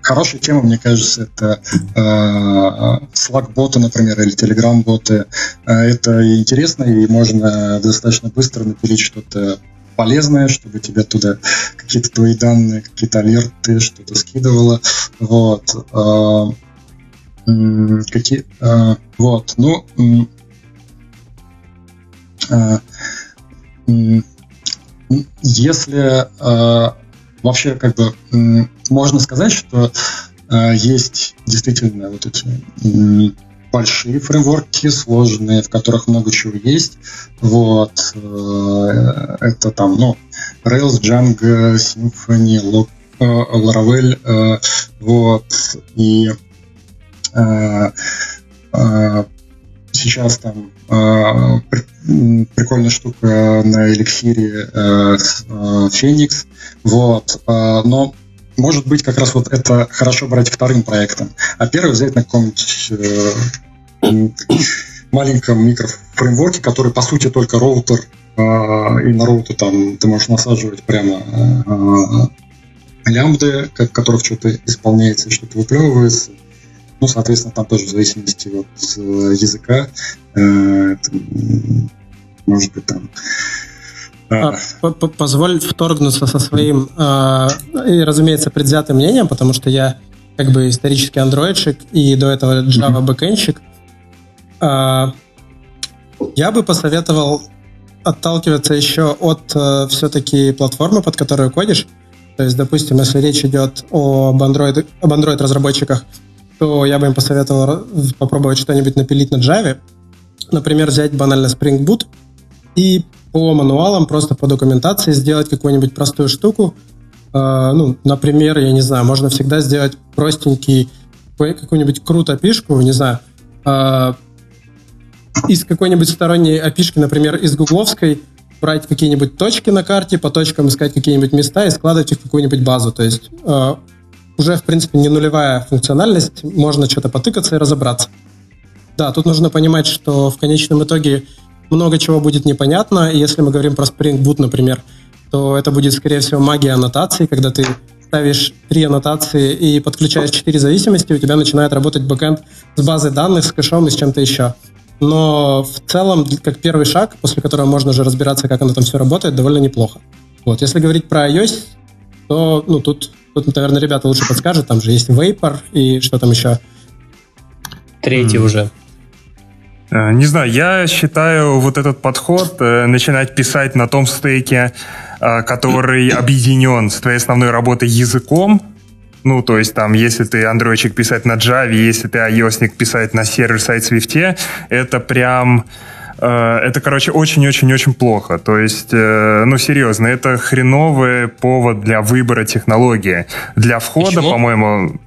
Хорошая тема, мне кажется, это э, Slack-боты, например, или Telegram-боты. Э, это интересно, и можно достаточно быстро напилить что-то полезное, чтобы тебе туда какие-то твои данные, какие-то алерты, что-то скидывало. Вот. Э, Какие? А, вот, ну, а, если а, вообще как бы можно сказать, что есть действительно вот эти большие фреймворки, сложные, в которых много чего есть. Вот. Э, это там, ну, Rails, Django, Symfony, Laravel. Вот. И сейчас там прикольная штука на эликсире Phoenix. Вот. Но может быть, как раз вот это хорошо брать вторым проектом, а первый взять на каком-нибудь э, маленьком микрофреймворке, который, по сути, только роутер, э, и на роутер там ты можешь насаживать прямо э, лямбды, как, которых что-то исполняется, что-то выплевывается. Ну, соответственно, там тоже в зависимости от э, языка, э, может быть, там а, позволь вторгнуться со своим, а, и, разумеется, предвзятым мнением, потому что я как бы исторический андроидщик и до этого Java бэкэнщик. А, я бы посоветовал отталкиваться еще от э, все-таки платформы, под которую кодишь. То есть, допустим, если речь идет об Android, об Android разработчиках, то я бы им посоветовал попробовать что-нибудь напилить на Java. Например, взять банально Spring Boot и по мануалам, просто по документации сделать какую-нибудь простую штуку. Э, ну, например, я не знаю, можно всегда сделать простенький какую-нибудь круто опишку, не знаю, э, из какой-нибудь сторонней опишки, например, из гугловской, брать какие-нибудь точки на карте, по точкам искать какие-нибудь места и складывать их в какую-нибудь базу. То есть э, уже, в принципе, не нулевая функциональность, можно что-то потыкаться и разобраться. Да, тут нужно понимать, что в конечном итоге много чего будет непонятно. Если мы говорим про Spring Boot, например, то это будет, скорее всего, магия аннотаций, когда ты ставишь три аннотации и подключаешь четыре зависимости, у тебя начинает работать бэкэнд с базой данных, с кэшом и с чем-то еще. Но в целом, как первый шаг, после которого можно уже разбираться, как оно там все работает, довольно неплохо. Вот. Если говорить про iOS, то ну, тут, тут, наверное, ребята лучше подскажут. Там же есть Vapor и что там еще. Третий mm. уже. Э, не знаю, я считаю вот этот подход э, начинать писать на том стейке, э, который объединен с твоей основной работой языком. Ну, то есть там, если ты андроидчик писать на Java, если ты iOSник писать на сервер-сайт Swift, это прям это, короче, очень-очень-очень плохо. То есть, ну, серьезно, это хреновый повод для выбора технологии. Для входа, по-моему,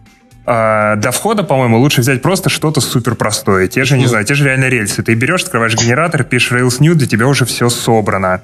а, для входа, по-моему, лучше взять просто что-то супер простое. Те же, не знаю, те же реально рельсы. Ты берешь, открываешь генератор, пишешь Rails New, для тебя уже все собрано.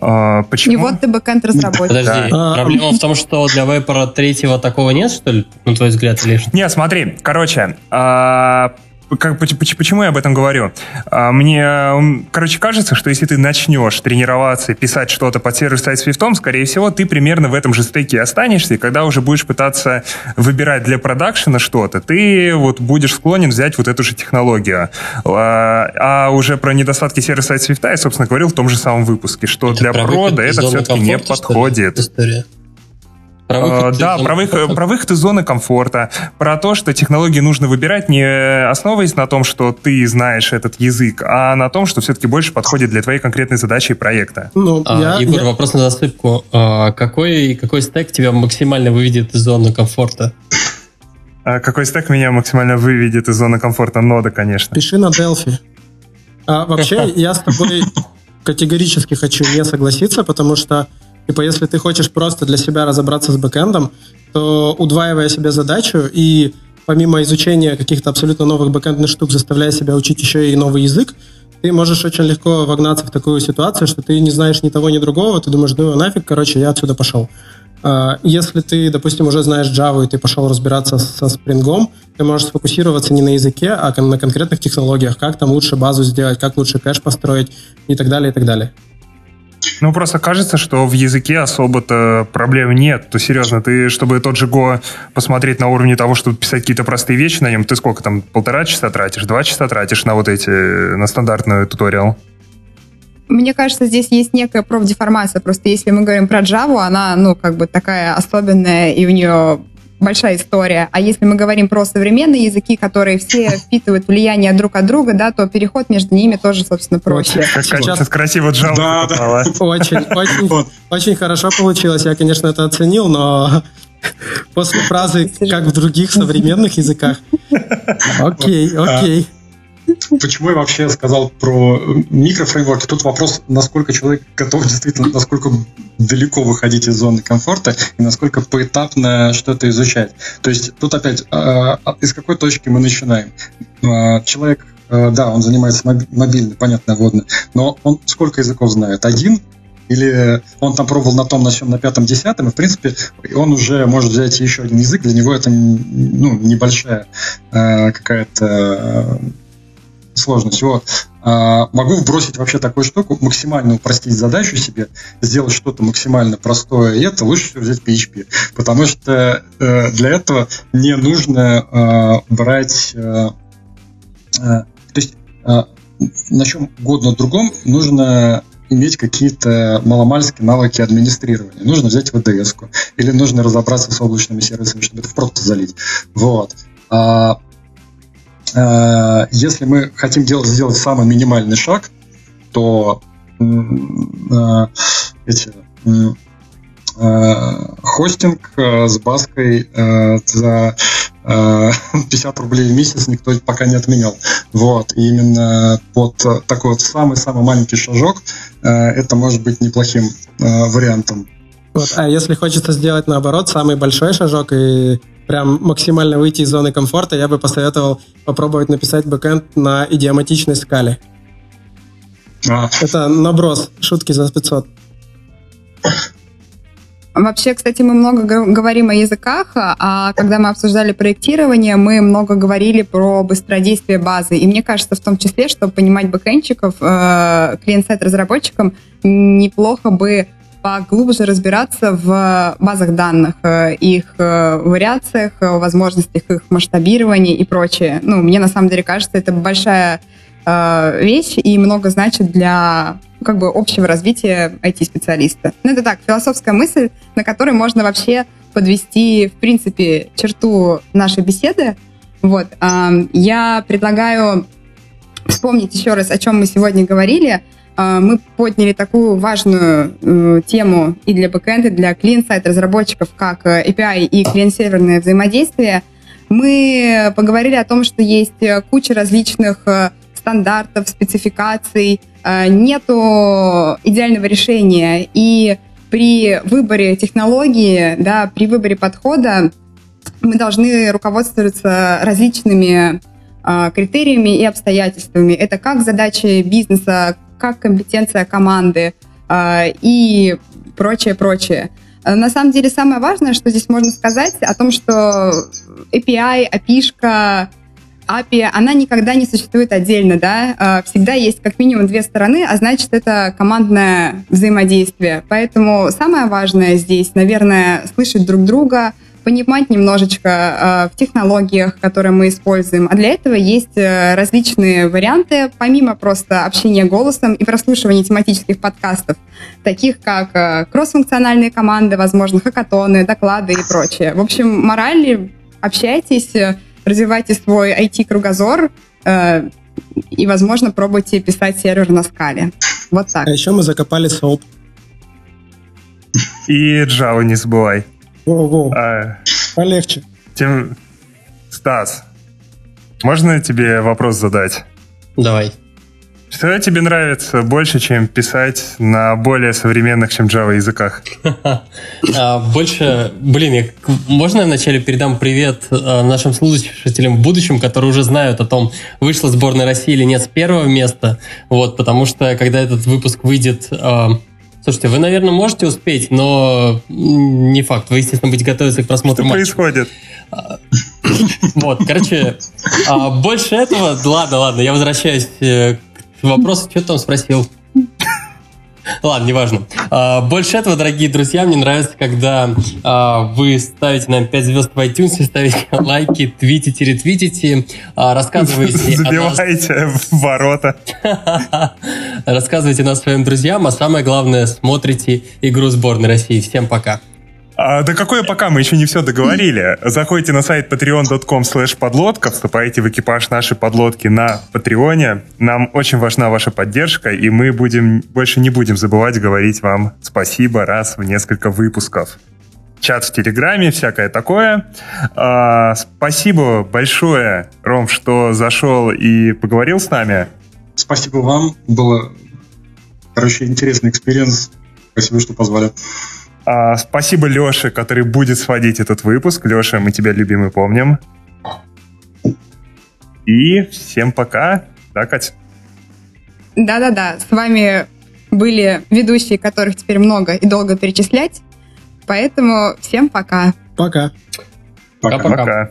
А, почему? И вот ты бэкэнд разработчик. Подожди, да. проблема в том, что для вейпора третьего такого нет, что ли, на твой взгляд, или что? Нет, смотри, короче, а, как, почему я об этом говорю? А, мне, короче, кажется, что если ты начнешь тренироваться и писать что-то под сервис-сайт Swift, скорее всего, ты примерно в этом же стейке останешься, и когда уже будешь пытаться выбирать для продакшена что-то, ты вот будешь склонен взять вот эту же технологию. А, а уже про недостатки сервис-сайт Swift я, собственно, говорил в том же самом выпуске, что это для прода это все-таки не подходит. История? Про выход uh, да, про, выход, про выход из зоны комфорта, про то, что технологии нужно выбирать не основываясь на том, что ты знаешь этот язык, а на том, что все-таки больше подходит для твоей конкретной задачи и проекта. Ну, а, я, Егор, я... вопрос на засыпку. А, какой, какой стек тебя максимально выведет из зоны комфорта? А какой стек меня максимально выведет из зоны комфорта? Нода, конечно. Пиши на Delphi. А, вообще, [laughs] я с тобой категорически хочу не согласиться, потому что Типа, если ты хочешь просто для себя разобраться с бэкэндом, то удваивая себе задачу и помимо изучения каких-то абсолютно новых бэкэндных штук, заставляя себя учить еще и новый язык, ты можешь очень легко вогнаться в такую ситуацию, что ты не знаешь ни того, ни другого, ты думаешь, ну нафиг, короче, я отсюда пошел. А, если ты, допустим, уже знаешь Java, и ты пошел разбираться со Spring, ты можешь сфокусироваться не на языке, а на конкретных технологиях, как там лучше базу сделать, как лучше кэш построить и так далее, и так далее. Ну, просто кажется, что в языке особо-то проблем нет. То серьезно, ты, чтобы тот же Go посмотреть на уровне того, чтобы писать какие-то простые вещи на нем, ты сколько там, полтора часа тратишь, два часа тратишь на вот эти, на стандартный туториал? Мне кажется, здесь есть некая профдеформация. Просто если мы говорим про Java, она, ну, как бы такая особенная, и у нее большая история. А если мы говорим про современные языки, которые все впитывают влияние друг от друга, да, то переход между ними тоже, собственно, проще. Как сейчас красиво Java да, да. Очень, [laughs] очень, очень хорошо получилось. Я, конечно, это оценил, но [laughs] после фразы «как в других современных языках». [laughs] Окей, окей. Почему я вообще сказал про микрофреймворки? Тут вопрос, насколько человек готов [laughs] действительно, насколько далеко выходить из зоны комфорта и насколько поэтапно что-то изучать. То есть тут опять, а, а, из какой точки мы начинаем? А, человек, да, он занимается мобильной, понятно, водно, но он сколько языков знает? Один? Или он там пробовал на том, на чем, на пятом, десятом, и, в принципе, он уже может взять еще один язык, для него это ну, небольшая какая-то сложность. Вот. А, могу вбросить вообще такую штуку, максимально упростить задачу себе, сделать что-то максимально простое, и это лучше всего взять PHP. Потому что э, для этого не нужно э, брать... Э, э, то есть э, на чем угодно другом нужно иметь какие-то маломальские навыки администрирования. Нужно взять VDS, или нужно разобраться с облачными сервисами, чтобы это просто залить. Вот. А, если мы хотим делать, сделать самый минимальный шаг, то э, эти, э, хостинг с баской за [laughs] 50 рублей в месяц никто пока не отменял. Вот. И именно под такой вот самый-самый маленький шажок это может быть неплохим вариантом. Вот. А если хочется сделать наоборот, самый большой шажок и прям максимально выйти из зоны комфорта, я бы посоветовал попробовать написать бэкэнд на идиоматичной скале. А. Это наброс, шутки за 500. Вообще, кстати, мы много говорим о языках, а когда мы обсуждали проектирование, мы много говорили про быстродействие базы. И мне кажется, в том числе, чтобы понимать бэкэнчиков, э, клиент-сайт разработчикам неплохо бы поглубже разбираться в базах данных, э, их э, вариациях, э, возможностях их масштабирования и прочее. Ну, мне на самом деле кажется, это большая вещь и много значит для как бы общего развития IT-специалиста. Ну, это так, философская мысль, на которой можно вообще подвести, в принципе, черту нашей беседы. Вот. Я предлагаю вспомнить еще раз, о чем мы сегодня говорили – а, мы подняли такую важную э, тему и для бэкэнда, и для клиент-сайт разработчиков, как э, API и клиент-серверное взаимодействие. Мы поговорили о том, что есть э, куча различных стандартов, спецификаций, нету идеального решения. И при выборе технологии, да, при выборе подхода мы должны руководствоваться различными критериями и обстоятельствами. Это как задачи бизнеса, как компетенция команды э, и прочее, прочее. На самом деле самое важное, что здесь можно сказать, о том, что API, API, API, она никогда не существует отдельно, да, всегда есть как минимум две стороны, а значит, это командное взаимодействие. Поэтому самое важное здесь, наверное, слышать друг друга, понимать немножечко э, в технологиях, которые мы используем. А для этого есть э, различные варианты, помимо просто общения голосом и прослушивания тематических подкастов, таких как э, кроссфункциональные команды, возможно, хакатоны, доклады и прочее. В общем, мораль, общайтесь, развивайте свой IT-кругозор э, и, возможно, пробуйте писать сервер на скале. Вот так. А еще мы закопали соп. И Java не забывай. Воу-воу. А, Полегче. Тем... Стас, можно тебе вопрос задать? Давай. Что тебе нравится больше, чем писать на более современных, чем Java языках? [laughs] А, больше, блин, можно я вначале передам привет а, нашим слушателям в будущем, которые уже знают о том, вышла сборная России или нет с первого места, вот, потому что когда этот выпуск выйдет а, Слушайте, вы, наверное, можете успеть, но не факт. Вы, естественно, будете готовиться к просмотру Что матча. происходит? А, вот, короче, а, больше этого... Ладно, ладно, я возвращаюсь э, к вопросу, что ты там спросил. Ладно, неважно. А, больше этого, дорогие друзья, мне нравится, когда а, вы ставите нам 5 звезд в iTunes, ставите [laughs] лайки, твитите, ретвитите, а, рассказываете... Забиваете в ворота. [laughs] Рассказывайте нас своим друзьям, а самое главное, смотрите игру сборной России. Всем пока. А, да какое пока, мы еще не все договорили. Заходите на сайт patreon.com slash подлодка, вступаете в экипаж нашей подлодки на Патреоне. Нам очень важна ваша поддержка, и мы будем больше не будем забывать говорить вам спасибо раз в несколько выпусков. Чат в Телеграме, всякое такое. А, спасибо большое, Ром, что зашел и поговорил с нами. Спасибо вам. Было, короче, интересный experience. Спасибо, что позвали. А, спасибо Леше, который будет сводить этот выпуск. Леша, мы тебя любим и помним. И всем пока. Да, Катя? Да-да-да, с вами были ведущие, которых теперь много и долго перечислять. Поэтому всем пока. Пока. Пока-пока.